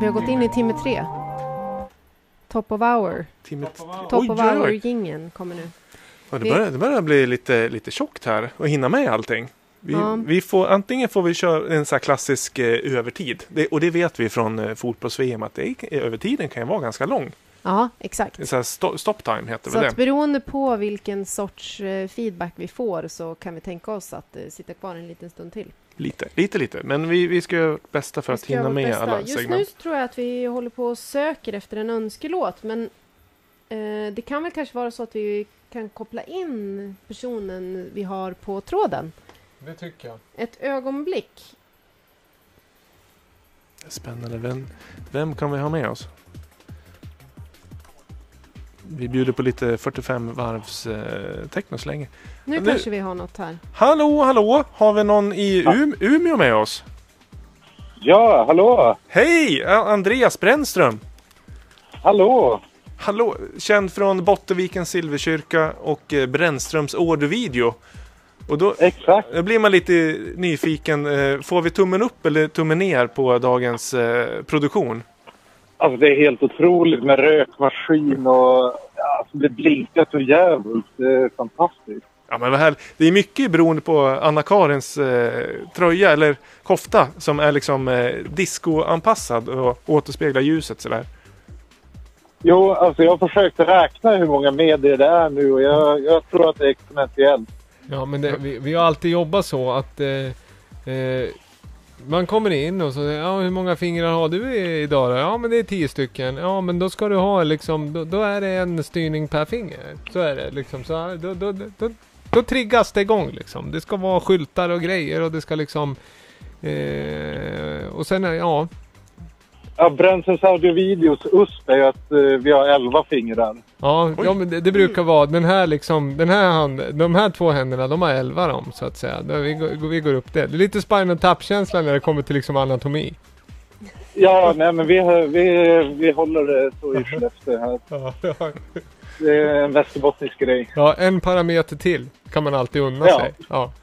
Vi har gått in i timme tre. Top of hour. Timme Top of oj, oj. hour-jingeln kommer nu. Ja, det, börjar, det börjar bli lite, lite tjockt här och hinna med allting. Vi, Ja. vi får, antingen får vi köra en här klassisk eh, övertid. Det, och det vet vi från eh, fotbolls-VM att det, övertiden kan ju vara ganska lång. Ja, exakt. Så sto, stop time heter Så väl det. beroende på vilken sorts eh, feedback vi får så kan vi tänka oss att eh, sitta kvar en liten stund till. Lite, lite, lite. Men vi, vi ska göra vårt bästa för Vi att hinna med bästa. alla Just nu segment. så tror jag att vi håller på och söker efter en önskelåt men eh, det kan väl kanske vara så att vi kan koppla in personen vi har på tråden. Det tycker jag. Ett ögonblick. Spännande. Vem, vem kan vi ha med oss? Vi bjuder på lite 45 varvs eh, techno så länge. Nu Nu- kanske vi har något här. Hallå, hallå! Har vi någon i um, Umeå med oss? Ja, hallå! Hej! Andreas Brännström! Hallå! Hallå! Känd från Bottenvikens Silverkyrka och eh, Brännströms ordervideo. Och då, Exakt. då blir man lite nyfiken. Eh, får vi tummen upp eller tummen ner på dagens eh, produktion? Alltså det är helt otroligt med rökmaskin och alltså, det blinkar så jävligt. Det är fantastiskt. Ja men vad här, det är mycket beroende på Anna-Karins eh, tröja eller kofta som är liksom eh, discoanpassad och återspeglar ljuset sådär. Jo, alltså jag har försökt räkna hur många medier det är nu och jag, jag tror att det är exponentiellt. Ja men det, vi, vi har alltid jobbat så att eh, eh, man kommer in och så ja hur många fingrar har du idag då? Ja men det är tio stycken. Ja men då ska du ha liksom, då, då är det en styrning per finger. Så är det liksom. Så, här, då, då, då, då, då triggas det igång liksom. Det ska vara skyltar och grejer och det ska liksom eh, och sen ja. Ja, Brännströms Audiovideos USP är ju att eh, vi har elva fingrar. Ja, ja men det, det brukar vara den här liksom, den här hand, de här två händerna, de har elva dem så att säga. Vi går, vi går upp det. Det är lite spinal tap-känsla när det kommer till liksom anatomi. Ja, nej men vi, vi, vi håller det så i Skellefteå här. Det är en västerbottnisk grej. Ja, en parameter till kan man alltid unna Ja. sig. Ja.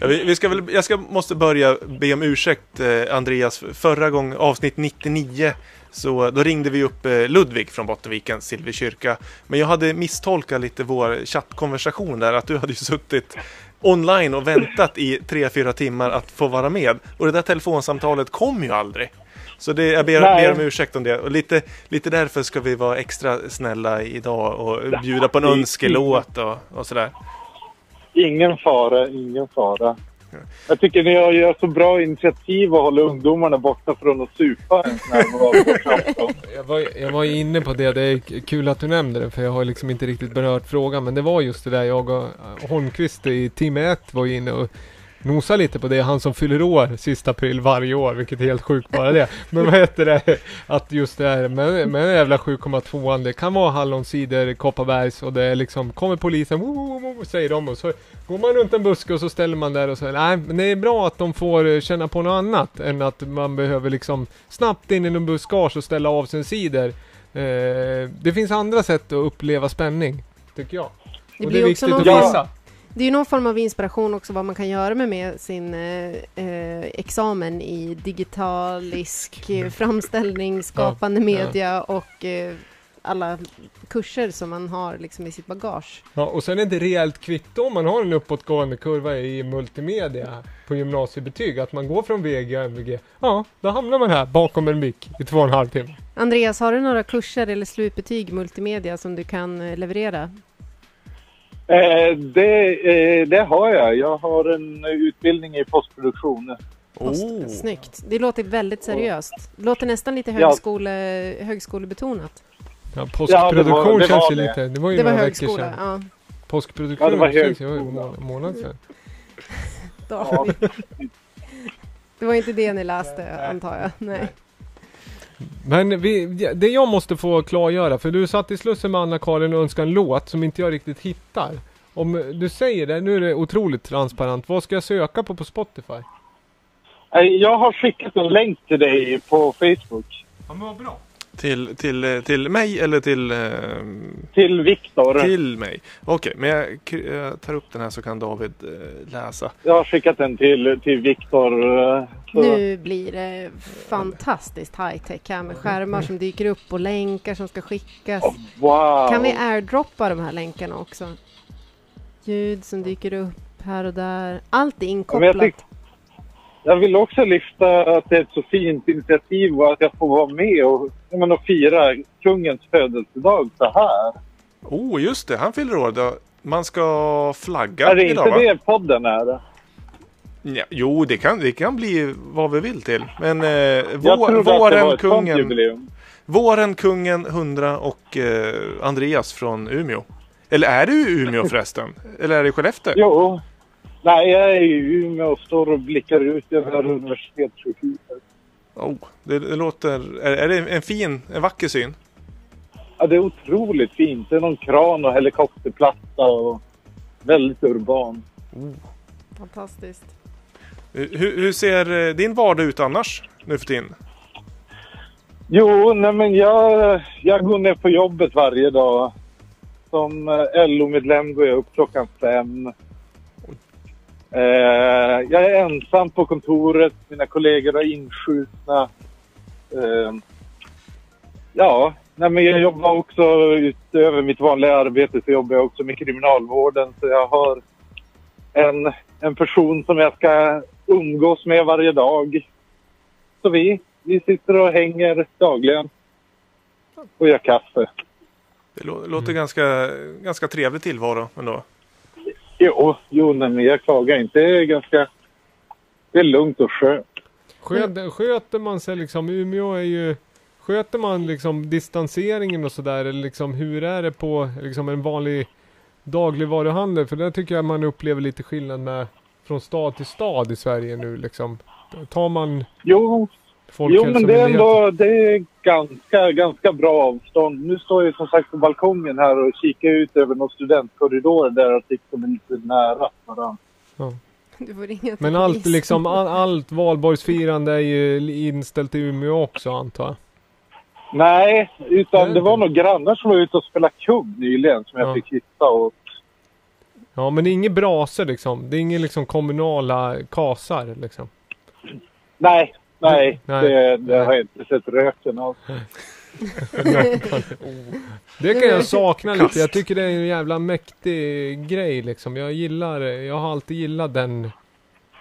Ja, vi, vi ska väl, jag ska, måste börja be om ursäkt eh, Andreas. Förra gången, avsnitt 99, så då ringde vi upp eh, Ludvig från Bottenvikens Silverkyrka. Men jag hade misstolkat lite vår chattkonversation där, att du hade ju suttit online och väntat i 3-4 timmar att få vara med. Och det där telefonsamtalet kom ju aldrig. Så det, jag ber, ber om ursäkt om det. Och lite, lite därför ska vi vara extra snälla idag och bjuda på en önskelåt och, och sådär. Ingen fara, ingen fara. Jag tycker ni har gör så bra initiativ och håller ungdomarna borta från att supa en sån här. Jag var, jag var inne på det, det är kul att du nämnde det för jag har liksom inte riktigt berört frågan men det var just det där jag och eh, Holmqvist i timme ett var inne och nosade lite på det, han som fyller år sista april varje år, vilket är helt sjukt bara det. Men vad heter det, att just det här med, med den jävla 7,2an, det kan vara hallonsider, Kopparbergs och det är liksom, kommer polisen, wo, wo, wo, säger de och så går man runt en buske och så ställer man där och så, nej men det är bra att de får eh, känna på något annat än att man behöver liksom snabbt in i någon buskage och ställa av sin sidor. Eh, det finns andra sätt att uppleva spänning, tycker jag. Det och det är viktigt någon att visa. Det är ju någon form av inspiration också vad man kan göra med, med sin eh, eh, examen i digitalisk eh, framställning, skapande Ja. media och eh, alla kurser som man har liksom i sitt bagage. Ja, och sen är det rejält kvitto om man har en uppåtgående kurva i multimedia på gymnasiebetyg, att man går från VG och MVG. Ja, då hamnar man här bakom en mick i två och en halv timme. Andreas, har du några kurser eller slutbetyg multimedia som du kan eh, leverera? Eh, det, eh, det har jag. Jag har en utbildning i postproduktion. Post, Snyggt. Det låter väldigt seriöst. Det låter nästan lite Ja. högskole, högskolebetonat. Ja, Ja, påskproduktion det var- det känns ju var det. lite... Det var ju Det var några veckor högskola, sedan. ja. Påskproduktion Ja, det var känns ju en högskola. må- månad sedan. David. Det var inte det ni läste, antar jag. Nej. Men vi, det jag måste få klargöra, för du satt i Slussen med Anna-Karin och önskade en låt som inte jag riktigt hittar. Om du säger det, nu är det otroligt transparent. Vad ska jag söka på på Spotify? Eh, Jag har skickat en länk till dig på Facebook. Ja, men vad bra. Till, till, eh, till mig eller till... Eh, till Viktor. Till mig. Okej, men jag, jag tar upp den här så kan David eh, läsa. Jag har skickat den till, till Viktor. eh, Nu blir det fantastiskt high-tech här med skärmar som dyker upp och länkar som ska skickas. Wow! Kan vi airdroppa de här länkarna också? Ljud som dyker upp här och där. Allt är inkopplat. Jag vill också lyfta att det är ett så fint initiativ och att jag får vara med och, menar, och fira kungens födelsedag så här. Oh, just det. Han fyller år. Man ska flagga är det idag, inte va? det podden är? Ja, jo, det kan, det kan bli vad vi vill till. Men eh, vår, våren, kungen, våren, kungen, 100 och eh, Andreas från Umeå. Eller är du i Umeå förresten? Eller är det i Skellefteå? Jo. Nej, jag är i Umeå och står och blickar ut över universitetssjukhuset. Oh, det, det låter... Är, är det en fin, en vacker syn? Ja, det är otroligt fint. Det är någon kran och helikopterplatta och väldigt urban. Fantastiskt. Hur, hur ser eh, din vardag ut annars nu för tiden? Jo, nej men jag, jag går ner på jobbet varje dag. Som eh, LO-medlem går jag upp klockan fem. Eh, jag är ensam på kontoret. Mina kollegor är inskjutna. Eh, ja, nej men jag jobbar också utöver mitt vanliga arbete så jobbar jag också med kriminalvården. Så jag har en, en person som jag ska umgås med varje dag. Så vi, vi sitter och hänger dagligen. Och gör kaffe. Det låter låter ganska, ganska trevlig tillvaro ändå. Jo, jo nej, men jag klagar inte. Det är ganska... Det är lugnt och skönt. Sköter, sköter man sig liksom, Umeå är ju... Sköter man liksom distanseringen och sådär eller liksom hur är det på liksom en vanlig dagligvaruhandel? För där tycker jag man upplever lite skillnad med från stad till stad i Sverige nu liksom. Tar man Jo, jo men det är ändå det är ganska, ganska bra avstånd. Nu står jag som sagt på balkongen här och kikar ut över någon studentkorridor där de är lite nära varandra. Ja. Men allt liksom, all, allt valborgsfirande är ju inställt i Umeå också antar jag. Nej, utan det var nog grannar som var ute och spelade kubb nyligen som jag Ja. fick hitta åt. Ja men det är inget brasor liksom. Det är inga liksom kommunala kasar liksom. Nej, nej, Nej. det, det har jag inte sett röken av. Det kan jag sakna lite. Jag tycker det är en jävla mäktig grej liksom. Jag gillar, jag har alltid gillat den,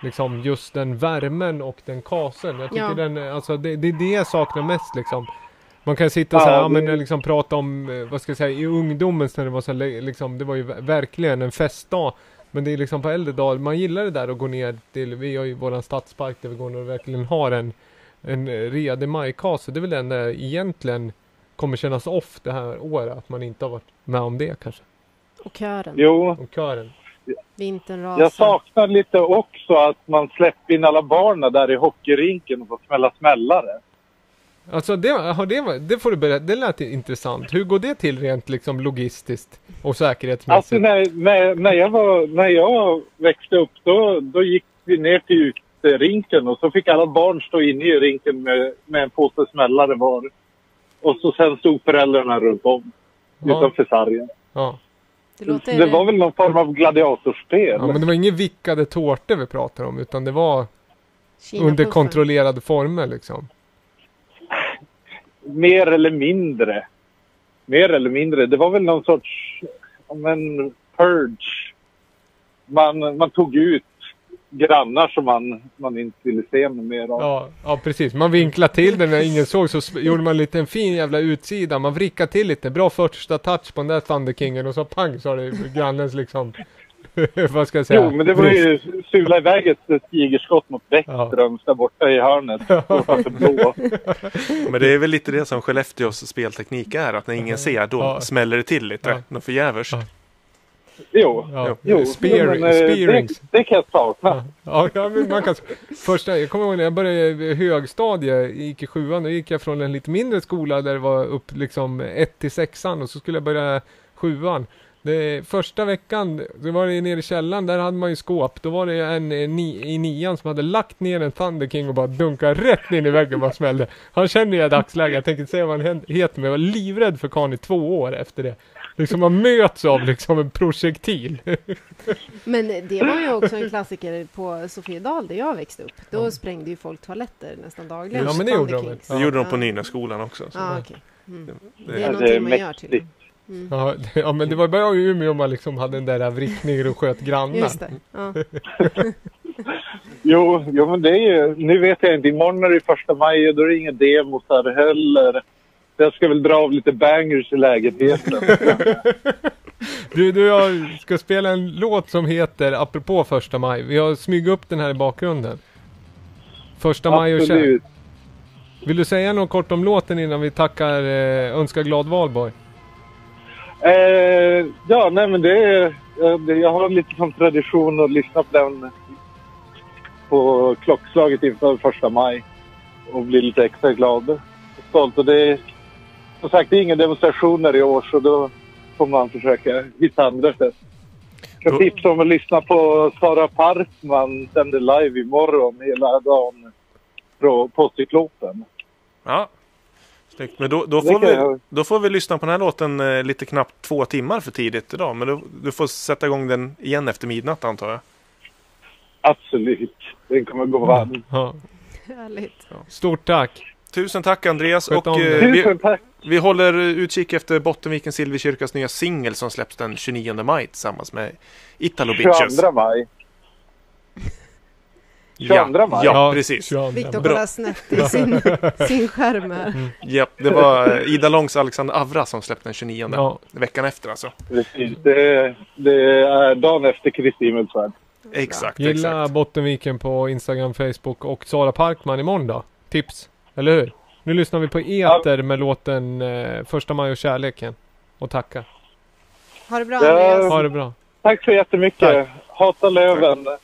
liksom just den värmen och den kasen. Jag tycker Ja. den, alltså det, det är det jag saknar mest liksom. Man kan sitta Ja, så här, ja, det- men liksom prata om, eh, vad ska jag säga, i ungdomen när det var så liksom, det var ju ver- verkligen en festdag. Men det är liksom på äldre dagar, man gillar det där att gå ner till, vi har ju våran stadspark där vi går och verkligen har en, en redig majkase. Det är väl det enda egentligen kommer kännas off det här året, att man inte har varit med om det kanske. Och kören. Jo, Och kören. Vintern rasar. jag saknar lite också att man släpper in alla barnen där i hockeyrinken och får smälla smällare. Alltså det, har det, var- det får du berätta, det lät intressant. Hur går det till rent liksom logistiskt och Alltså säkerhetsmässigt? när, när, när, jag var, när jag växte upp då, då gick vi ner till uterinken och så fick alla barn stå inne i rinken med, med en påse smällare var. Och så sen stod föräldrarna runt om Ja. utanför sargen. Ja. Det låter... Det var väl någon form av gladiatorspel. ja, men det var inga vickade tårtor vi pratade om, utan det var under kontrollerade former liksom. Mer eller mindre. Mer eller mindre. Det var väl någon sorts ja, men, purge. Man, man tog ut grannar som man, man inte ville se mer av. Ja, ja precis. Man vinklade till den när ingen såg så gjorde man lite en fin jävla utsida. Man vrickade till lite. Bra första touch på den där Thunder Kingen och så pang så har det grannens liksom vad ska jag säga? Jo, men det var ju sula iväg ett ett tigerskott mot Bäckströms där borta i hörnet. Blå. Men det är väl lite det som Skellefteås spelteknik är. Att när ingen ser, då Ja. smäller det till lite. Ja. Något förgävers. Jo, Ja. jo. Spear- men, eh, spearings. Det, det kan jag sakna. Ja, ja man kan... Första, jag kommer ihåg när jag började i högstadie, gick i sjuan, då gick jag från en lite mindre skola där det var upp liksom ett till sexan och så skulle jag börja sjuan. Det, första veckan, det var det nere i källaren, där hade man ju skåp. Då var det en, ni, i nian som hade lagt ner en Thunder King och bara dunkat rätt in i väggen och bara smällde. Han känner jag i dagsläget, jag tänker inte säga vad han heter, men jag var livrädd för karln i två år efter det. Liksom man möts av liksom en projektil. Men det var ju också en klassiker på Sofiedal där jag växte upp. Då sprängde ju folk toaletter nästan dagligen. Ja, men det gjorde de Kings. Det gjorde de på Ja. Nynässkolan också. så. Ja, okej. Mm. Det- Det är Ja, någonting man gör till. Mm. Ja, det, ja men det var bara i Umeå man liksom hade den där vrickningen och sköt grannar. Just det. Ja. Jo, jo, men det är ju... Nu vet jag inte. Imorgon är det första maj och då är det inga demos här heller. Jag ska väl dra av lite bangers i lägenheten. Du, du jag ska spela en låt som heter, apropå första maj, vi har smygt upp den här i bakgrunden. Första maj och. Absolut. Vill du säga något kort om låten innan vi tackar eh, Önskar glad valborg? Eh, ja, nej men det är... eh, Jag har lite som tradition att lyssna på den på klockslaget inför första maj. Och bli lite extra glad och stolt. Och det är som sagt det är inga demonstrationer i år så då får man försöka hitta andra sätt. Jag kan tipsa om att lyssna på Sara Parkman sänder live imorgon hela dagen på, på Cyklopen. Ja. Snyggt. Men då, då, får vi, jag- då får vi lyssna på den här låten eh, lite knappt två timmar för tidigt idag. Men du, du får sätta igång den igen efter midnatt antar jag. Absolut. Den kommer gå varm. Ja. Härligt. Stort tack! Tusen tack Andreas. Och, eh, vi, Tusen tack. vi håller utkik efter Bottenviken Silverkyrkas nya singel som släpps den 29 maj tillsammans med Italo Bitches. 22 maj. 22 Ja, maj. ja, precis. Viktor Bra. kollar snett i sin, sin skärm här. Ja, det var eh, Ida Långs Alexander Avra som släppte den 29. Ja. Veckan efter alltså. Precis. Det, det är dagen efter Kristi himmelsfärd. Exakt, Gilla Bottenviken på Instagram, Facebook och Sara Parkman imorgon då. Tips, eller hur? Nu lyssnar vi på Eter med låten eh, Första maj och kärleken. Och tacka. Ha det bra. Andreas. Ha det bra. Tack så jättemycket. Tack. Hata löven.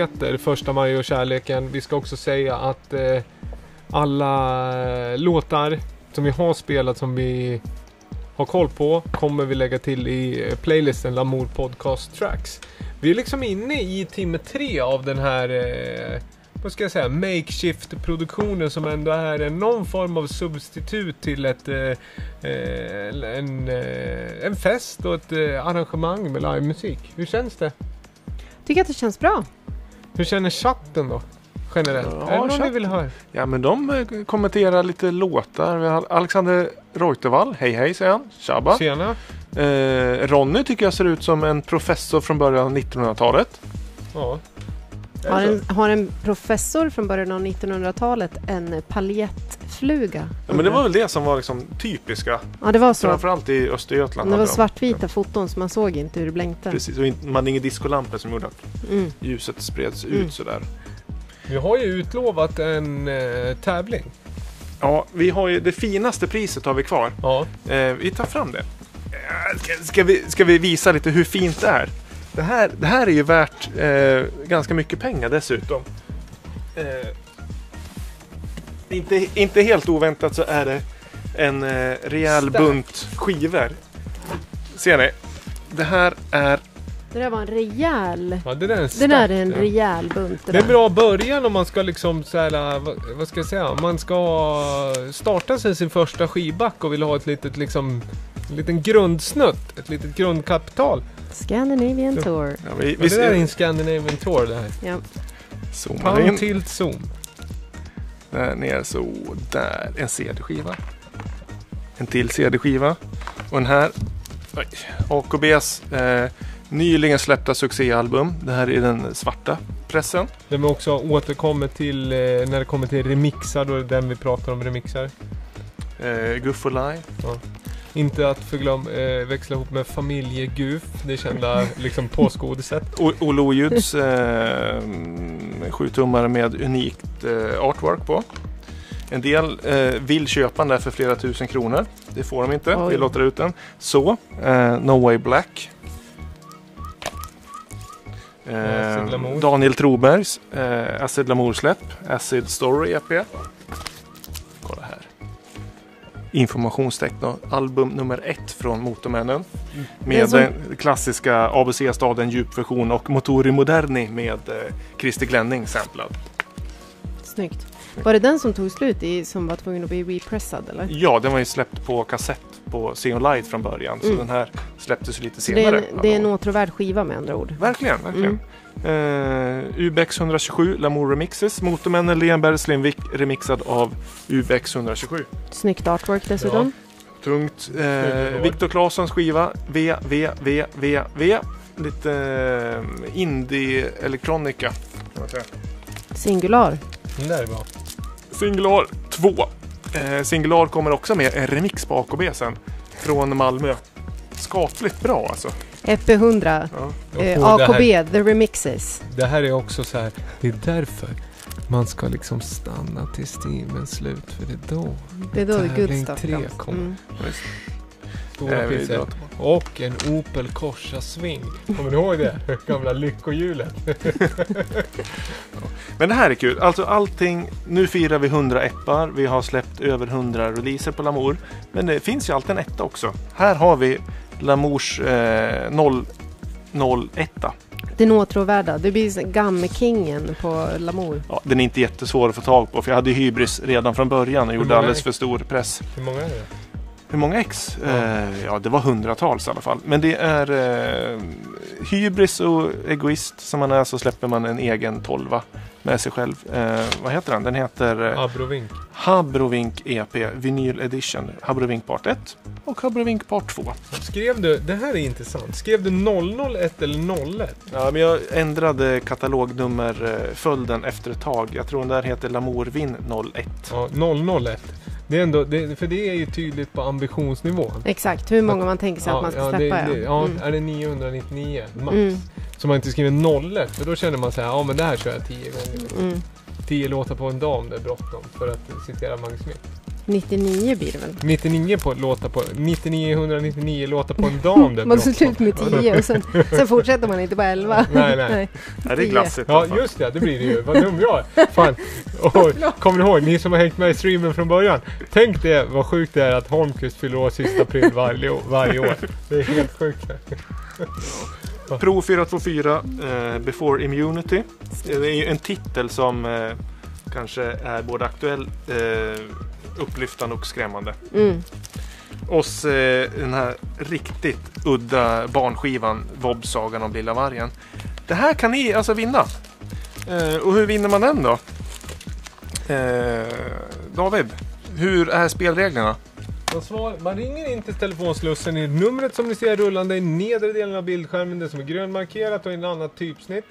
heter första maj och kärleken. Vi ska också säga att eh, alla eh, låtar som vi har spelat som vi har koll på kommer vi lägga till i eh, playlisten Lamour Podcast Tracks. Vi är liksom inne i timme tre av den här eh, vad ska jag säga, makeshift-produktionen som ändå är någon form av substitut till ett, eh, eh, en, eh, en fest och ett eh, arrangemang med livemusik. Hur känns det? Tycker att det känns bra. Hur känner chatten då? Generellt? Ja, är det någon ni vill höra? Ja, men de eh, kommenterar lite låtar. Vi har Alexander Reutervall. Hej hej säger han. Tjaba. Tjena. Eh, Ronny tycker jag ser ut som en professor från början av 1900-talet. Ja. Har en, har en professor från början av 1900-talet en paljettfluga? Ja, men det var väl det som var liksom typiska. Ja, det var så. Framförallt i Östergötland. Det var de. svartvita foton så man såg inte hur det blänkte. Precis, och man hade inga discolampor som gjorde att Mm. ljuset spreds Mm. ut sådär. Vi har ju utlovat en eh, tävling. Ja, vi har ju det finaste priset har vi kvar. Ja. Eh, vi tar fram det. Eh, Ska, ska, vi, ska vi visa lite hur fint det är? Det här, det här är ju värt eh, ganska mycket pengar dessutom. Eh, inte, inte helt oväntat så är det en eh, rejäl Stark. bunt skivor. Ser ni? Det här är... Det där var en rejäl... Ja, det där är en det där är en ja. rejäl bunt. Det är en bra början om man ska liksom så här, vad, vad ska jag säga, man ska starta sig sin första skivback och vill ha ett litet liksom, en liten grundsnutt, ett litet grundkapital. Scandinavian Tour. Ja, vi, vi det är en Scandinavian Tour det här. Ja. zoomar in. tilt zoom. Där nere så där. En CD-skiva. En till CD-skiva. Och den här. Oj, AKBs eh, nyligen släppta succéalbum. Det här är den svarta pressen. Där vi också återkommer till, eh, när det kommer till remixar, då är det den vi pratar om remixar. Eh, Guff och Live. Ja. Inte att förglöm, eh, växla ihop med Familjeguf, det kända liksom påskgodiset. O- Olle Oljuds eh, sjutummare med unikt eh, artwork på. En del eh, vill köpa den där för flera tusen kronor. Det får de inte. Oj. Vi låter ut den. Så, eh, No Way Black. Eh, Lamour. Daniel Trobergs eh, Acid Lamour-släpp. Acid Story EP. Informationsteckno. Album nummer ett från Motormännen. Är Med som- den klassiska ABC-staden djupversion och Motori Moderni med eh, Christer Glenning samplad. Snyggt. Var det den som tog slut i, som var tvungen att bli repressad eller? Ja, den var ju släppt på kassett på Xeon Light från början. Så Mm. den här släpptes lite Så det är, senare. en, det är en åtråvärd skiva med andra ord. Verkligen, verkligen. Eh, Ubex 127, Lamour Remixes. Motormännen Lenberg Slimvik remixad av Ubex 127. Snyggt artwork dessutom. Tungt. Snygg Eh. Viktor Claessons skiva V, V, V, V, V. Lite eh, indie electronica. kan man säga. Singular. Där är bra. Singular 2. Eh, Singular kommer också med en remix på AKB sen. Från Malmö. Skapligt bra alltså. FB100. Och Eh, det AKB, här- The Remixes. Det här är också så här, det är därför man ska liksom stanna till streamens slut, för det är då Det är då the good stuff tre kommer. Mm. Stora drar Och en Opel Corsa Swing. Kommer ni ihåg det? Gamla lyckohjulet. Men det här är kul. Alltså allting. Nu firar vi 100 appar. Vi har släppt över 100 releaser på Lamour. Men det finns ju alltid en etta också. Här har vi Lamours eh, 001. Den åtråvärda. Det blir Gammekingen på Lamour. Ja, den är inte jättesvår att få tag på för jag hade hybris redan från början och gjorde alldeles ex? för stor press. Hur många är det? Hur många ex? Ja, eh, ja det var hundratals i alla fall. Men det är eh, hybris och egoist som man är så släpper man en egen tolva med sig själv. Eh, vad heter den? Den heter eh, Abrovink. Habrovink EP Vinyl Edition. Habrovink Part 1 och Habrovink Part 2. Skrev du, det här är intressant, skrev du 001 eller 01? Ja, men jag ändrade katalognummerföljden efter ett tag. Jag tror den där heter Lamour Vin 01. Ja, 001. Det är ändå, det, för det är ju tydligt på ambitionsnivån. Exakt, hur många man tänker sig att man ska ja, släppa. det, det, ja, Mm. är det 999 max? Mm. Så man inte skriver 01 för då känner man så här, ja men det här kör jag 10 gånger. Mm. 10 låtar på en dag om det är bråttom för att citera Magnus Smith. 99 blir det väl? 99 på låtar på 99 199 låtar på en dam där Man tar bråttom. slut med 10 och sen, sen fortsätter man inte på 11. Nej, nej. Ja, det är glassigt. Ja, just det. Det blir det ju. Vad dum jag är. Fan. Och, kommer ni ihåg, ni som har hängt med i streamen från början. Tänk det, vad sjukt det är att Holmqvist fyller år sista april varje, år- varje år. Det är helt sjukt. Pro 424 eh, Before Immunity. Det är ju en titel som eh, kanske är både aktuell, eh, upplyftande och skrämmande. Mm. Oss eh, den här riktigt udda barnskivan Bob-sagan om Lilla Vargen. Det här kan ni alltså vinna. Eh, och hur vinner man den då? Eh, David, hur är spelreglerna? Man, svar, man ringer in till telefonslussen i numret som ni ser rullande i nedre delen av bildskärmen. Det som är grönmarkerat och i en annat typsnitt.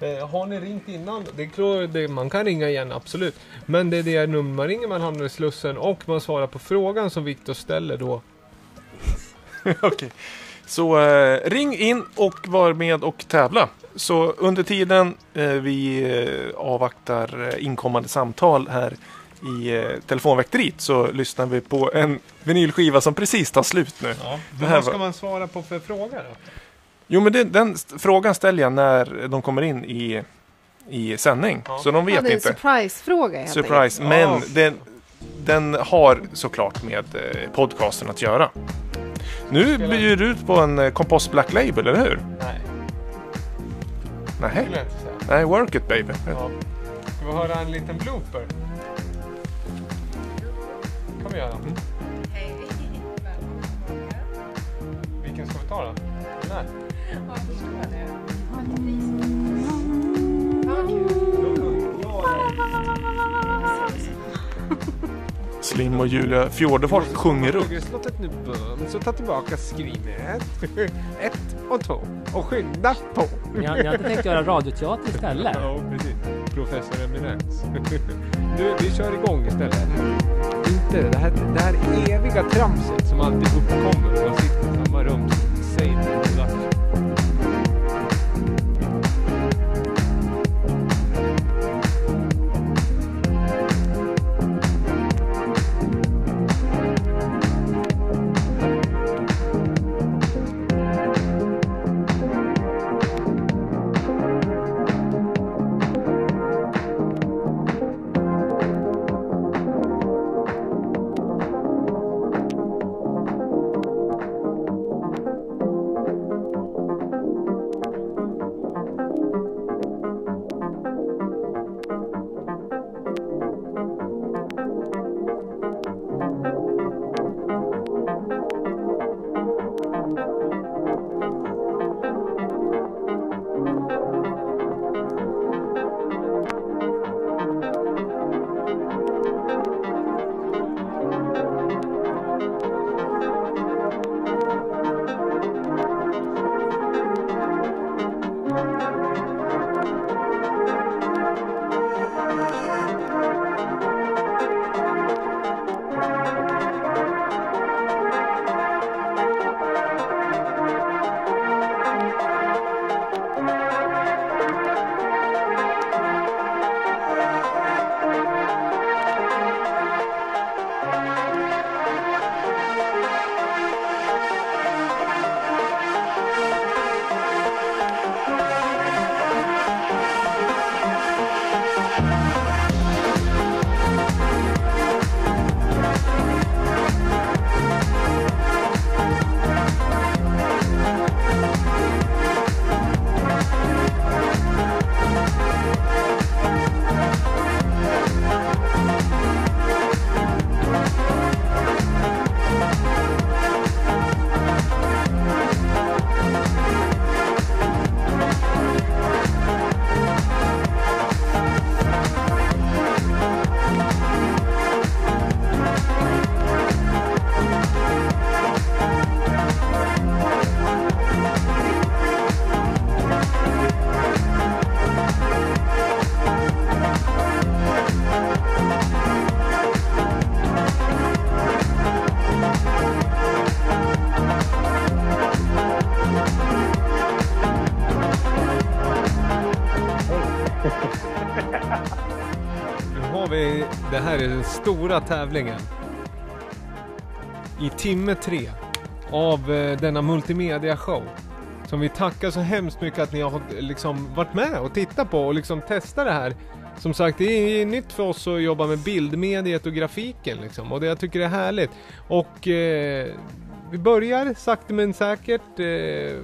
Eh, har ni ringt innan? Det är klart, det, man kan ringa igen, absolut. Men det är det nummer man ringer, man hamnar i Slussen och man svarar på frågan som Viktor ställer då. Okej. Så eh, ring in och var med och tävla. Så under tiden eh, vi eh, avvaktar eh, inkommande samtal här i eh, telefonväkteriet så lyssnar vi på en vinylskiva som precis tar slut nu. Ja, men vad ska man svara på för fråga då? Jo men det, den st- frågan ställer jag när de kommer in i, i sändning. Så de Ja, vet det är en inte. surprise-fråga helt Surprise. enkelt. Men Ja. den, den har såklart med eh, podcasten att göra. Nu bjuder du ut på en eh, Kompost Black Label, eller hur? Nej. Nej. Nej, work it baby. Ja. Ska vi höra en liten blooper? Vi göra. Vilken ska vi ta då? Den här? Slim och Julia Fjordefors sjunger upp. Slottet nu bum, så ta tillbaka skrinet. Ett och två och skynda på. Ni har- ni har inte tänkt göra radioteater istället? Ja, precis. Professor Eminens. Nu, vi kör igång istället. Inte det här, det här eviga tramset som alltid uppkommer. Man sitter det här är den stora tävlingen. i timme tre av eh, denna multimedia-show. Som vi tackar så hemskt mycket att ni har liksom varit med och tittat på och liksom testat det här. Som sagt, det är nytt för oss att jobba med bildmediet och grafiken liksom. Och det jag tycker är härligt. Och eh, vi börjar sakta men säkert eh,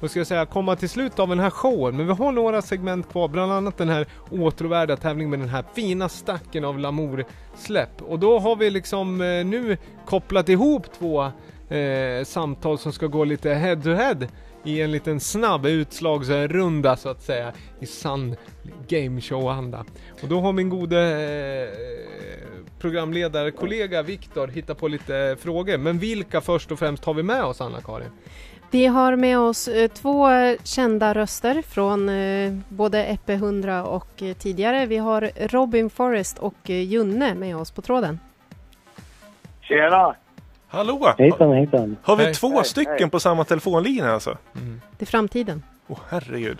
vad ska jag säga, komma till slut av den här showen. Men vi har några segment kvar, bland annat den här åtråvärda tävlingen med den här fina stacken av Lamour-släpp. Och då har vi liksom eh, nu kopplat ihop två eh, samtal som ska gå lite head to head i en liten snabb utslagsrunda så att säga i sann gameshow-anda. Och då har min gode eh, programledarkollega Viktor hittat på lite frågor. Men vilka först och främst har vi med oss Anna-Karin? Vi har med oss eh, två kända röster från eh, både Eppe 100 och eh, tidigare. Vi har Robin Forrest och Junne med oss på tråden. Tjena! Hallå! Hejsan, hejsan. Har vi Hej. två Hej, stycken hej. på samma telefonlinje alltså? Det är framtiden. Åh herregud.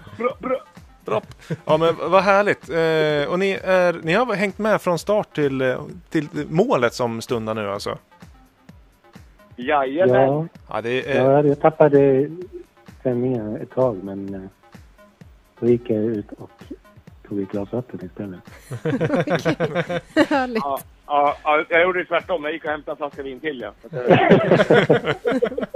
Bra. Ja men vad härligt. Eh, och ni, är, ni har hängt med från start till, till målet som stundar nu alltså? Jajamän! Ja, Ja, det är, ja, jag tappade sändningen ett tag men eh, då gick jag ut och tog ett glas vatten istället. Härligt. Ja, ja, ja, jag gjorde tvärtom. Jag gick och hämtade en flaska vin till ja.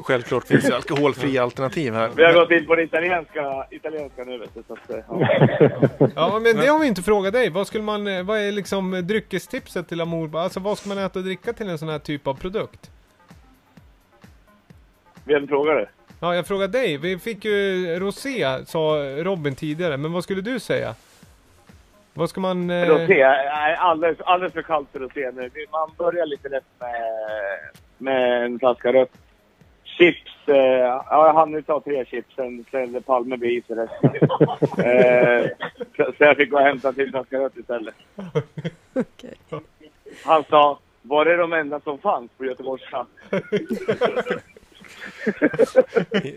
Självklart finns det alkoholfria alternativ här. Vi har gått in på det italienska, italienska nu vet du. Så att, eh, ja. Ja men det har vi inte frågat dig. Vad skulle man, eh, vad är liksom eh, dryckestipset till Amour? Alltså vad ska man äta och dricka till en sån här typ av produkt? Vem frågar det? Ja, jag frågar dig. Vi fick ju rosé, sa Robin tidigare. Men vad skulle du säga? Vad ska man... eh, Rosé alldeles, alldeles för kallt för rosé nu. Man börjar lite lätt med, med en flaska rött. Chips. Eh, ja, jag hann ju ta tre chips. Sen ställde Palme i resten. eh, så, så jag fick gå och hämta till flaska rött istället. Han sa, var det de enda som fanns på Göteborgska?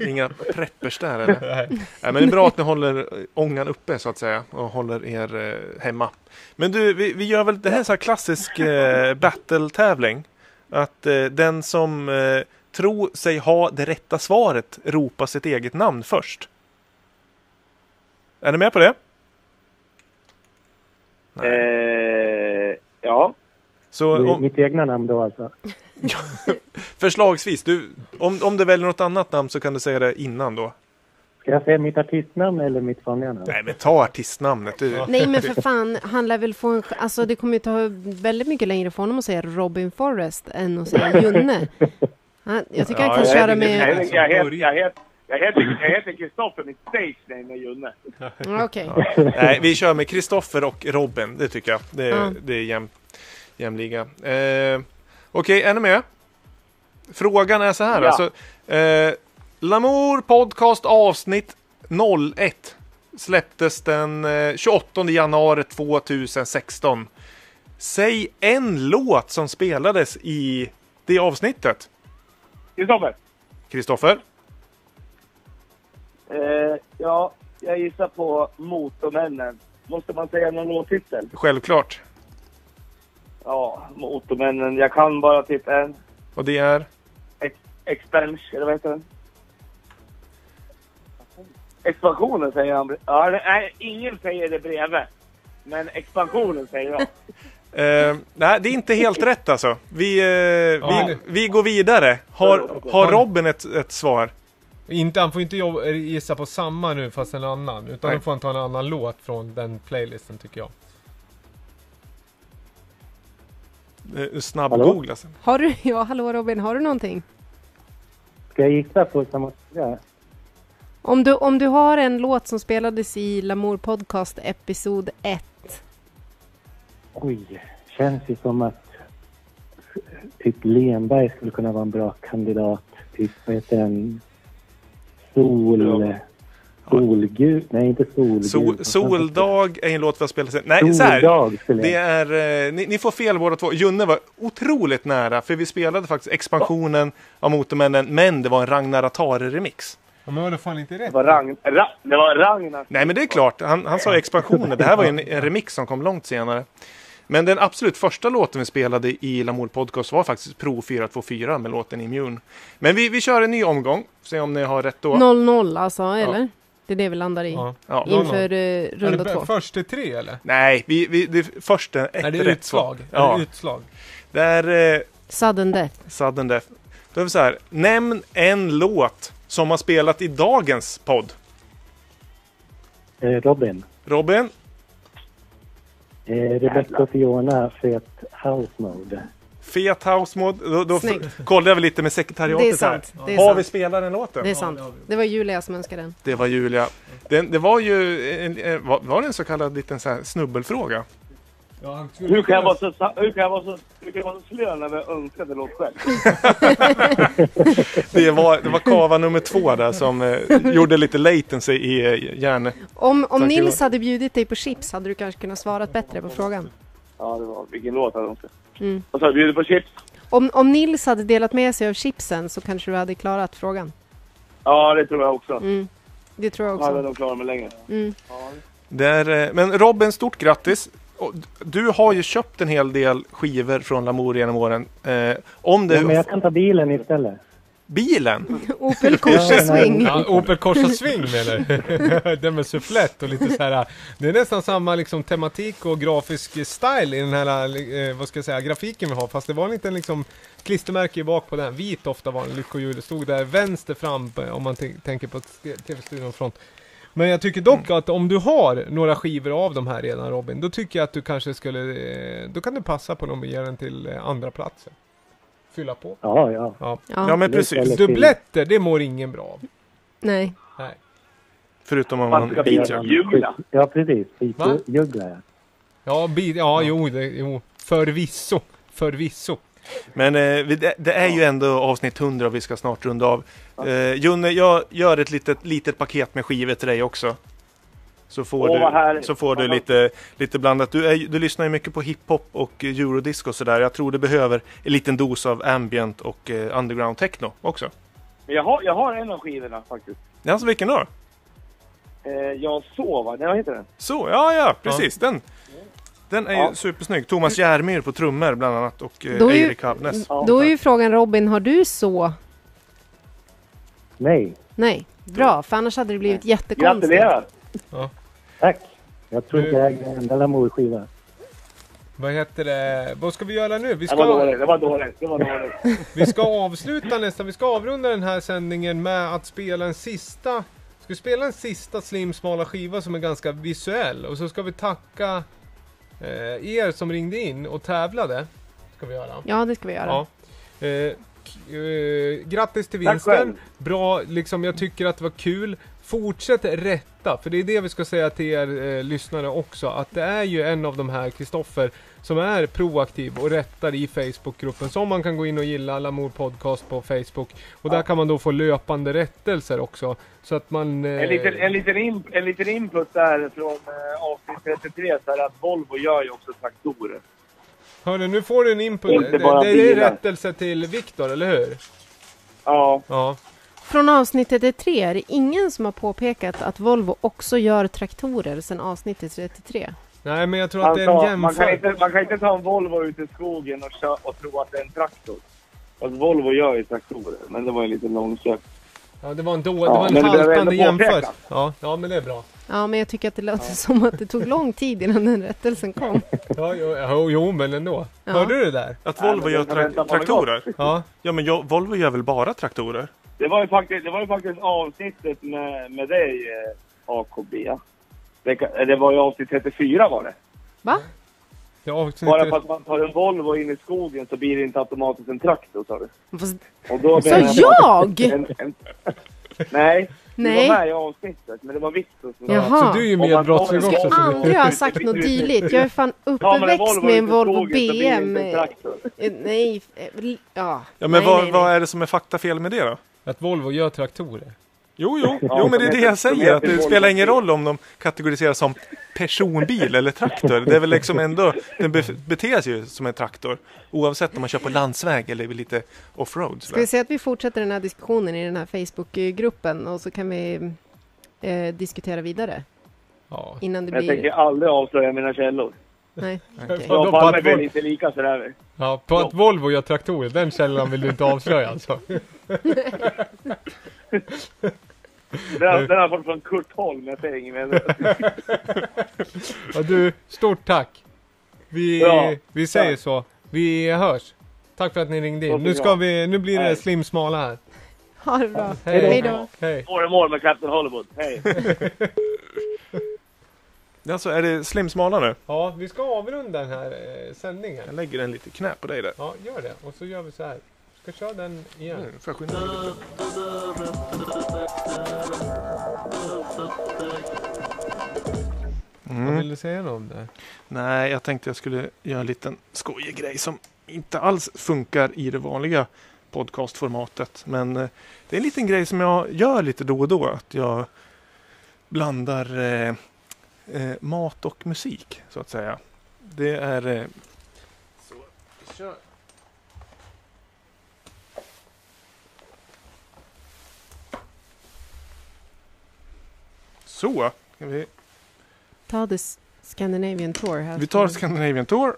Inga preppers där eller? Nej. men det är bra att ni håller ångan uppe så att säga och håller er eh, hemma. Men du, vi, vi gör väl det här sån här klassisk eh, battle-tävling. Att eh, den som eh, tror sig ha det rätta svaret ropar sitt eget namn först. Är ni med på det? Eh, ja. Så Det är om, Mitt egna namn då alltså. förslagsvis, du, om, om du väljer något annat namn så kan du säga det innan då. Ska jag säga mitt artistnamn eller mitt vanliga namn? Nej men ta artistnamnet. Du. Nej men för fan, han lär väl få en... Alltså det kommer ju ta väldigt mycket längre för honom att säga Robin Forrest än att säga Junne. Han, jag tycker han kan jag köra heter- med... Jag heter, jag heter, jag heter, jag heter, jag heter Kristoffer, mitt stage name är Junne. Ja, Okej. Nej, vi kör med Kristoffer och Robin. Det tycker jag. Det, Ja. det är jäm, jämliga. Eh, Okej, är ni med? Frågan är så här. Ja. Alltså, eh, Lamour Podcast avsnitt 01 släpptes den eh, 28 januari 2016. Säg en låt som spelades i det avsnittet. Kristoffer? Kristoffer? Eh, ja, jag gissar på Motormännen. Måste man säga någon låttitel? Självklart. Ja, Motormännen. Jag kan bara typ en. Och det är? Ex Expansion, eller vad heter den? Expansionen säger han. Ja, nej, ingen säger det bredvid. Men expansionen säger jag. Eh, nej, det är inte helt rätt alltså. Vi, eh, Ja. vi, vi går vidare. Har, har Robin ett, ett svar? Inte, han får inte jobba, gissa på samma nu fast en annan. Utan Nej. då får han ta en annan låt från den playlisten tycker jag. Eh, Snabb-googla sen. Har du... Ja, hallå Robin, har du någonting? Ska jag gissa på samma fråga? Om du, om du har en låt som spelades i Lamour Podcast episod 1. Oj, känns ju som att typ Lenberg skulle kunna vara en bra kandidat. Typ, vad heter den? Sol... Solgud? Nej, inte solgud. Sol, soldag är en låt vi har spelat sen. Nej, så här. Det är, eh, ni, ni får fel båda två. Junne var otroligt nära, för vi spelade faktiskt expansionen av Motormännen, men det var en Ragnar Atare-remix. Ja, men var det fan inte rätt? Det var, Ragn, Ra, det var Ragnar. Nej, men det är klart. Han, han sa expansionen. Det här var ju en, en remix som kom långt senare. Men den absolut första låten vi spelade i Lamour Podcast var faktiskt Pro 424 med låten Immune. Men vi, vi kör en ny omgång, se om ni har rätt då. 0-0 alltså, eller? Det är det vi landar i. Ja. Ja. Inför eh, Är runda det två. först till tre eller? Nej, vi, vi, det är först ett Är det rätt utslag? svar. Är Ja, det utslag? det är eh, Sudden death. sudden death. Då är vi så här, nämn en låt som har spelat i dagens podd. Eh, Robin. Robin? Eh, Rebecca och Fiona, Fet House Mode. Fet House Mode. Då, då Snyggt. kollade jag väl lite med sekretariatet Det är sant, här. det är har sant. vi spelat den låten? Det är sant. Det var Julia som önskade den. Det var Julia. Den, det var ju en, var, var det en så kallad liten så här snubbelfråga? Hur kan jag vara så, hur kan jag vara så, hur kan jag vara så slö när vi önskade låt själv? Det var, det var kava nummer två där som eh, gjorde lite latency i eh, hjärnan. Om, om Nils hade bjudit dig på chips hade du kanske kunnat svara bättre på frågan. Ja, det var, vilken låt hade de önskat? Mm. Vad sa du, bjuder på chips? Om, om Nils hade delat med sig av chipsen så kanske du hade klarat frågan. Ja, det tror jag också. Mm. Det tror jag hade också. de klarat mig länge. Mm. Där, eh, men Robin, stort grattis! Du har ju köpt en hel del skivor från Lamour genom åren. Eh, om det... Ja, men jag kan ta bilen istället. Bilen? Opel Corsa Swing. Ja, Opel Corsa Swing menar du? Den med sufflett och lite så här. Det är nästan samma liksom tematik och grafisk style i den här, eh, vad ska jag säga, grafiken vi har. Fast det var en liten liksom klistermärke i bak på den. Vit ofta var en lyckohjul. Det stod där vänster fram om man tän- tänker på TV-studion front. Men jag tycker dock att om du har några skivor av de här redan Robin, då tycker jag att du kanske skulle, eh, då kan du passa på dem och ge den till eh, andra platsen. Fylla på. Ja, ja. Ja, Ja. Ja, men precis. Dubbletter, det mår ingen bra av. Nej. Nej. Förutom om Man. Jula. Ja, precis. Va? Juggla, ja. Ja, bi- ja, jo, det, jo, förvisso. Förvisso. Men eh, det, är ju ändå avsnitt 100 och vi ska snart runda av. Eh, Junne, jag gör ett litet, litet paket med skivor till dig också. Så får Åh, du, så får du lite, lite blandat. Du, är, du lyssnar ju mycket på hiphop och eurodisco och sådär. Jag tror du behöver en liten dos av ambient och eh, underground techno också. Jag har, jag har en av skivorna faktiskt. Ja, så vilken då? Eh, jag sov, va? Nej, vad heter den? Så, ja, ja, precis. Den, den är ju Ja. supersnygg. Thomas Järmyr på trummor bland annat och eh, Då är ju- Eirik Havnes. Då är ju frågan Robin, har du så? Nej. Nej. Bra, för annars hade det blivit jättekonstigt. Gratulerar! Tack. Jag tror inte jag äger en enda Lamour-skiva. Vad heter det? Vad ska vi göra nu? Vi Det var ska, dåligt, det var dåligt, det var dåligt. vi ska avsluta nästan, vi ska avrunda den här sändningen med att spela en sista Ska vi spela en sista slim smala skiva som är ganska visuell och så ska vi tacka eh, er som ringde in och tävlade. Ska vi göra. Ja, det ska vi göra. Ja. Eh, eh, grattis till vinsten. Bra, liksom jag tycker att det var kul. Fortsätt rätta, för det är det vi ska säga till er eh, lyssnare också. Att det är ju en av de här, Kristoffer, som är proaktiv och rättar i Facebookgruppen. Som man kan gå in och gilla, Lamour Podcast på Facebook. Och där kan man då få löpande rättelser också. Så att man... Eh, En liten, en, liten in, en liten input där från eh, avsnitt 33 så är att Volvo gör ju också traktorer. Hörru, nu får du en input. Det, det är bilar. rättelse till Viktor, eller hur? Ja. Ja. Från avsnittet 33 är det ingen som har påpekat att Volvo också gör traktorer sedan avsnittet 33. Nej, men jag tror att det är en Alltså, man, kan jämförelse. inte, man kan inte ta en Volvo ut i skogen och, kö- och tro att det är en traktor. Alltså, Volvo gör ju traktorer, men det var ju lite långsökt. Ja, det var en, då, Ja, det var en haltande jämförelse. Ja, ja, men det är bra. Ja, men jag tycker att det låter som att det tog lång tid innan den rättelsen kom. Ja, jo, jo, jo men ändå. Ja. Hörde du det där? Att Volvo gör tra- traktorer? Ja. Ja, men jag, Volvo gör väl bara traktorer? Det var ju faktiskt, det var ju faktiskt avsnittet med, med dig, eh, AKB. Det, det var ju avsnitt 34 var det. Va? Ja, Bara avsnittet... för att man tar en Volvo in i skogen så blir det inte automatiskt en traktor, sa du. Fast, Och då Så menar jag? En, en, nej, Nej. du var med i avsnittet, men det var Viktor som Jaha. Så du är ju medbrottsling också. jag så aldrig ha sagt något dylikt. Jag är fan Ja, uppväxt Volvo med en Volvo det BM. Eh, Nej, eh, ja. Ja, men nej, vad, nej, vad är det som är faktafel med det då? Att Volvo gör traktorer. Jo, jo, Ja, jo men det är de det jag säger. Att det spelar ingen roll om de kategoriseras som personbil eller traktor. Det är väl liksom ändå, den be- beter sig ju som en traktor. Oavsett om man kör på landsväg eller lite offroad. Ska vi säga att vi fortsätter den här diskussionen i den här Facebookgruppen och så kan vi eh, diskutera vidare Ja. innan det Jag tänker blir... aldrig avslöja mina källor. Nej, okej. Jag blir Vol- lite lika sådär. Ja, på att Volvo gör traktorer, den källan vill du inte avslöja alltså? Den, har- den har jag fått från Kurt Holm, jag säger inget mer. Ja, du, stort tack! Vi, Ja, vi säger tack. så. Vi hörs. Tack för att ni ringde in. Nu, ska vi, nu blir det Hej. Slim Smala här. Ha det bra. Hej. Hej då. Hej. I mål med Captain Hollywood. Hej! Alltså, är det Slim Smala nu? Ja, vi ska avrunda den här eh, sändningen. Jag lägger en lite knä på dig där. Ja, gör det. Och så gör vi så här. Ska köra den igen. Mm, får jag skynda mig lite? Vad Mm. vill du säga något om det? Nej, jag tänkte jag skulle göra en liten skojig grej som inte alls funkar i det vanliga podcastformatet. Men eh, det är en liten grej som jag gör lite då och då. Att jag blandar eh, eh, mat och musik, så att säga. Det är... Eh, så, kör. Så, ska vi Ta the Scandinavian Tour här. vi tar Scandinavian Tour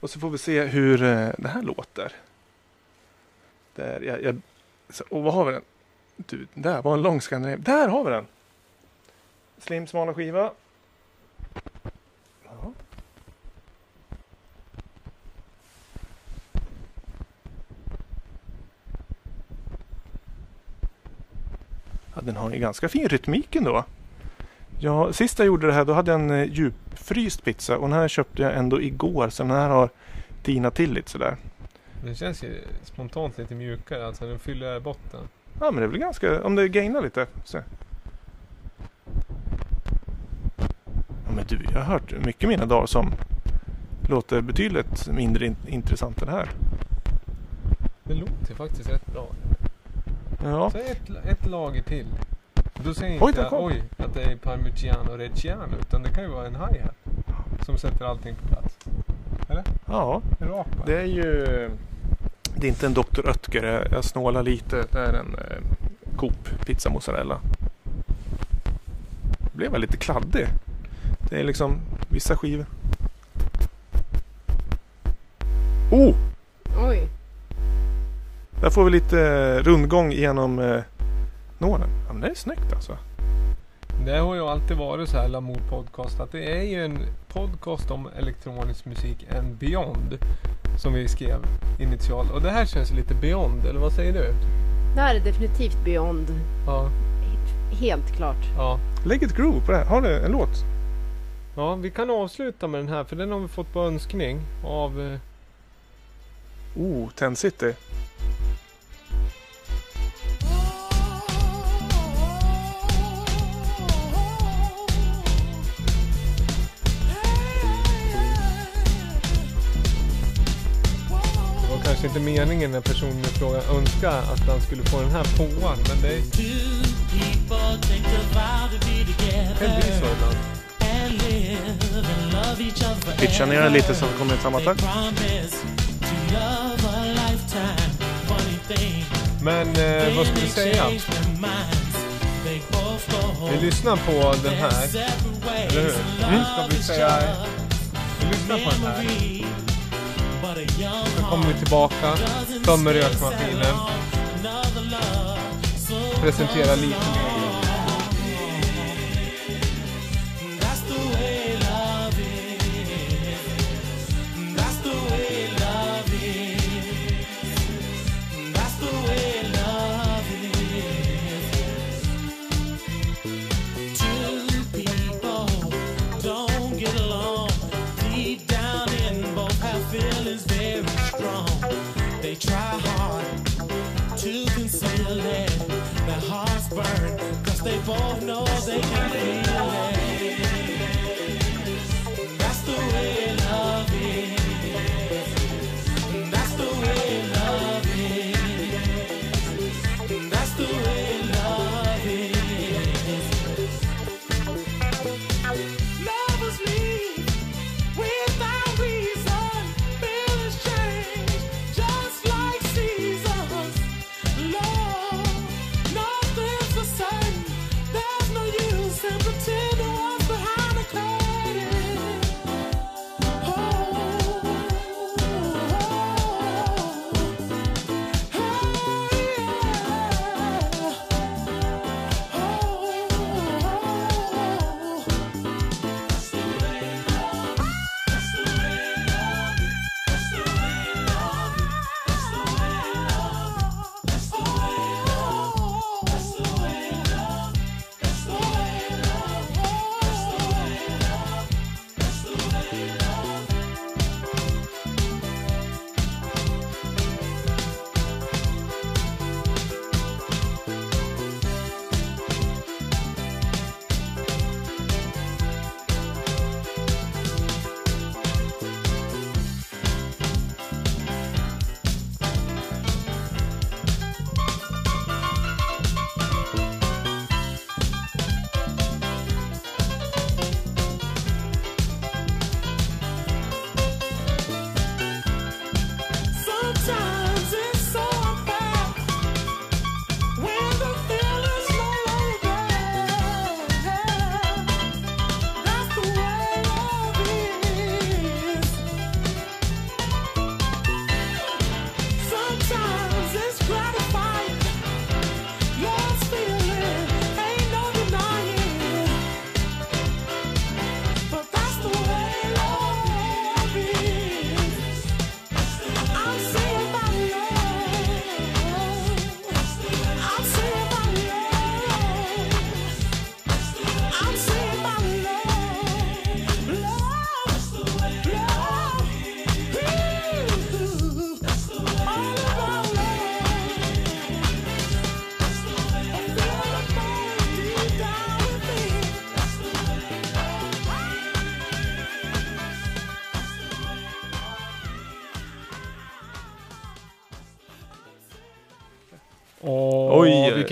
och så får vi se hur eh, det här låter. Där, jag, jag, och vad har vi den? Du, där var en lång Scandinavian. Där har vi den! Slim smala skiva. Ja. Ja, den har ju ganska fin rytmik ändå. Ja, sist jag gjorde det här då hade jag en eh, djupfryst pizza och den här köpte jag ändå igår så den här har tinat till lite sådär. Den känns ju spontant lite mjukare, alltså den fyller botten. Ja men det är väl ganska, om det gainar lite. Så. Ja men du, jag har hört mycket mina dagar som låter betydligt mindre in- intressant än det här. Det låter faktiskt rätt bra. Ja. Så ett, ett lager till. Då säger Oj, inte där jag kom. oj, att det är Parmigiano Reggiano, utan det kan ju vara en hi-hat som sätter allting på plats. Eller? Ja, Rakt va? det är ju... Det är inte en Dr. Oetker, jag- jag snålar lite. Det är en eh, Coop pizza mozzarella. Det blev väl lite kladdig. Det är liksom vissa skivor. Oh! Oj. Där får vi lite eh, rundgång genom eh, nålen. Ja, men det är snyggt alltså. Det har ju alltid varit så här Lamour Podcast att det är ju en podcast om elektronisk musik and beyond. Som vi skrev initialt. Och det här känns lite beyond, eller vad säger du? Det här är definitivt Beyond. Ja. Helt klart. Ja. Lägg ett groove på det här. Har du en låt? Ja, vi kan avsluta med den här för den har vi fått på önskning av... eh, Oh, Ten City. Kanske inte meningen när personen i fråga önskade att han skulle få den här påan, men det kan bli så ibland. Pitcha ner den lite så vi kommer i samma takt. Men eh, vad ska vi säga? Vi lyssnar på den här, eller hur? Mm. Ska vi säga... Vi lyssnar på den här. Sen kommer vi tillbaka, tömmer rökmaskinen, presenterar lite mer. They both know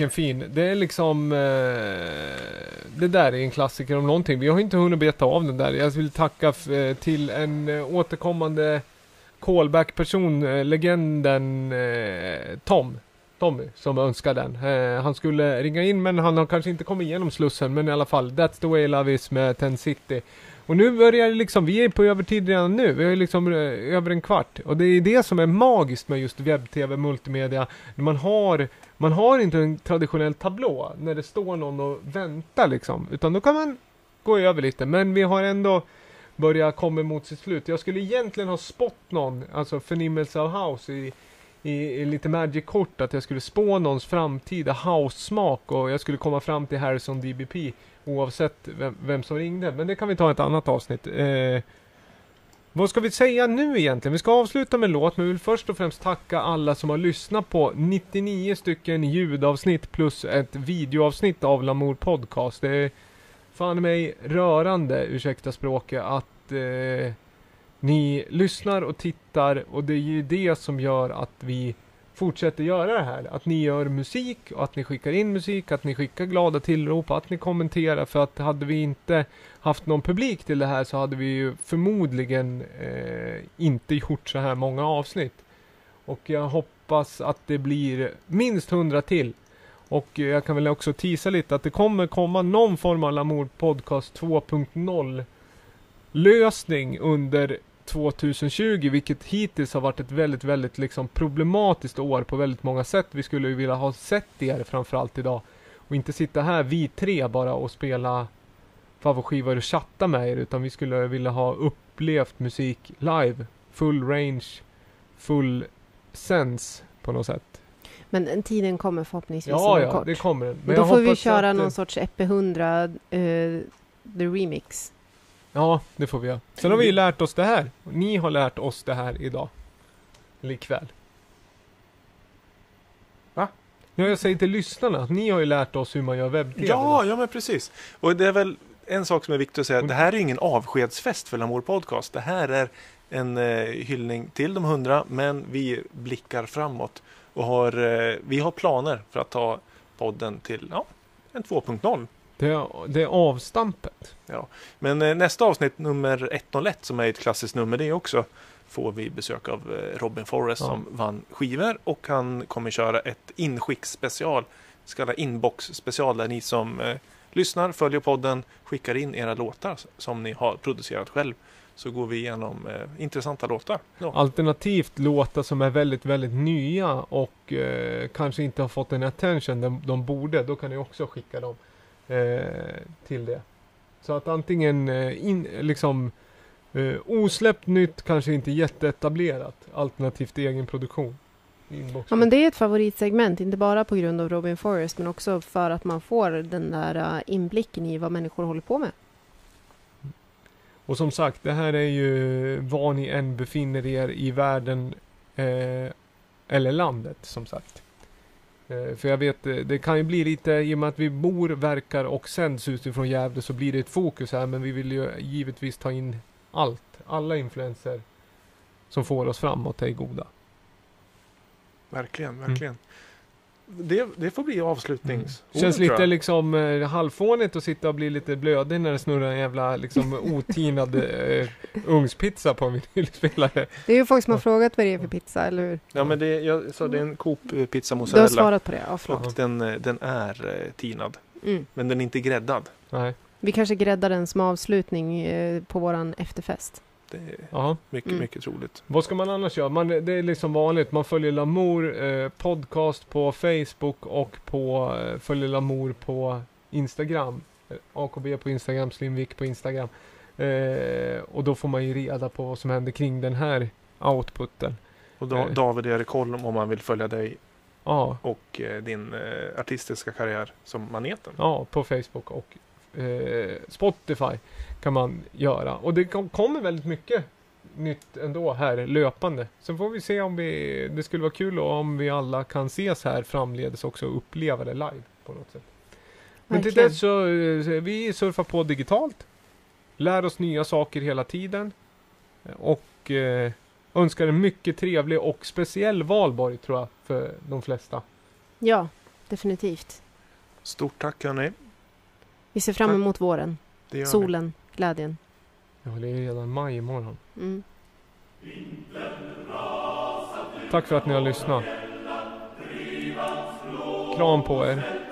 vilken fin. Det är liksom... Eh, det där är en klassiker om någonting. Vi har inte hunnit beta av den där. Jag vill tacka f- eh, till en eh, återkommande callback-person, eh, legenden eh, Tom. Tommy, som önskar den. Eh, han skulle ringa in men han har kanske inte kommit igenom slussen. Men i alla fall, That's the way love is med Ten City. Och nu börjar det liksom, vi är på övertid redan nu. Vi har ju liksom eh, över en kvart. Och det är det som är magiskt med just webb-tv, multimedia. När man har, man har inte en traditionell tablå när det står någon och väntar liksom. Utan då kan man gå över lite. Men vi har ändå börjat komma mot sitt slut. Jag skulle egentligen ha spått någon, alltså förnimmelse av house i, i, i lite Magic-kort. Att jag skulle spå någons framtida house-smak och jag skulle komma fram till Harrison DBP oavsett vem, vem som ringde. Men det kan vi ta i ett annat avsnitt. Eh, vad ska vi säga nu egentligen? Vi ska avsluta med en låt, men vi vill först och främst tacka alla som har lyssnat på 99 stycken ljudavsnitt plus ett videoavsnitt av Lamour Podcast. Det är fan i mig rörande, ursäkta språket, att eh, ni lyssnar och tittar och det är ju det som gör att vi fortsätter göra det här. Att ni gör musik och att ni skickar in musik, att ni skickar glada tillrop, att ni kommenterar. För att hade vi inte haft någon publik till det här så hade vi ju förmodligen eh, inte gjort så här många avsnitt. Och jag hoppas att det blir minst 100 till. Och jag kan väl också tisa lite att det kommer komma någon form av Lamour Podcast 2.0 lösning under 2020, vilket hittills har varit ett väldigt, väldigt liksom problematiskt år på väldigt många sätt. Vi skulle ju vilja ha sett er framförallt idag. Och inte sitta här vi tre bara och spela favoritskivor och chatta med er, utan vi skulle vilja ha upplevt musik live. Full range, full sense på något sätt. Men den tiden kommer förhoppningsvis Ja, inom ja, kort. det kommer den. Men Men då får vi köra att, någon eh, sorts EP100 eh, The Remix. Ja, det får vi göra. Sen har vi ju lärt oss det här. Ni har lärt oss det här idag. Eller ikväll. Va? Ja, jag säger till lyssnarna att ni har ju lärt oss hur man gör webb-tv. Ja, ja men precis. Och det är väl en sak som är viktig att säga. Det här är ingen avskedsfest för Lamour Podcast. Det här är en eh, hyllning till de hundra, men vi blickar framåt. Och har, eh, vi har planer för att ta podden till ja, en 2.0. Det det är avstampet. Ja. Men eh, nästa avsnitt, nummer 101, som är ett klassiskt nummer det också, får vi besök av eh, Robin Forrest Ja. som vann skivor och han kommer köra ett inskicksspecial, så kallad inbox special där ni som eh, lyssnar, följer podden, skickar in era låtar som ni har producerat själv. Så går vi igenom eh, intressanta låtar. Ja. Alternativt låtar som är väldigt, väldigt nya och eh, kanske inte har fått den attention de, de borde. Då kan ni också skicka dem eh, till det. Så att antingen eh, in, liksom eh, osläppt nytt, kanske inte jätteetablerat. Alternativt egen produktion. Inbox. Ja, men det är ett favoritsegment, inte bara på grund av Robin Forrest, men också för att man får den där eh, inblicken i vad människor håller på med. Och som sagt, det här är ju var ni än befinner er i världen eh, eller landet som sagt. Eh, för jag vet, eh, det kan ju bli lite, i och med att vi bor, verkar och sänds utifrån Gävle så blir det ett fokus här. Men vi vill ju givetvis ta in allt, alla influenser som får oss framåt är goda. Verkligen, Mm. verkligen. det, det får bli avslutnings. Känns ordet, tror lite liksom eh, halvfånigt att sitta och bli lite blödig när det snurrar en jävla liksom otinad eh, ugnspizza på en vinylspelare. Det är ju folk som har frågat vad det är för pizza, eller hur? Ja men det, jag sa det är en Coop eh, pizza Du mozzarella. har svarat på det, ja förlåt. Och den, eh, den är eh, tinad. Mm. Men den är inte gräddad. Nej. Vi kanske gräddar den som avslutning eh, på våran efterfest. Det är Ja. mycket, Mm. mycket troligt. Vad ska man annars göra? Man, det är liksom vanligt. Man följer Lamour eh, podcast på Facebook och på, eh, följer Lamour på Instagram. Eh, AKB på Instagram, Slimvik på Instagram. Eh, och då får man ju reda på vad som händer kring den här outputen. Och da, Eh. David Erik Holm om man vill följa dig Ja. och eh, din eh, artistiska karriär som Maneten. Ja, på Facebook och eh, Spotify kan man göra. Och det kom, kommer väldigt mycket nytt ändå här löpande. Sen får vi se om vi, det skulle vara kul om vi alla kan ses här framledes också och uppleva det live på något sätt. Men till dess så, eh, vi surfar på digitalt. Lär oss nya saker hela tiden. Och eh, önskar en mycket trevlig och speciell valborg tror jag för de flesta. Ja, definitivt. Stort tack hörni. Vi ser fram Tack. emot våren. Gör vi. Solen, glädjen. Ja, det är redan maj imorgon. Mm. Tack för att ni har lyssnat. Kram på er.